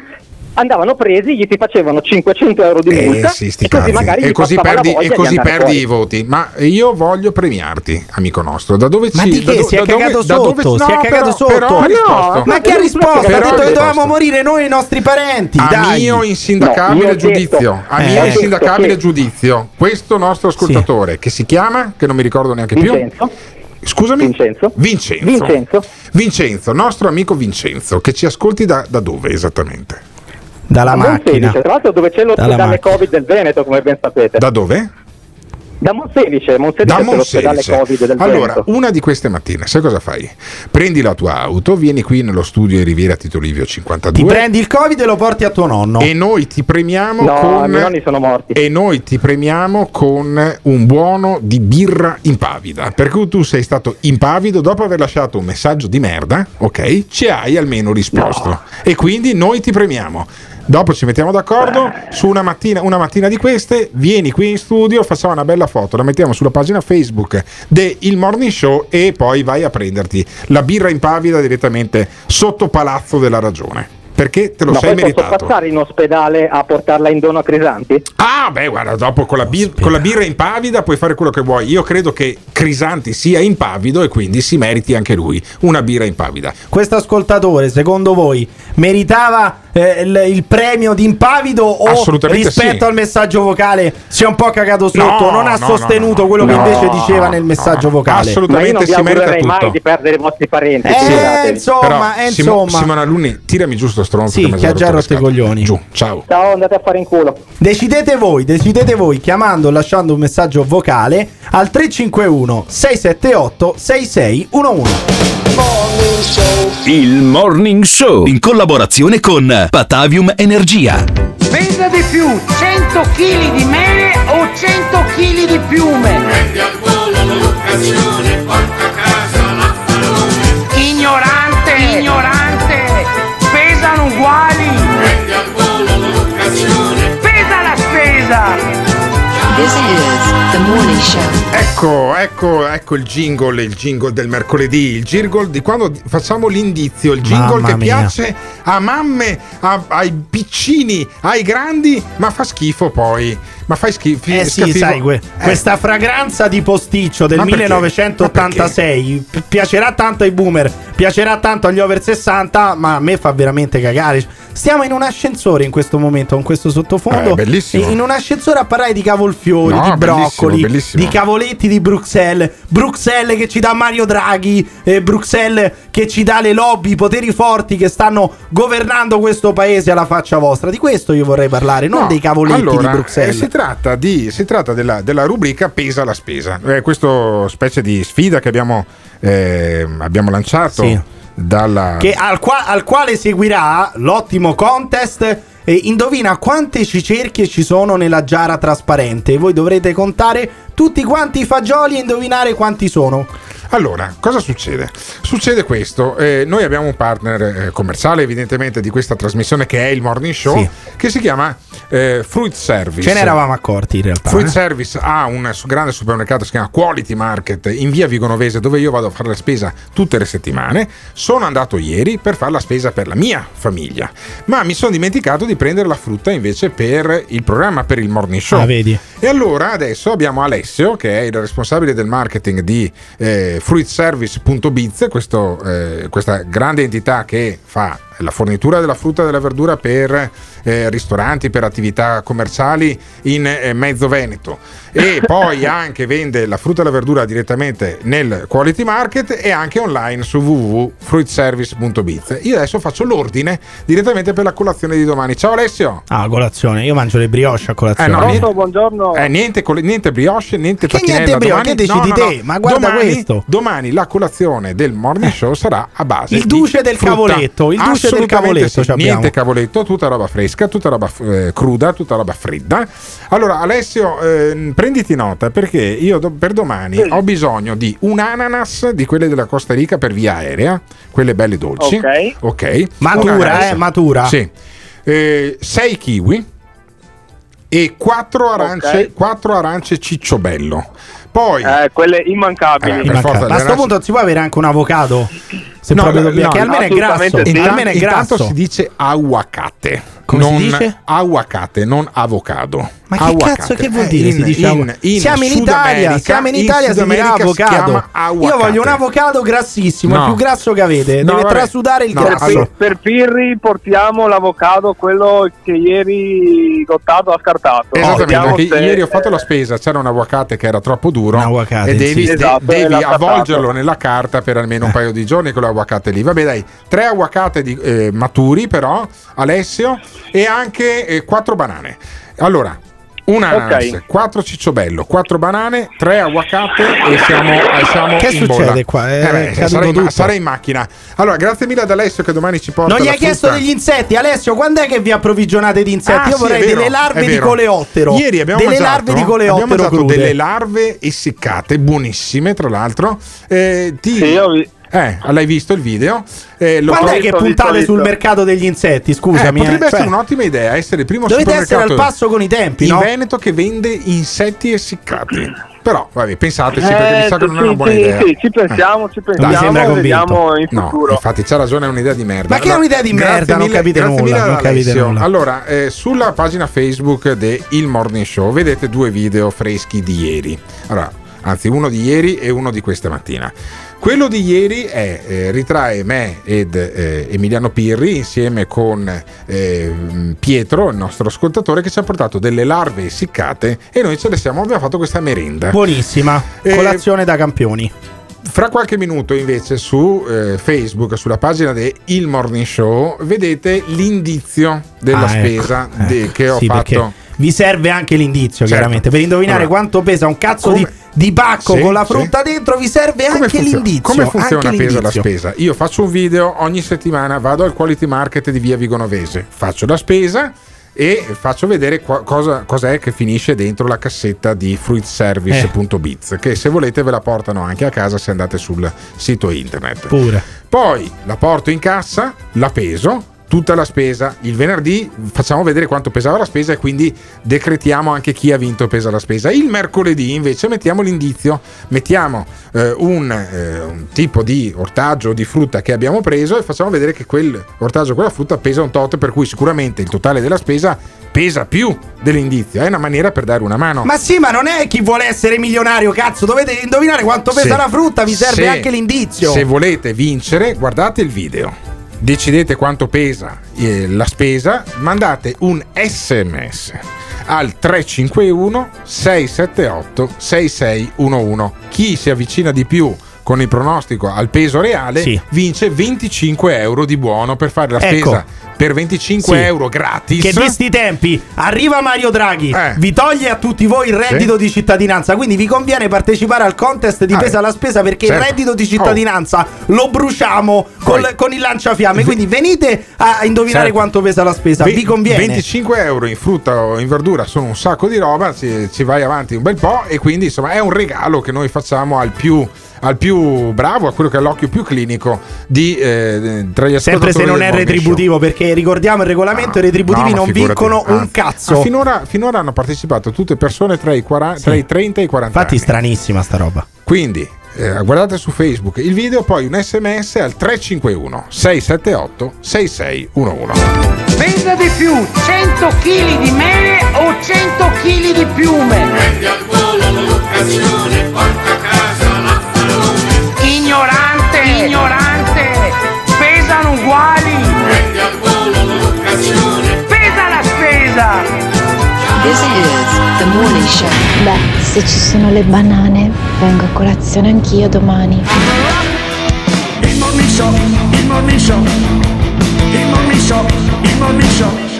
andavano presi, gli si facevano 500 euro di Eh, multa sì, sti e così magari e così perdi, e così perdi i voti. Ma io voglio premiarti, amico nostro. Da dove Ma ci, di da che? do- Si è da dove- cagato da dove- sotto, si è no, cagato però- sotto. però ha Ma no, risposto. Ma chi ha risposto? Ha detto che dovevamo morire noi e i nostri parenti. A dai. mio insindacabile No, giudizio, a Eh. mio insindacabile giudizio, questo nostro ascoltatore che si chiama, che non mi ricordo neanche più, Vincenzo. scusami, Vincenzo. Vincenzo, Vincenzo. Vincenzo, nostro amico Vincenzo, che ci ascolti da, da dove esattamente? Dalla macchina. Monselice, tra l'altro dove c'è Dalla l'ospedale. Covid del Veneto, come ben sapete. Da dove? Da Monselice, Monselice Da è l'ospedale Monselice. Covid del Allora, Veneto. una di queste mattine, sai cosa fai? Prendi la tua auto, vieni qui nello studio di Riviera Tito Livio 52. Ti prendi il Covid e lo porti a tuo nonno. E noi ti premiamo No, con. i miei nonni sono morti. E noi ti premiamo con un buono di birra impavida. Perché tu sei stato impavido dopo aver lasciato un messaggio di merda, ok? Ci hai almeno risposto. E quindi noi ti premiamo. Dopo ci mettiamo d'accordo su una mattina, una mattina di queste, vieni qui in studio, facciamo una bella foto, la mettiamo sulla pagina Facebook del Morning Show e poi vai a prenderti la birra impavida direttamente sotto Palazzo della Ragione. Perché te lo Ma sei poi posso meritato. passare in ospedale a portarla in dono a Crisanti? Ah, beh, guarda, dopo con la, bir- con la birra impavida puoi fare quello che vuoi. Io credo che Crisanti sia impavido e quindi si meriti anche lui una birra impavida. Questo ascoltatore, secondo voi, meritava eh, il, il premio di impavido o Assolutamente rispetto sì. al messaggio vocale si è un po' cagato sotto? No, non ha no, sostenuto no, no, quello che no, invece diceva nel messaggio vocale. Ma io non vi augurerei mai di perdere i vostri parenti. Eh, figuratevi. insomma, Però, eh, Simo- insomma. Simone Alunni, tirami giù sto stronzo Sì, che che ha già rotto i coglioni. Giù, ciao. Ciao, andate a fare in culo. Decidete voi, decidete voi chiamando o lasciando un messaggio vocale al 351 678 6611. Il Morning Show in collaborazione con Patavium Energia. Pesa di più 100 kg di mele o 100 kg di piume? Prendi al volo l'occasione, porta a casa l'affarone. Ignorante, ignorante, pesano uguali. Prendi al volo l'occasione. Pesa la spesa. This is the morning show. Ecco, ecco, ecco il jingle, il jingle del mercoledì, il jingle di quando facciamo l'indizio, il jingle Mamma che mia. piace a mamme, a- ai piccini, ai grandi, ma fa schifo poi. Ma fai schifo. Eh sì, schifo. sai, que- Eh, questa fragranza di posticcio del Ma perché? 1986 pi- piacerà tanto ai boomer, piacerà tanto agli over 60, ma a me fa veramente cagare. Stiamo in un ascensore in questo momento con questo sottofondo. Eh, bellissimo. In un ascensore a parlare di cavolfiori, No, di broccoli, bellissimo, bellissimo. di cavoletti di Bruxelles. Bruxelles che ci dà Mario Draghi, eh, Bruxelles che ci dà le lobby, i poteri forti che stanno governando questo paese alla faccia vostra. Di questo io vorrei parlare, non No, dei cavoletti allora, di Bruxelles. eh, si tratta, di, si tratta della, della rubrica Pesa la spesa. Eh, questa specie di sfida che abbiamo, eh, abbiamo lanciato Sì. dalla. che al, qua- al quale seguirà l'ottimo contest. E indovina quante cicerchie ci sono nella giara trasparente. Voi dovrete contare tutti quanti i fagioli e indovinare quanti sono. Allora, cosa succede? Succede questo, eh, noi abbiamo un partner eh, commerciale evidentemente di questa trasmissione che è il Morning Show, Sì. che si chiama eh, Fruit Service. Ce ne eravamo accorti in realtà. Fruit eh. Service ha un grande supermercato che si chiama Quality Market in via Vigonovese dove io vado a fare la spesa tutte le settimane. Sono andato ieri per fare la spesa per la mia famiglia, ma mi sono dimenticato di prendere la frutta invece per il programma, per il morning show. Ah, vedi. E allora adesso abbiamo Alessio che è il responsabile del marketing di eh, fruitservice.biz, questo, eh, questa grande entità che fa la fornitura della frutta e della verdura per eh, ristoranti, per attività commerciali in eh, mezzo Veneto e (laughs) poi anche vende la frutta e la verdura direttamente nel quality market e anche online su www.fruitservice.biz. Io adesso faccio l'ordine direttamente per la colazione di domani. Ciao Alessio! Ah, colazione. Io mangio le brioche a colazione. Eh, no, niente- buongiorno. Eh, niente, niente brioche, niente Che tacchinella. niente brioche? Domani- Che decidi te? Ma guarda domani, questo. Domani la colazione del morning show sarà a base Il di duce del frutta. cavoletto, il duce del cavoletto sì. Niente cavoletto, tutta roba fresca, tutta roba eh, cruda, tutta roba fredda. Allora Alessio, ehm, prenditi nota perché io do- per domani ho bisogno di un ananas di quelle della Costa Rica per via aerea, quelle belle dolci. Ok. Ok. Matura, eh, matura. Sì. 6 kiwi e 4 arance, Ok. quattro arance cicciobello. Poi Eh, quelle immancabili. Eh, per Immancabile. forza, a le sto arance- punto si può avere anche un avocado? Se No, proprio dobbiamo. no, che almeno è grasso. sì. Almeno è Intanto grasso. si dice aguacate. Come si non dice? Aguacate, non avocado. Ma che Aguacate. cazzo che vuol Eh, dire? si in- dice in- avocado? in siamo in Sud Italia, America- siamo in in Italia, Sud si dirà avocado. Io voglio un avocado grassissimo, il No. più grasso che avete. No, Deve vabbè. trasudare il No, grasso. allora- Per Pirri portiamo l'avocado, quello che ieri Gottato ha scartato. Esattamente, se- ieri ho fatto la spesa, c'era un aguacate che era troppo duro Un aguacate, e devi, sì. de- Esatto, devi avvolgerlo nella carta per almeno un paio di giorni con l'aguacate lì. Vabbè dai, tre aguacate di- eh, maturi però, Alessio, e anche eh, quattro banane. Allora, Un ananas. 4 cicciobello, 4 banane, 3 aguacate e siamo, e siamo Che in succede bolla. qua? Eh caduto sarei, in, tutto. sarei in macchina. Allora, grazie mille ad Alessio che domani ci porta Non gli hai chiesto degli insetti, Alessio. Quando è che vi approvvigionate di insetti? Ah, Io sì, vorrei vero, delle larve di coleottero. Ieri abbiamo delle mangiato, larve di abbiamo coleottero mangiato crude. delle larve essiccate, buonissime tra l'altro. Eh, ti- Sì, ho vi- eh, l'hai visto il video? Eh, lo Quando è che puntate sul mercato degli insetti? Scusami. Eh, potrebbe eh, essere cioè, un'ottima idea essere il primo Dovete essere al passo con i tempi, in no? Veneto che vende insetti essiccati. (clears throat) Però, vabbè, pensateci perché mi Eh, sa che non è una sì, buona sì, idea. sì, ci pensiamo, ci pensiamo, sembra convinto. vediamo in No, futuro. infatti c'ha ragione, è un'idea di merda. Ma che è un'idea di merda? Non mille- capite grazie nulla, mille non capite nulla. Allora, eh, sulla pagina Facebook di Il Morning Show vedete due video freschi di ieri. Allora, anzi, uno di ieri e uno di questa mattina. Quello di ieri è, eh, ritrae me ed eh, Emiliano Pirri insieme con eh, Pietro, il nostro ascoltatore, che ci ha portato delle larve essiccate e noi ce le siamo, abbiamo fatto questa merenda. Buonissima. Eh, Colazione da campioni. Fra qualche minuto invece su eh, Facebook, sulla pagina di Il Morning Show, vedete l'indizio della Ah, ecco, spesa de- che ho Sì, fatto. Vi serve anche l'indizio, Certo. chiaramente. Per indovinare Allora, quanto pesa un cazzo di, come- di pacco Sì, con la sì. frutta dentro, vi serve Come anche funziona, l'indizio. come funziona anche pesa la spesa? Io faccio un video ogni settimana, vado al quality market di via Vigonovese, faccio la spesa e faccio vedere qua- cosa, cos'è che finisce dentro la cassetta di fruitservice.biz che se volete ve la portano anche a casa se andate sul sito internet. Pure. Poi la porto in cassa, la peso, tutta la spesa. Il venerdì facciamo vedere quanto pesava la spesa e quindi decretiamo anche chi ha vinto e pesa la spesa. Il mercoledì invece mettiamo l'indizio, mettiamo eh, un, eh, un tipo di ortaggio o di frutta che abbiamo preso e facciamo vedere che quel ortaggio o quella frutta pesa un tot, per cui sicuramente il totale della spesa pesa più dell'indizio. È una maniera per dare una mano. Ma sì, ma non è chi vuole essere milionario, cazzo. Dovete indovinare quanto pesa Se- la frutta, vi serve se- anche l'indizio. Se volete vincere, guardate il video. Decidete quanto pesa eh, la spesa, mandate un sms al 351 678 6611. Chi si avvicina di più con il pronostico al peso reale Sì. vince 25 euro di buono per fare la Ecco. spesa per 25 Sì. euro gratis. Che di sti tempi arriva Mario Draghi, Eh. vi toglie a tutti voi il reddito Sì. di cittadinanza. Quindi vi conviene partecipare al contest di Ah, Pesa la Spesa perché il certo. reddito di cittadinanza lo bruciamo col- con il lanciafiamme. Quindi venite a indovinare Certo. quanto pesa la spesa. Ve- vi conviene. 25 euro in frutta o in verdura sono un sacco di roba, ci, ci vai avanti un bel po' e quindi insomma è un regalo che noi facciamo al più, al più bravo, a quello che ha l'occhio più clinico di, eh, tra gli Sempre se non è retributivo, perché ricordiamo il regolamento: i retributivi No, non figurati. vincono Ah, un cazzo. ma finora, finora hanno partecipato tutte persone tra i, 40 tra i 30 e i 40 Infatti, anni. stranissima sta roba. Quindi eh, guardate su Facebook il video, poi un sms al 351 678 6611. Pesa di più 100 kg di mele o 100 kg di piume? Prendi al volo l'occasione, porta a casa l'affarone. Ignorante, ignorante, pesano uguali. Prendi al volo l'occasione. Pesa la spesa. Beh, se ci sono le banane, vengo a colazione anch'io domani. Il morning show, il morning show, il morning show, il morning show.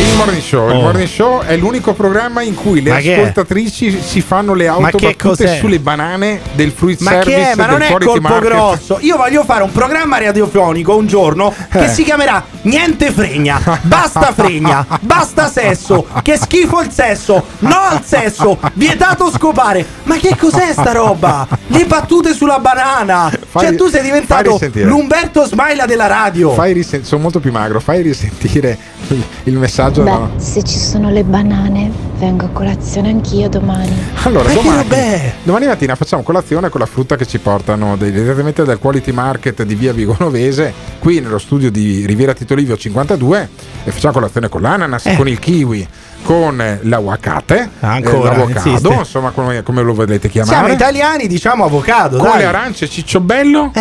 Il morning show, il Oh. morning show è l'unico programma in cui le che ascoltatrici si fanno le Ma che autobattute cos'è? sulle banane del fruit Ma service che è? Ma non è colpo market. grosso. Io voglio fare un programma radiofonico un giorno che Eh. si chiamerà Niente fregna, basta fregna, basta sesso, che schifo il sesso, no al sesso, vietato scopare. Ma che cos'è sta roba? Le battute sulla banana. Fai- cioè tu sei diventato l'Umberto Smaila della radio. Fai risen- sono molto più magro, fai risentire il, il messaggio. Beh, no? se ci sono le banane, vengo a colazione anch'io domani. Allora, Ma che domani, domani mattina facciamo colazione con la frutta che ci portano direttamente dal Quality Market di via Vigonovese, qui nello studio di Riviera Tito Livio 52, e facciamo colazione con l'ananas, Eh. con il kiwi, con eh, l'aguacate, Ancora, eh, l'avocado, insiste. insomma come, come lo volete chiamare, Siamo italiani, diciamo avocado. con dai. le arance cicciobello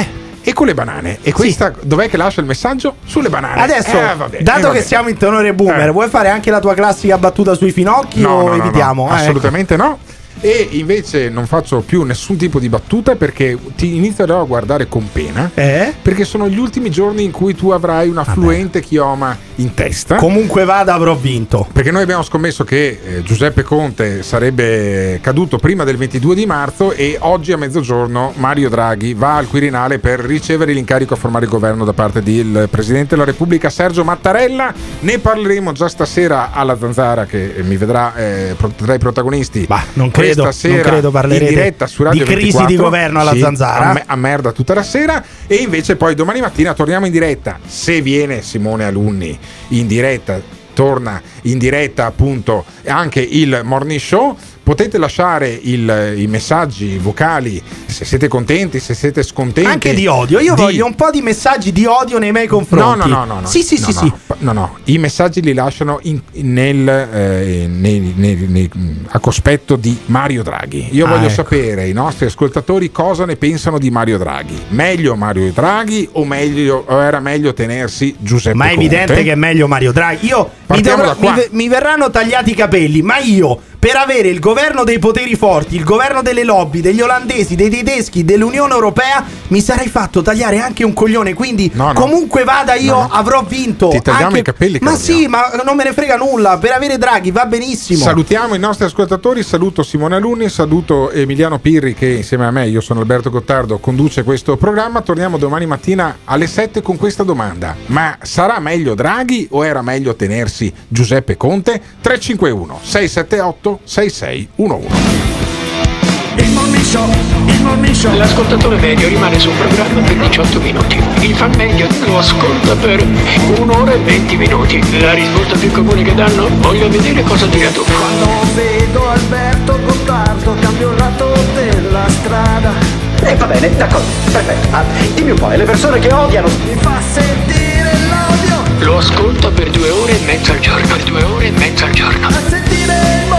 e con le banane. E questa dov'è che lascia il messaggio? Sulle banane. Adesso, Eh, vabbè, eh, dato che vabbè. siamo in tenore boomer, Eh. vuoi fare anche la tua classica battuta sui finocchi No, o no, no, no, evitiamo? Eh, ecco. assolutamente no. E invece non faccio più nessun tipo di battuta perché ti inizierò a guardare con pena. Eh? Perché sono gli ultimi giorni in cui tu avrai un affluente chioma in testa. Comunque vada, avrò vinto. Perché noi abbiamo scommesso che eh, Giuseppe Conte sarebbe caduto prima del 22 di marzo e oggi a mezzogiorno Mario Draghi va al Quirinale per ricevere l'incarico a formare il governo da parte del Presidente della Repubblica Sergio Mattarella. Ne parleremo già stasera alla Zanzara che mi vedrà eh, tra i protagonisti. non credo, questa sera credo in diretta su Radio di crisi 24. di governo alla Sì, Zanzara. A, me- a merda tutta la sera e invece poi domani mattina torniamo in diretta. Se viene Simone Alunni in diretta, torna in diretta appunto anche il morning show. Potete lasciare il- i messaggi vocali se siete contenti, se siete scontenti. Anche di odio. Io voglio un po' di messaggi di odio nei miei confronti. no, no, no, no. Sì, sì, No, sì, no, sì. No, no, i messaggi li lasciano in- nel, eh, nei- nei- a cospetto di Mario Draghi. Io Ah, voglio ecco. sapere i nostri ascoltatori cosa ne pensano di Mario Draghi. Meglio Mario Draghi o, meglio, o era meglio tenersi Giuseppe Ma è evidente Conte? che è meglio Mario Draghi. Io mi, dovrò- mi mi verranno tagliati i capelli, ma io per avere il governo dei poteri forti, il governo delle lobby, degli olandesi, dei tedeschi, dell'Unione Europea, mi sarei fatto tagliare anche un coglione. Quindi, no. comunque vada, io No, no. avrò vinto. Ti tagliamo Anche- i capelli, Ma sì, ma non me ne frega nulla. Per avere Draghi va benissimo. Salutiamo i nostri ascoltatori, saluto Simone Alunni, saluto Emiliano Pirri che insieme a me, io sono Alberto Gottardo, conduce questo programma. Torniamo domani mattina alle 7 con questa domanda. Ma sarà meglio Draghi o era meglio tenersi Giuseppe Conte? 351 678 6611. Il morning show, il morning show. L'ascoltatore medio rimane sul programma per 18 minuti. Il fan medio lo ascolta per un'ora e 20 minuti. La risposta più comune che danno? Voglio vedere cosa dirà tu. Quando vedo Alberto Gottardo cambio il lato della strada. E va bene, d'accordo, perfetto. Ah, dimmi un po', e le persone che odiano. Mi fa sentire l'odio. Lo ascolta per due ore e mezza al giorno. Per due ore e mezza al giorno. A sentire il morning show.